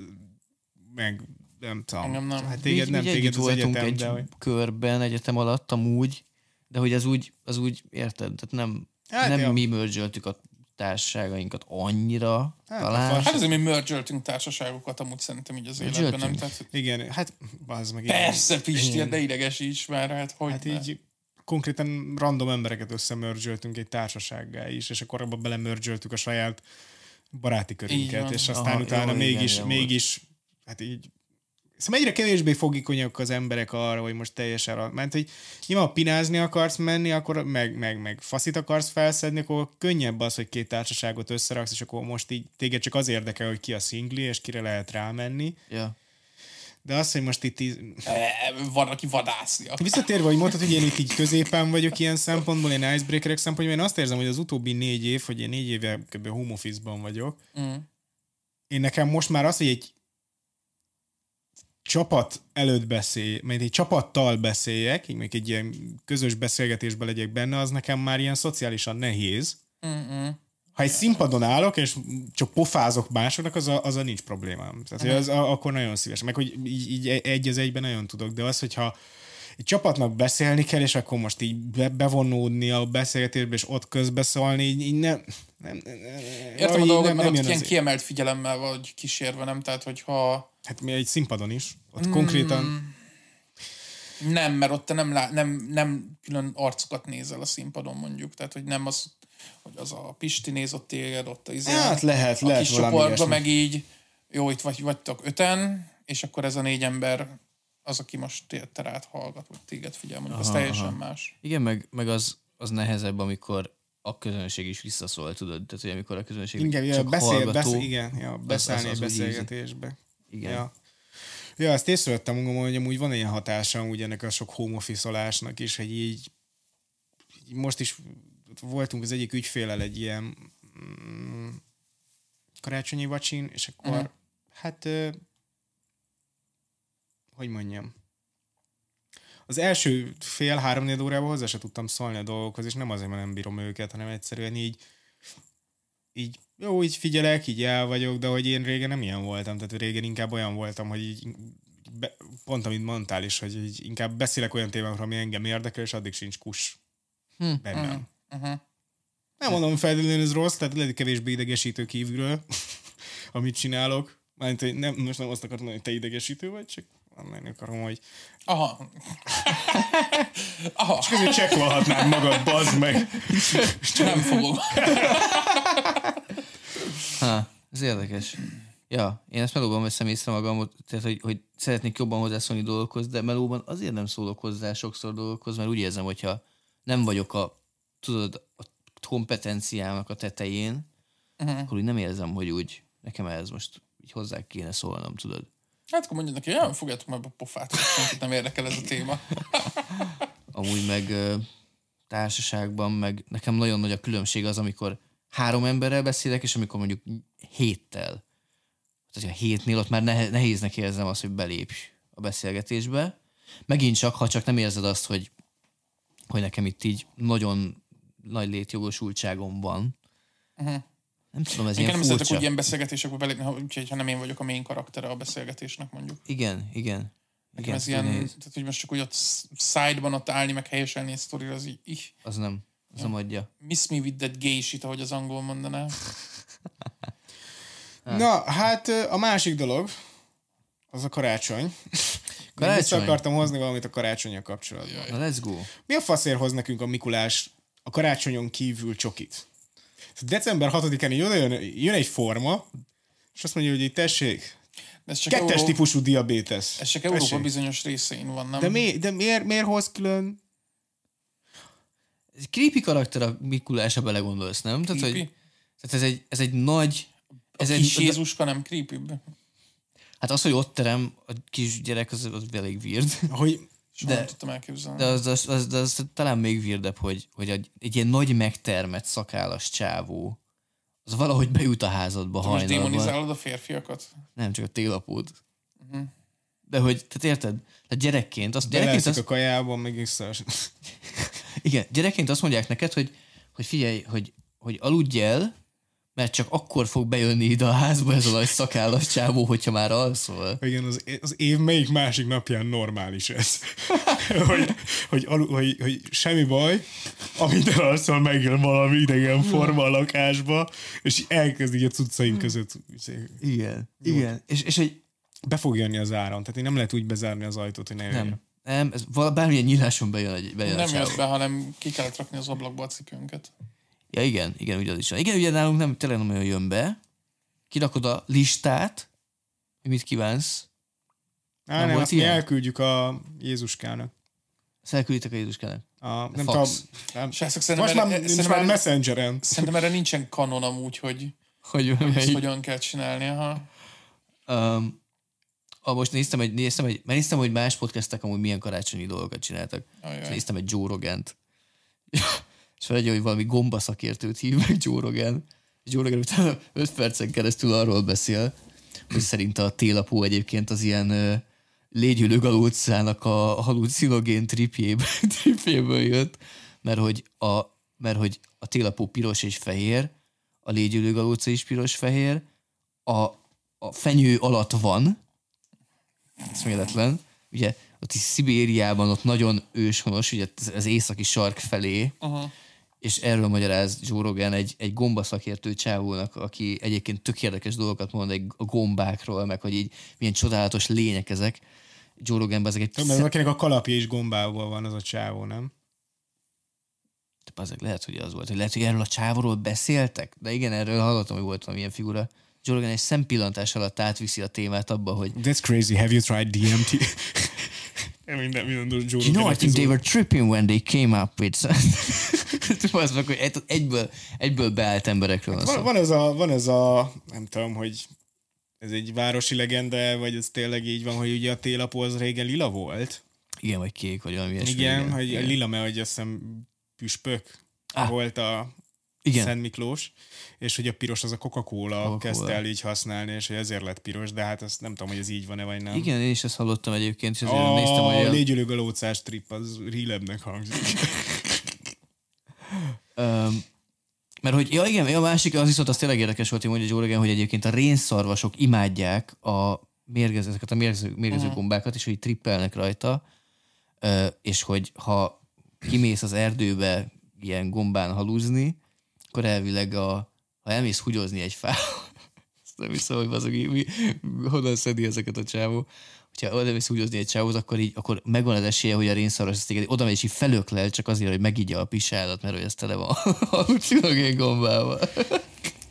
meg nem tudom. Engem nem. Hát téged Így- nem, így téged az voltunk egyetem, egy de hogy... körben egyetem alatt amúgy, de hogy az úgy, az úgy érted, tehát nem, Hát nem jó. mi mergeltük a társaságainkat annyira, Hát, talán. a Hát azért mi mergeltünk társaságokat amúgy szerintem így az életben, nem? Tehát, Igen, hát az meg igen. persze, Pisti, hát ne idegesíts már, hát hogy Hát ne. így konkrétan random embereket összemörzsöltünk egy társasággá is, és akkor abba belemörzsöltük a saját baráti körünket, és aztán Aha, utána jó, igen, mégis, ilyen mégis, hát így Szóval egyre kevésbé fogékonyak az emberek arra, hogy most teljesen... ra- Mert hogy nyilván, pinázni akarsz menni, akkor meg, meg, meg faszit akarsz felszedni, akkor könnyebb az, hogy két társaságot összeraksz, és akkor most így téged csak az érdekel, hogy ki a szingli, és kire lehet rámenni. Ja. De az, hogy most itt így, E, Van, aki vadászni akar. Visszatérve, hogy mondtad, hogy én itt így középen vagyok ilyen szempontból, ilyen icebreakerek szempontból, én azt érzem, hogy az utóbbi négy év, hogy én négy éve kb. home office-ban vagyok, Mm. én nekem most már az, hogy egy csapat előtt beszélj, mert egy csapattal beszéljek, így még egy ilyen közös beszélgetésben legyek benne, az nekem már ilyen szociálisan nehéz. Mm-mm. Ha egy színpadon állok, és csak pofázok másoknak, az a, az a nincs problémám. Tehát, az, a, akkor nagyon szíves. Meg, hogy így, így egy az egyben nagyon tudok, de az, hogyha egy csapatnak beszélni kell, és akkor most így be, bevonódni a beszélgetésbe, és ott közbeszólni, így, így nem, nem, nem, Értem a dolgot, mert ott ilyen kiemelt figyelemmel vagy kísérve, nem? Tehát, hogyha Hát mi egy színpadon is. Ott konkrétan... nem, mert ott te nem, lá, nem, nem külön arcokat nézel a színpadon mondjuk. Tehát, hogy nem az, hogy az a Pisti néz ott téged, ott a, izé, Hát lehet, a lehet kis csoportba, meg így, jó, itt vagy, vagytok öten, és akkor ez a négy ember az, aki most te rád hallgat, vagy téged figyel, mondjuk, az Aha, teljesen aha. más. Igen, meg, meg az, az nehezebb, amikor a közönség is visszaszól, tudod? Tehát, hogy amikor a közönség Igen, ja, csak beszél, hallgató, beszél, igen, ja, beszállni az ízi. beszélgetésbe. Igen. Ja. Ja, ezt észrevettem magamon, hogy amúgy van ilyen hatása úgy ennek a sok home is, hogy így, így most is voltunk az egyik ügyfélel egy ilyen mm, karácsonyi vacsin, és akkor Mhm. hát hogy mondjam, az első fél három órában hozzá se tudtam szólni a dolgokhoz, és nem azért, mert nem bírom őket, hanem egyszerűen így így jó, így figyelek, így el vagyok, de hogy én régen nem ilyen voltam, tehát régen inkább olyan voltam, hogy így be, pont amit mondtál is, hogy így inkább beszélek olyan témákról, ami engem érdekel, és addig sincs kus Hm. bennem. Uh-huh. Nem mondom feltétlenül ez rossz, tehát lehet kevésbé idegesítő kívülről, amit csinálok. Mármint, hogy nem, most nem azt akartam hogy te idegesítő vagy, csak nem akarom, hogy Aha. Aha, csak azért csekkolhatnád magad, bazd meg. nem fogom. Ha, ez érdekes. Ja, én ezt melóban veszem észre magam, tehát, hogy, hogy szeretnék jobban hozzászólni dolgokhoz, de melóban azért nem szólok hozzá sokszor dolgokhoz, mert úgy érzem, hogyha nem vagyok a, tudod, a kompetenciának a tetején, uh-huh. akkor úgy nem érzem, hogy úgy nekem ehhez most így hozzá kéne szólnom, tudod. Hát akkor mondja neki, olyan fogjátok meg a pofát, senkit nem érdekel ez a téma. Amúgy meg társaságban, meg nekem nagyon nagy a különbség az, amikor három emberrel beszélek, és amikor mondjuk héttel. Tehát, a hétnél ott már nehéznek érzem azt, hogy belépj a beszélgetésbe. Megint csak, ha csak nem érzed azt, hogy, hogy nekem itt így nagyon nagy létjogosultságom van. Uh-huh. Nem tudom, ez Én ilyen nem szeretek furcsa. úgy ilyen beszélgetésekbe belépni, ha- úgyhogy ha nem én vagyok a main karaktere a beszélgetésnek mondjuk. Igen, igen. Nekem igen ez ilyen, nehéz. tehát hogy most csak úgy ott side-ban ott állni, meg helyeselni egy sztorira, az így, így Az nem. Az nem adja. miss me with that gay shit, ahogy az angol mondaná. Na, hát a másik dolog, az a karácsony. Karácsony? Vissza akartam hozni valamit a karácsonyok kapcsolatban. Na, let's go. Mi a faszért hoz nekünk a Mikulás a karácsonyon kívül csokit? December 6-án így oda jön, jön egy forma, és azt mondja, hogy így tessék, Ez csak, Kettes Euró... típusú diabétesz. ez csak Európa Tessék. bizonyos részein van, nem? De, mi, de miért, miért hoz külön? Ez egy creepy karakter a Mikulás, ha belegondolsz, nem? Tehát, hogy, Creepy? tehát ez, egy, ez egy nagy... Ez Ez egy, Kis Jézuska nem creepy hát az, hogy ott terem a kisgyerek, az, az elég weird. Hogy Soha De- nem tudtam elképzelni. De az, az, az, az, talán még weirdebb, hogy, hogy egy, egy ilyen nagy megtermett szakállas csávó, az valahogy bejut a házadba Most hajnalban. démonizálod a férfiakat? Nem, csak a télapót. Mhm. De hogy, tehát érted? Tehát gyerekként, azt, gyerekként azt, a kajában, meg vissza. igen, gyerekként azt mondják neked, hogy, hogy figyelj, hogy, hogy aludj el, mert csak akkor fog bejönni ide a házba ez a nagy szakállas csávó, hogyha már alszol. Igen, az, az év melyik másik napján normális ez. hogy, hogy, alu, hogy, hogy, semmi baj, amit elalszol, megjön valami idegen forma a lakásba, és elkezd így a cuccaink között. Igen, igen. És, és hogy Be fog jönni az áram, tehát én nem lehet úgy bezárni az ajtót, hogy ne jöjjön. nem, nem, ez val- bármilyen nyíláson bejön, egy, bejön Nem jött be, hanem ki kellett rakni az ablakba a cipőnket. Ja, igen, igen, ugye az is van. Igen, ugye nálunk nem, tényleg nem olyan jön be. Kirakod a listát, hogy mit kívánsz. Á, Nem nem, volt azt mi ilyen? elküldjük a Jézuskának. Ezt elkülditek a Jézuskának. A, nem tudom, nem. Szerintem Most erre- már, most szerintem már erre- messengeren. Szerintem erre nincsen kanon amúgy, hogy Hogy, ezt melyik, hogyan kell csinálni. Ha. um, ah, most néztem, egy, néztem, egy, mert néztem, hogy más podcastek amúgy milyen karácsonyi dolgokat csináltak. Ajaj. És néztem egy Joe Rogant. És felegyel, hogy valami gomba szakértőt hív meg Joe Rogan. És Joe Rogan utána 5 percen keresztül arról beszél, hogy szerint a télapó egyébként az ilyen légyülő galócának a halucinogén tripjéből, tripjéből jött, mert hogy a, mert hogy a télapó piros és fehér, a légyülő galóca is piros-fehér, a, a fenyő alatt van, ez véletlen, ugye ott is Szibériában ott nagyon őshonos, ugye az- északi sark felé, Uh-huh. És erről magyaráz Joe Rogan egy, egy gombaszakértő csávónak, aki egyébként tök érdekes dolgokat mond egy, a gombákról, meg hogy így milyen csodálatos lények ezek. Joe Roganben ezek egy... Tudom, akinek a kalapja is gombából van az a csávó, nem? Ezek lehet, hogy az volt. Hogy lehet, hogy erről a csávóról beszéltek? De igen, erről hallottam, hogy volt valamilyen figura. Joe Rogan egy szempillantás alatt átviszi a témát abba, hogy That's crazy. Have you tried DMT? minden, minden Joe You know, I think they were tripping when they came up with... az meg, hogy egy- egyből, egyből beállt emberekről van Van, szó. van, ez a, van ez a, nem tudom, hogy ez egy városi legenda, vagy ez tényleg így van, hogy ugye a télapó az régen lila volt. Igen, vagy kék, vagy valami ilyesmi. Igen, hogy a lila, mert hogy azt hiszem püspök Ah. volt a Igen. Szent Miklós, és hogy a piros az a Coca-Cola, Coca-Cola. kezdte el így használni, és hogy ezért lett piros, de hát azt nem tudom, hogy ez így van-e, vagy nem. Igen, én is ezt hallottam egyébként, és azért A néztem, hogy a, légyülőgalócás trip az realebbnek hangzik. um, mert hogy, ja igen, a másik, az viszont az tényleg érdekes volt, hogy mondja Joe Rogan, hogy egyébként a rénszarvasok imádják a mérgező, ezeket a mérgező, mérgező Mhm. gombákat, és hogy trippelnek rajta, és hogy ha kimész az erdőbe ilyen gombán halúzni, akkor elvileg a, ha elmész hugyozni egy fá, azt nem hiszem, hogy azok, mi, honnan szedi ezeket a csávó, hogyha oda mész húgyozni egy csávót, akkor, így, akkor megvan az esélye, hogy a rénszaros ezt téged oda megy, és így felöklel, csak azért, hogy megígya a pisádat, mert hogy ez tele van halucinogén gombával.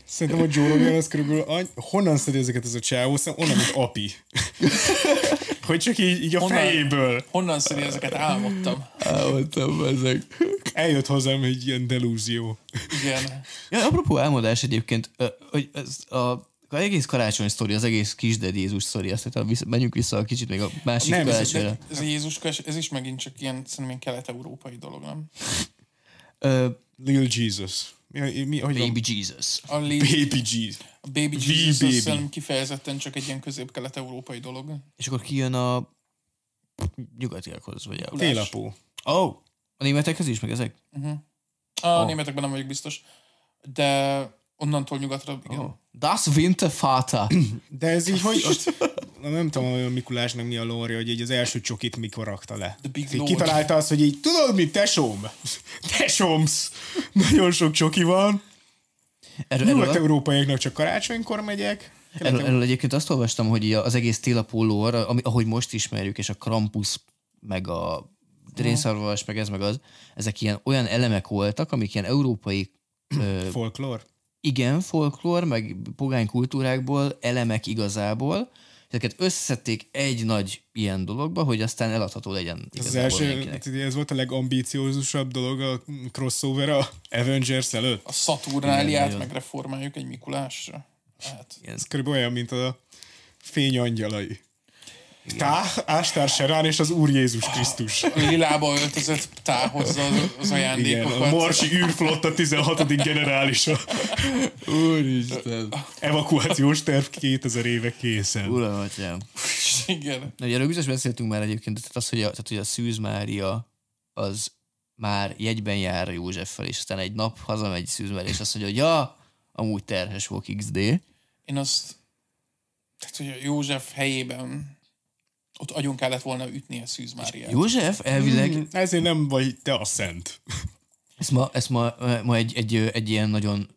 Szerintem a Joe Rogan az körülbelül, any- honnan szedi ezeket ez a csávó? Szerintem onnan, mint api. hogy csak így, így a Honnan? fejéből Honnan szedi ezeket? Álmodtam. Álmodtam ezek. eljött hozzám egy ilyen delúzió. Igen. Ja, apropó álmodás egyébként, hogy ez a az egész karácsony sztori, az egész kisded Jézus sztori, azt hiszem, vissza, menjünk vissza a kicsit még a másik Nem, ez- karácsonyra. Ez a Jézuska, ez is megint csak ilyen, szerintem ilyen kelet-európai dolog, nem? Ö, Lil Jesus. Mi, mi, hogy Baby van? Jesus. A, Baby Jesus. A Baby Jesus az baby. szerintem kifejezetten csak egy ilyen közép-kelet-európai dolog. És akkor kijön a nyugatiakhoz, vagy a... Télapó. Ó, oh, a németekhez is, meg ezek? A Oh. németekben nem vagyok biztos, de onnantól nyugatra, igen. Oh. Das Wintervater. De ez így, hogy ott, na, nem tudom, hogy a Mikulásnak mi a lória, hogy így az első csokit mikor rakta le. The Big így kitalálta azt, hogy így, tudod mi, tesóm? Tesómsz! Nagyon sok csoki van. Erről, Nyugat-európaiaknak csak karácsonykor megyek. erről, erről egyébként azt olvastam, hogy az egész télapó lore, ami, ahogy most ismerjük, és a Krampus, meg a Drénszarvas, meg ez, meg az, ezek ilyen olyan elemek voltak, amik ilyen európai Folklór. igen, folklór, meg pogány kultúrákból elemek igazából, Ezeket összeszedték egy nagy ilyen dologba, hogy aztán eladható legyen Ez az első, ez volt a legambíciózusabb dolog a crossover a Avengers előtt. A Saturnáliát megreformáljuk egy Mikulásra. Hát, Ez körülbelül olyan, mint a fényangyalai. Tá, Ástár Serán és az Úr Jézus Krisztus. lilába öltözött táhozza az, az Igen, ajándékokat. a Marsi űrflotta 16. generálisa. Úristen. Evakuációs terv 2000 éve készen. Uram, atyám. Igen. Na, ugye erről biztos beszéltünk már egyébként, tehát az, hogy a, tehát, hogy a Szűz Mária az már jegyben jár Józseffel, és aztán egy nap hazamegy Szűz Mária, és azt mondja, hogy ja, amúgy terhes volt XD. Én azt, tehát hogy a József helyében ott agyon kellett volna ütni a Szűz Máriát. József elvileg Ezért nem vagy te a szent. Ezt ma, ezt ma, ma egy, egy, egy ilyen nagyon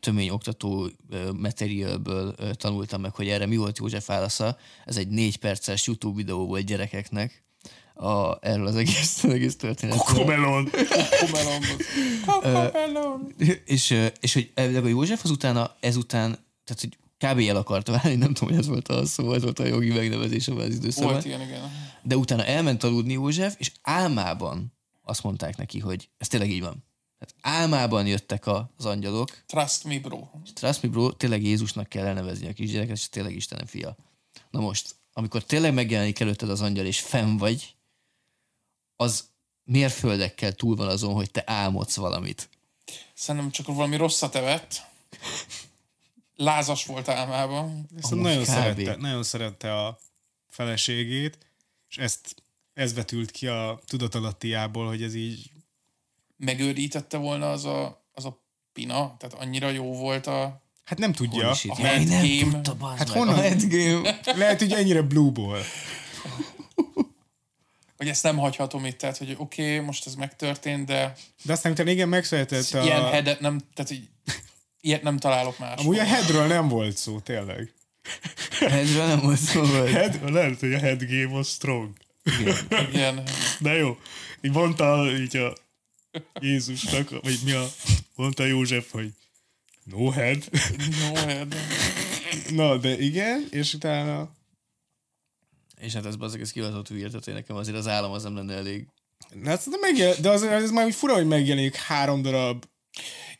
tömény oktató materialből tanultam meg, hogy erre mi volt József válasza. Ez egy négy perces YouTube videó volt gyerekeknek a, erről az egész, az egész történetről. Komelon. Komelomban. Komelom. és, és hogy elvileg a József az utána, ezután, tehát hogy kb. el akart válni, nem tudom, hogy ez volt a szó, ez volt a jogi megnevezés abban az időszakban. Volt ilyen, igen. De utána elment aludni József, és álmában azt mondták neki, hogy ez tényleg így van. Tehát álmában jöttek az angyalok, Trust me, bro. Trust me bro, tényleg Jézusnak kell elnevezni a kisgyereket, és tényleg Istenem fia. Na most, amikor tényleg megjelenik előtted az angyal, és fenn vagy, az mérföldekkel túl van azon, hogy te álmodsz valamit. Szerintem csak valami rosszat evett. Lázas volt álmában. Viszont nagyon kb. szerette, nagyon szerette a feleségét, és ezt ez vetült ki a tudatalattiából, hogy ez így Megőrítette volna az a, az a pina, tehát annyira jó volt a... Hát nem tudja. A Jaj, nem headgame. tudta, Hát meg, honnan? A headgame. Lehet, hogy ennyire blue ball. Hogy ezt nem hagyhatom itt, tehát hogy oké, okay, most ez megtörtént, de De aztán utána igen, megszületett a... ilyen headet nem, tehát így, ilyet nem találok más. Amúgy a headről nem volt szó, tényleg. Headről nem volt szó, vagy? Head, lehet, hogy a head game was strong. Igen. De jó. Így mondta így a Jézusnak, vagy mi a... Mondta József, hogy no head. No head. Na, de igen, és utána... És hát ez az egész kivatott hülye, tehát hogy nekem azért az állam az nem lenne elég. Na, hát de, megjel, de az, az már úgy fura, hogy megjelenik három darab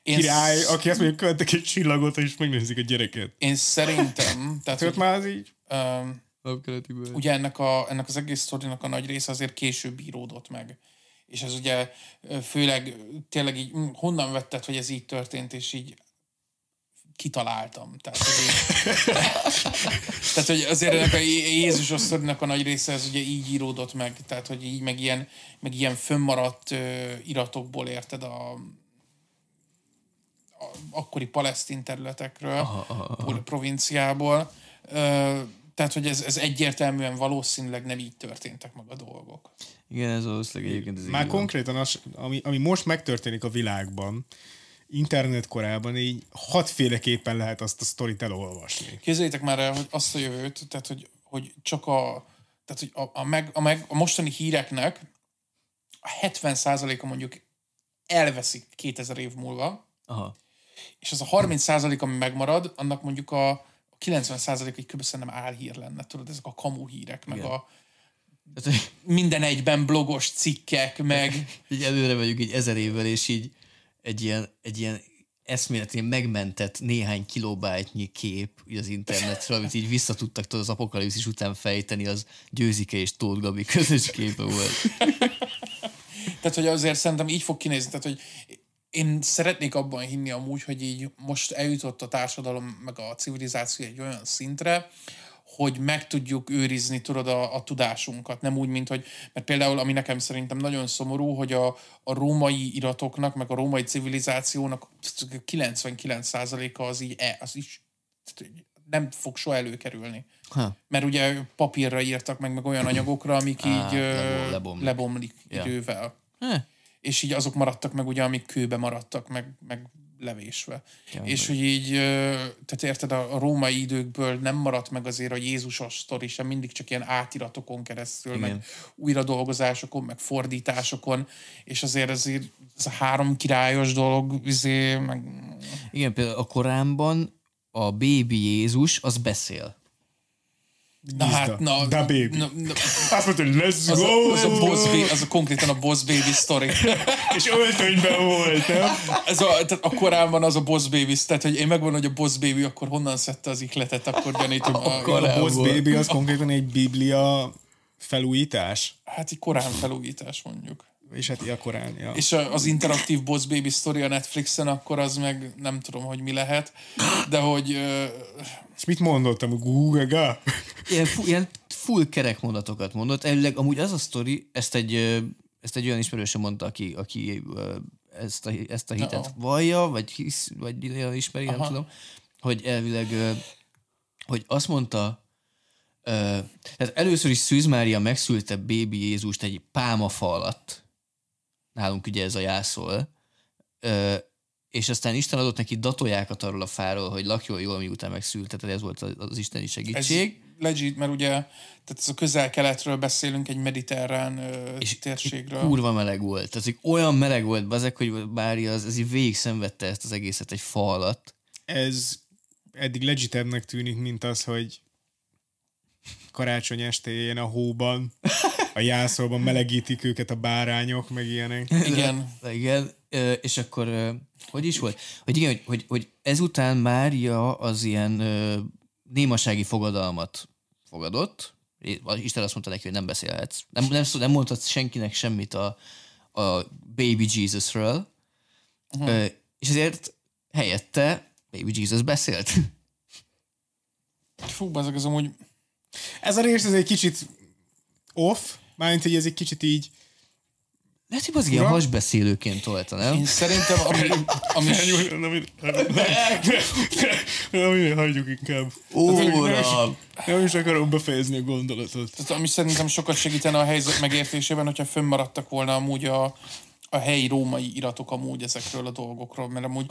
Én, király, sz- aki azt mondja, követek egy csillagot, és megnézik a gyereket. én szerintem, tehát hogy, már az így... um, ugye ennek, a, ennek az egész sztorinak a nagy része azért később íródott meg. És ez ugye főleg tényleg így, hm, honnan vetted, hogy ez így történt, és így kitaláltam. Tehát, hogy, így, tehát, hogy azért ennek a Jé- Jézusos sztorinak a nagy része ez ugye így íródott meg, tehát, hogy így meg ilyen, meg ilyen fönnmaradt ö, iratokból érted a akkori palesztin területekről, aha, aha, aha. provinciából. Tehát, hogy ez, ez egyértelműen valószínűleg nem így történtek meg a dolgok. Igen, ez valószínűleg egyébként ez Már konkrétan az, ami, ami most megtörténik a világban, internet korában így hatféleképpen lehet azt a sztorit elolvasni. Képzeljétek már el, hogy azt a jövőt, tehát hogy, hogy csak a, tehát, hogy a, a, meg, a, meg, a mostani híreknek a 70%-a mondjuk elveszik 2000 év múlva, Aha. És az a 30% ami megmarad, annak mondjuk a, a 90% egy kb. szerintem álhír lenne, tudod, ezek a kamu hírek, meg Igen. a minden egyben blogos cikkek, meg így előre vagyunk egy ezer évvel, és így egy ilyen, egy ilyen eszméletén megmentett néhány kilobájtnyi kép így az internetről, amit így vissza tudtak tudod, az apokalipszis után fejteni, az Győzike és Tóth Gabi közös képe volt. Tehát, hogy azért szerintem így fog kinézni, tehát, hogy én szeretnék abban hinni amúgy, hogy így most eljutott a társadalom, meg a civilizáció egy olyan szintre, hogy meg tudjuk őrizni, tudod, a, a tudásunkat. Nem úgy, mint hogy, mert például, ami nekem szerintem nagyon szomorú, hogy a, a római iratoknak, meg a római civilizációnak 99%-a az így, e, az is nem fog soha előkerülni. Ha. Mert ugye papírra írtak meg, meg olyan anyagokra, amik Á, így lebomlik. lebomlik Ja. idővel Eh, és így azok maradtak meg, ugye, amik kőbe maradtak, meg, meg levésve. Ja, és hogy így, tehát érted, a, római időkből nem maradt meg azért a Jézusos sztori sem, mindig csak ilyen átiratokon keresztül, Igen. meg újradolgozásokon, meg fordításokon, és azért ezért ez a három királyos dolog, izé, meg igen, például a Koránban a bébi Jézus az beszél. Na hát, na, Da baby. Na, na, Azt mondta, hogy let's az, go! a, az, a boss baby, az a konkrétan a boss baby story. És öltönyben volt, nem? Ez a, tehát a korában az a boss baby, tehát hogy én megvan, hogy a boss baby akkor honnan szedte az ihletet, akkor gyanítom. A, A Boss Baby az konkrétan egy biblia felújítás. hát egy korán felújítás mondjuk. És hát ilyen korán, ja. És az interaktív Boss Baby story a Netflixen, akkor az meg nem tudom, hogy mi lehet, de hogy ö, És mit mondottam? Google Ilyen, fu- ilyen full kerek mondatokat mondott. Elvileg amúgy az a sztori, ezt egy, ezt egy olyan ismerősöm mondta, aki, aki ezt a, ezt a hitet Aha. vallja, vagy hisz, vagy olyan ismeri, nem Aha. tudom, hogy elvileg, hogy azt mondta, tehát először is Szűz Mária megszülte bébi Jézust egy pálmafa alatt. Nálunk ugye ez a jászol. Ö, és aztán Isten adott neki datójákat arról a fáról, hogy lakjon jól, miután megszült, tehát ez volt az, az isteni ez segítség. legit, mert ugye tehát ez a közel-keletről beszélünk, egy mediterrán ö, és térségről. kurva meleg volt. Tehát hogy olyan meleg volt bazek, hogy Bári az, az így végig szenvedte ezt az egészet egy fa alatt. Ez eddig legitebbnek tűnik, mint az, hogy karácsony estéjén a hóban, a jászolban melegítik őket a bárányok, meg ilyenek. Igen. Igen, és akkor hogy is volt? Hogy igen, hogy, hogy, hogy ezután Mária az ilyen némasági fogadalmat fogadott. Isten azt mondta neki, hogy nem beszélhetsz. Nem, nem, nem mondhatsz senkinek semmit a, a baby Jesusről. Uh-huh. És ezért helyette baby Jesus beszélt. Fú, ezek az amúgy Ez a rész ez egy kicsit off, mármint, hogy ez egy kicsit így Lehet, hogy az ilyen hasbeszélőként tolta, nem? én szerintem, ami, ami Nem, nem, nem, nem, hagyjuk inkább. Uram! Nem is akarom befejezni a gondolatot. Tehát ami szerintem sokat segítene a helyzet megértésében, hogyha fönnmaradtak volna amúgy a, a helyi római iratok amúgy ezekről a dolgokról, mert amúgy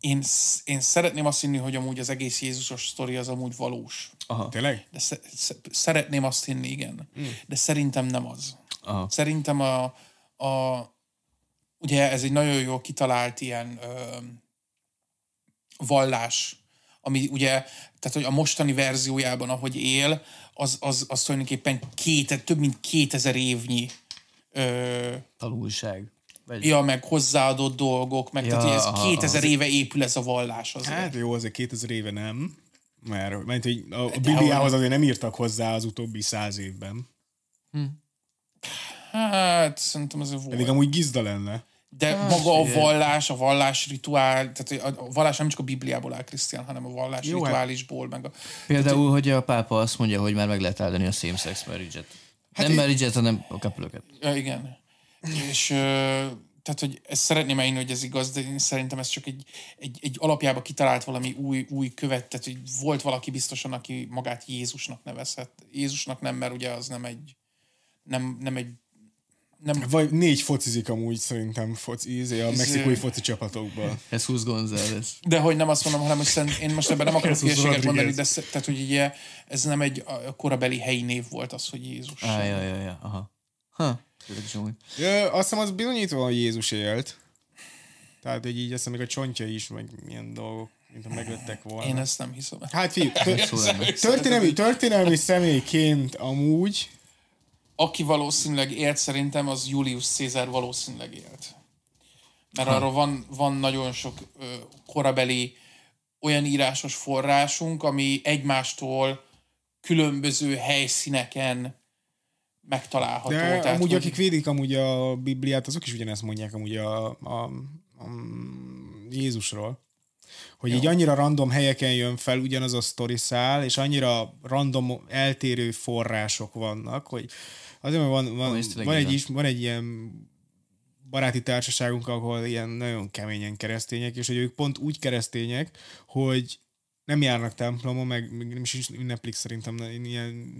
én, sz- én szeretném azt hinni, hogy amúgy az egész Jézusos sztori az amúgy valós. Tényleg? De sze, sze, szeretném azt hinni, igen. Mm. De szerintem nem az. Aha. Szerintem a, a ugye ez egy nagyon jól kitalált ilyen ö, vallás, ami ugye, tehát hogy a mostani verziójában, ahogy él, az, az, az tulajdonképpen két, több mint 2000 évnyi ö, Tanulság. Vagy... ja, meg hozzáadott dolgok, meg ja, tehát, hogy ez aha, 2000 aha. éve épül ez a vallás azért. Hát jó, azért 2000 éve nem. Mert, mert hogy a, a Bibliához azért nem írtak hozzá az utóbbi száz évben. Hát, szerintem ez volt. Pedig amúgy gizda lenne. De maga a vallás, a vallás rituál, tehát a vallás nem csak a Bibliából áll, Krisztián, hanem a vallás Jó, hát- rituálisból, meg a... Például, hogy a pápa azt mondja, hogy már meg lehet állítani a same-sex marriage-et. Hát nem én- marriage-et, hanem a couple Ja, igen. És tehát, hogy ezt szeretném elhinni, hogy ez igaz, de én szerintem ez csak egy, egy, egy alapjába kitalált valami új, új követ, tehát hogy volt valaki biztosan, aki magát Jézusnak nevezhet. Jézusnak nem, mert ugye az nem egy nem, nem egy nem, Vagy négy focizik amúgy szerintem foci, izé, a Ez, mexikói foci csapatokban. Jesus González. de hogy nem azt mondom, hanem hogy én most ebben nem akarok hülyeséget mondani, de tehát, hogy ugye ez nem egy a korabeli helyi név volt az, hogy Jézus. Ah, ja, ja, ja, aha. Ha. Ja, azt hiszem az bizonyítva, hogy Jézus élt. Tehát, hogy így azt hiszem, még a csontja is, meg milyen dolgok, mint ha meglettek volna. Én ezt nem hiszem. Hát fiú, történelmi, történelmi személyként amúgy Aki valószínűleg élt szerintem, az Julius Caesar valószínűleg élt. Mert arról van, van nagyon sok ö, korabeli olyan írásos forrásunk, ami egymástól különböző helyszíneken megtalálható. De Tehát, amúgy, hogy- akik védik amúgy a Bibliát, azok is ugyanezt mondják amúgy a, a, a Jézusról. Hogy így annyira random helyeken jön fel ugyanaz a sztori szál, és annyira random eltérő források vannak, hogy azért, mert van, van, van, egy, is, van egy ilyen baráti társaságunk, ahol ilyen nagyon keményen keresztények, és hogy ők pont úgy keresztények, hogy nem járnak templomon, meg nem is ünneplik szerintem ilyen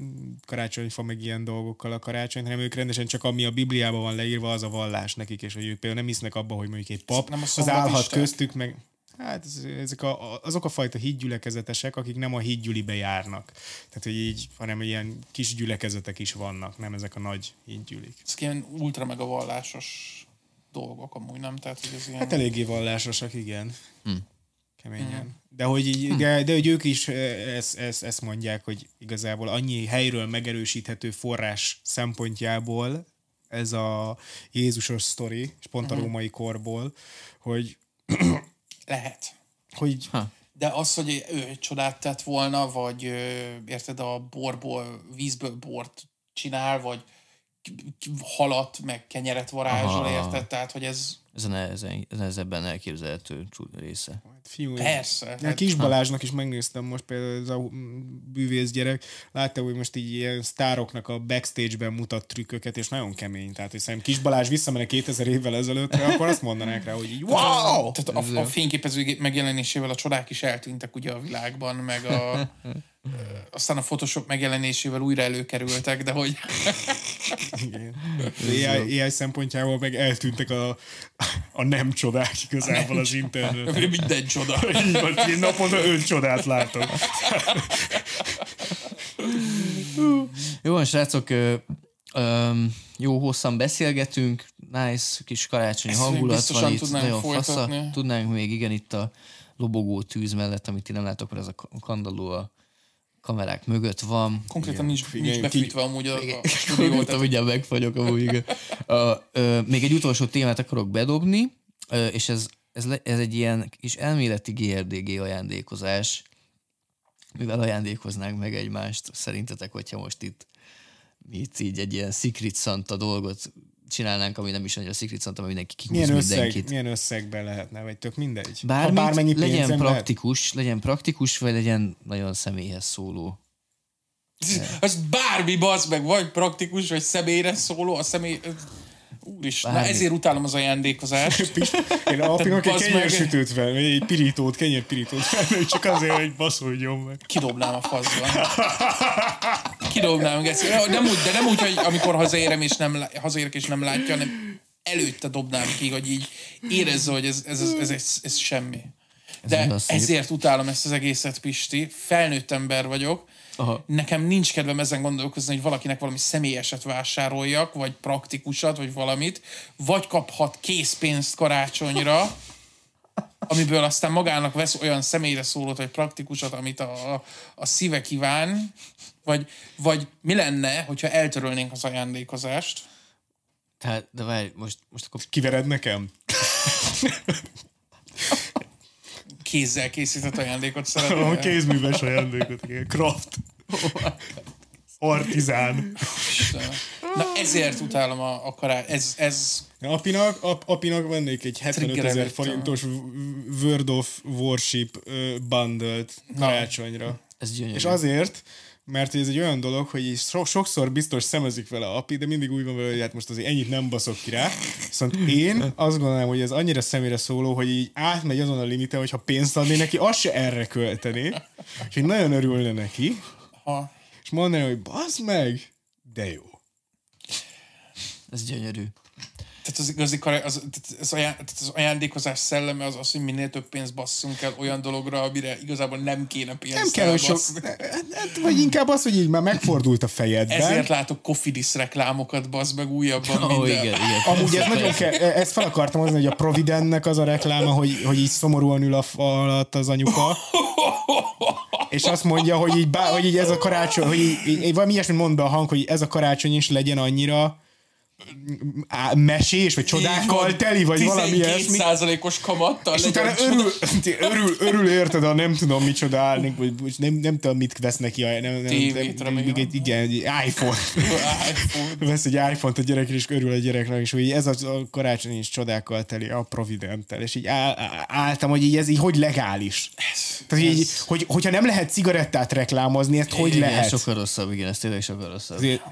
karácsonyfa, meg ilyen dolgokkal a karácsony, hanem ők rendesen csak ami a Bibliában van leírva, az a vallás nekik, és hogy ők például nem hisznek abba, hogy mondjuk egy pap, Nem az állhat köztük, meg Hát ez- ezek a, azok a fajta hídgyülekezetesek, akik nem a hídgyülibe járnak. Tehát, hogy így, hanem ilyen kis gyülekezetek is vannak, nem ezek a nagy hídgyülik. Ezek ilyen ultra meg a vallásos dolgok amúgy, nem? Tehát, hogy ez ilyen... Hát eléggé vallásosak, igen. Keményen. De hogy, így, de, de hogy ők is ezt, ezt, ezt mondják, hogy igazából annyi helyről megerősíthető forrás szempontjából ez a Jézusos sztori, és pont a római korból, hogy, Lehet. hogy De az, hogy ő csodát tett volna, vagy érted, a borból, vízből bort csinál, vagy halat, meg kenyeret varázsol, Aha. érted? Tehát, hogy ez Ez a nehezen, nehezebben elképzelhető csú- része. fiú, persze. Ja, Hát, Kis Balázsnak is megnéztem most például ez a bűvész gyerek, látta, hogy most így ilyen sztároknak a backstage-ben mutat trükköket, és nagyon kemény. Tehát, hogy szerintem Kis Balázs visszamenne 2000 évvel ezelőttre, akkor azt mondanák rá, hogy így, wow! Tehát a, a fényképezőgép megjelenésével a csodák is eltűntek ugye a világban, meg a, aztán a Photoshop megjelenésével újra előkerültek, de hogy Igen. AI, AI szempontjából meg eltűntek a, a nem csodák igazából az internet. minden csoda. Így van, én naponta öt csodát látok. Jó van, srácok, ö, ö, jó hosszan beszélgetünk, nice kis karácsonyi Ezt hangulat van itt, tudnánk nagyon fasza. Tudnánk még, igen, itt a lobogó tűz mellett, amit ti nem látok, mert ez a kandalló a kamerák mögött van. Konkrétan nincs, Igen, nincs ki- befűtve amúgy a, a stúdió. Tehát mindjárt megfagyok amúgy. igen. A, ö, még egy utolsó témát akarok bedobni, ö, és ez, ez, le, ez egy ilyen kis elméleti GRDG ajándékozás, mivel ajándékoznánk meg egymást, szerintetek, hogyha most itt mi itt így egy ilyen Secret Santa dolgot csinálnánk, ami nem is annyira Secret Santa, mert mindenki kihúz Milyen, összeg, mindenkit. milyen összegben lehetne, vagy tök mindegy? Bármit, ha bármennyi legyen pénzem lehet, praktikus, legyen praktikus, vagy legyen nagyon személyhez szóló. Az bármi, bazd meg, vagy praktikus, vagy személyre szóló, a személy... Úristen, na ezért utálom az ajándékozást. Én a apinak egy kenyérsütőt vagy egy pirítót, kenyérpirítót fel, csak azért, hogy baszódjon meg. Kidobnám a faszba. Kidobnám, geci. Nem úgy, de nem úgy, hogy amikor hazaérem és nem, hazaérek és nem látja, hanem előtte dobnám ki, hogy így érezze, hogy ez, ez, ez, ez, ez, ez semmi. De szép. ezért utálom ezt az egészet, Pisti. Felnőtt ember vagyok. Aha. Nekem nincs kedvem ezen gondolkozni, hogy valakinek valami személyeset vásároljak, vagy praktikusat, vagy valamit, vagy kaphat készpénzt karácsonyra, amiből aztán magának vesz olyan személyre szólót, vagy praktikusat, amit a, a, a szíve kíván, vagy, vagy mi lenne, hogyha eltörölnénk az ajándékozást? Tehát, de várj, most, most akkor Kivered nekem? Kézzel készített ajándékot A szeretnél. kézműves ajándékot, igen. Craft. Artizán. Na ezért utálom a, a kará... Ez, ez Apinak, ap, apinak vennék egy 75 ezer forintos World of Warship ö, bundle-t karácsonyra. ez gyönyörű. És azért, mert ez egy olyan dolog, hogy így so- sokszor biztos szemezik vele a api, de mindig úgy van vele, hogy hát most azért ennyit nem baszok ki rá. Viszont én azt gondolom, hogy ez annyira személyre szóló, hogy így átmegy azon a limiten, hogy ha pénzt adné neki, azt se erre költené. És így nagyon örülne neki. ha, És mondaná, hogy bazd meg, de jó. Ez gyönyörű. Tehát az igazi az, tehát az, aján, tehát az ajándékozás szelleme az az, hogy minél több pénzt basszunk el olyan dologra, amire igazából nem kéne pénzt Nem kell, hogy sok... elbasszni. Hát, vagy inkább az, hogy így már megfordult a fejedben. Ezért látok Cofidis reklámokat, bazd meg újabban Ó, minden. igen, igen. Amúgy ez nagyon kell, ezt fel akartam hozni, hogy a Providennek az a rekláma, hogy, hogy így szomorúan ül a fal alatt az anyuka, és azt mondja, hogy így, bá, hogy így ez a karácsony, hogy így, így, valami ilyesmit mond be a hang, hogy ez a karácsony is legyen annyira mesés, vagy csodákkal teli, vagy valami ilyesmi. 12%-os kamattal És utána örül, örül, örül, érted, a nem tudom micsoda állnék, vagy nem, nem tudom, mit vesz neki. a- Nem, nem, Tévét, nem, remélem. igen, igen, egy iPhone. iPhone. Vesz egy iPhone-t a gyerek, és örül a gyereknek, és hogy ez a, karácsony is csodákkal teli, a Providenttel, és így áll, áll- álltam, hogy így ez így hogy legális. Tehát így, hogy, hogyha nem lehet cigarettát reklámozni, ezt hogy igen, lehet? sokkal rosszabb, igen, ez tényleg sokkal rosszabb. Azért,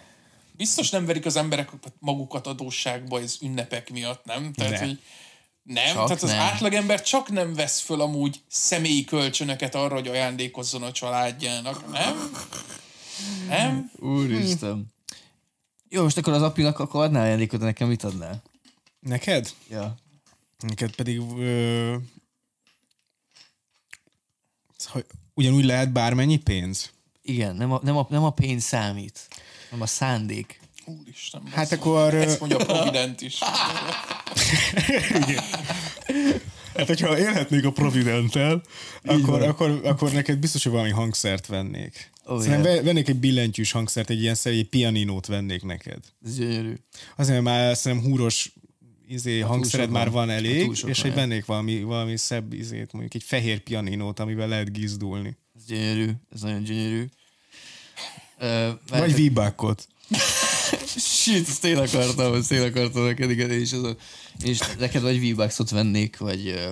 Biztos nem verik az emberek magukat adósságba az ünnepek miatt, nem? Tehát, De. hogy nem, Csak tehát az nem. átlagember csak nem vesz föl amúgy személyi kölcsönöket arra, hogy ajándékozzon a családjának, nem? Nem? Úristen. Jó, most akkor az apinak akkor adnál ajándékot, de nekem mit adnál? neked? Ja. Neked pedig ö, hogy ugyanúgy lehet bármennyi pénz? Igen, nem a, nem, a, nem a pénz számít, hanem a szándék. Úristen, Hát basszus. akkor... Ezt mondja a Provident is. Hát, hogyha élhetnék a Provident-tel, akkor, akkor, akkor neked biztos, hogy valami hangszert vennék. Oh, Szerintem yeah. vennék egy billentyűs hangszert, egy ilyen szerű egy pianinót vennék neked. Ez gyönyörű. Azért már szerintem húros izé, hangszered sok már van. Hát elég, és hogy vennék valami, valami szebb izét, mondjuk egy fehér pianinót, amivel lehet gizdulni. Ez gyönyörű. Ez nagyon gyönyörű. Ö, Vagy V-Buckot. Shit, ezt én akartam, ezt én akartam neked, igen, és, az a, és neked vagy V-Bucks-ot vennék, vagy,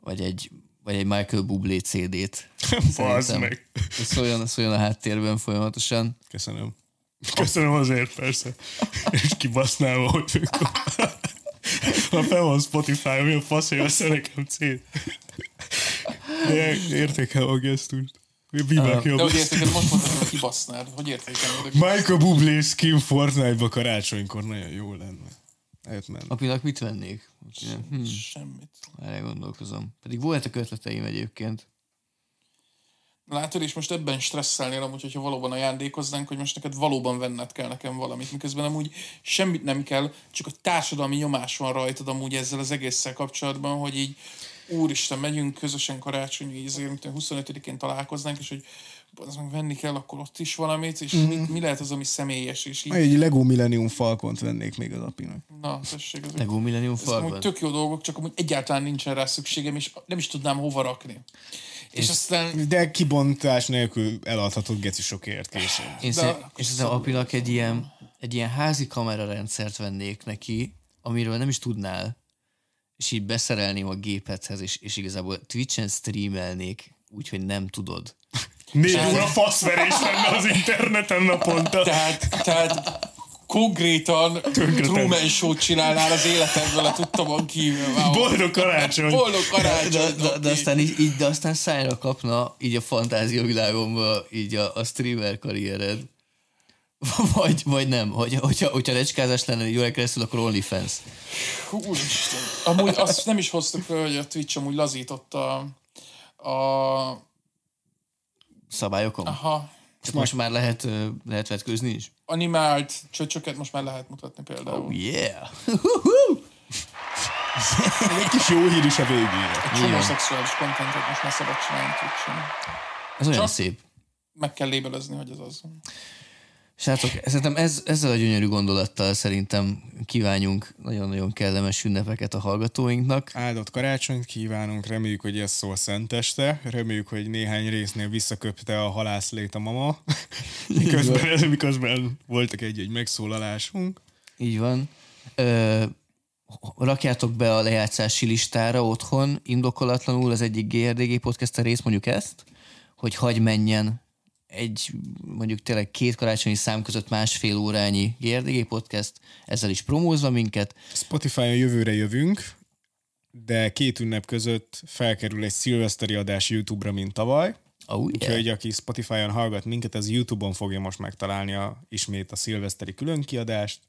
vagy egy, vagy egy Michael Bublé CD-t. Bazd meg. Szóljon, szóljon a háttérben folyamatosan. Köszönöm. Köszönöm azért, persze. És kibasználva, hogy mikor... Ha fel van Spotify, mi a fasz, hogy nekem cél. De értékel a gesztust. V-Buck De jobb. hogy értékeled, most mondtad, hogy kibasznád. Hogy értékeled? Michael Bublé skin Fortnite-ba karácsonykor nagyon jó lenne. Eljöttmen. Apinak mit vennék? Hm, Semmit. erre gondolkozom. Pedig voltak ötleteim egyébként. Látod, és most ebben stresszelnél amúgy, hogyha valóban ajándékoznánk, hogy most neked valóban venned kell nekem valamit, miközben amúgy semmit nem kell, csak a társadalmi nyomás van rajtad amúgy ezzel az egésszel kapcsolatban, hogy így úristen, megyünk közösen karácsonyi ízért, mint 25-én találkoznánk, és hogy az meg venni kell, akkor ott is valamit, és mm. mi, mi, lehet az, ami személyes, és így, Egy Lego Millennium Falcont vennék még az apinak. na, tessék, ezek, Lego Millennium ezek amúgy Falcon. tök jó dolgok, csak amúgy egyáltalán nincsen rá szükségem, és nem is tudnám hova rakni. És aztán De kibontás nélkül eladhatod geci sokért később. Én De és szerintem Apinak egy ilyen, egy ilyen házi kamerarendszert vennék neki, amiről nem is tudnál, és így beszerelném a gépedhez, és, és igazából Twitch-en streamelnék, úgyhogy nem tudod. Négy óra faszverés lenne az interneten naponta. Tehát, tehát konkrétan Truman Show-t csinálnál az életedből a tudtomon kívül. Wow. Boldog karácsony! Boldog karácsony! De, de, de, Doki. aztán így, így, de aztán szájra kapna így a fantázia világomba így a, a streamer karriered. Vagy, vagy nem. Hogy, hogyha, hogyha recskázás lenne egy óra keresztül, akkor OnlyFans. Úristen. Amúgy azt nem is hoztuk föl, hogy a Twitch amúgy lazította a... Szabályokon. Aha, Csak most már lehet, lehet vetkőzni is. animált csöcsöket most már lehet mutatni például. Oh yeah! Egy kis jó hír is a végére. Csomó szexuális kontentet most már szabad csinálni Twitch-en. Ez olyan Csak- szép. Meg kell lébelezni, hogy ez az. Srácok, szerintem ez, ezzel a gyönyörű gondolattal szerintem kívánjunk nagyon-nagyon kellemes ünnepeket a hallgatóinknak. Áldott karácsonyt kívánunk, reméljük, hogy ez szól szenteste, reméljük, hogy néhány résznél visszaköpte a halászlét a mama, miközben, miközben voltak egy-egy megszólalásunk. Így van. Ö, rakjátok be a lejátszási listára otthon, indokolatlanul az egyik GRDG podcast rész, mondjuk ezt, hogy hagy menjen egy, mondjuk tényleg két karácsonyi szám között másfél órányi GRDG podcast, ezzel is promózva minket. Spotify-on jövőre jövünk, de két ünnep között felkerül egy szilveszteri adás YouTube-ra, mint tavaly. Oh, yeah. Úgyhogy aki Spotify-on hallgat minket, az YouTube-on fogja most megtalálni a, ismét a szilveszteri különkiadást.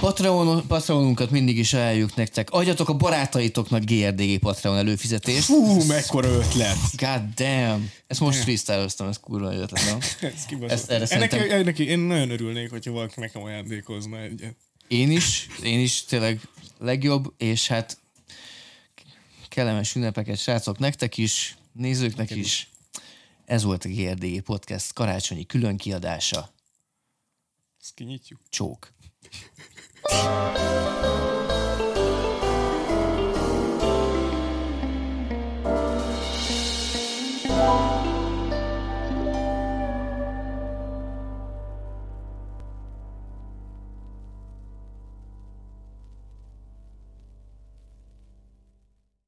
Patreon, Patreonunkat mindig is ajánljuk nektek. Adjatok a barátaitoknak GRDG Patreon előfizetést. Hú, mekkora ötlet! God damn! Ezt most freestyle-oztam, ez kurva jó ötlet, nem? Ez. Ezt- erre ennek, szerintem- ennek, én nagyon örülnék, hogyha valaki nekem ajándékozna egyet. Én is, én is tényleg legjobb, és hát kellemes ünnepeket, srácok, nektek is, nézőknek is. Ez volt a GRDG Podcast karácsonyi külön kiadása. Ezt kinyitjuk. Csók. thank you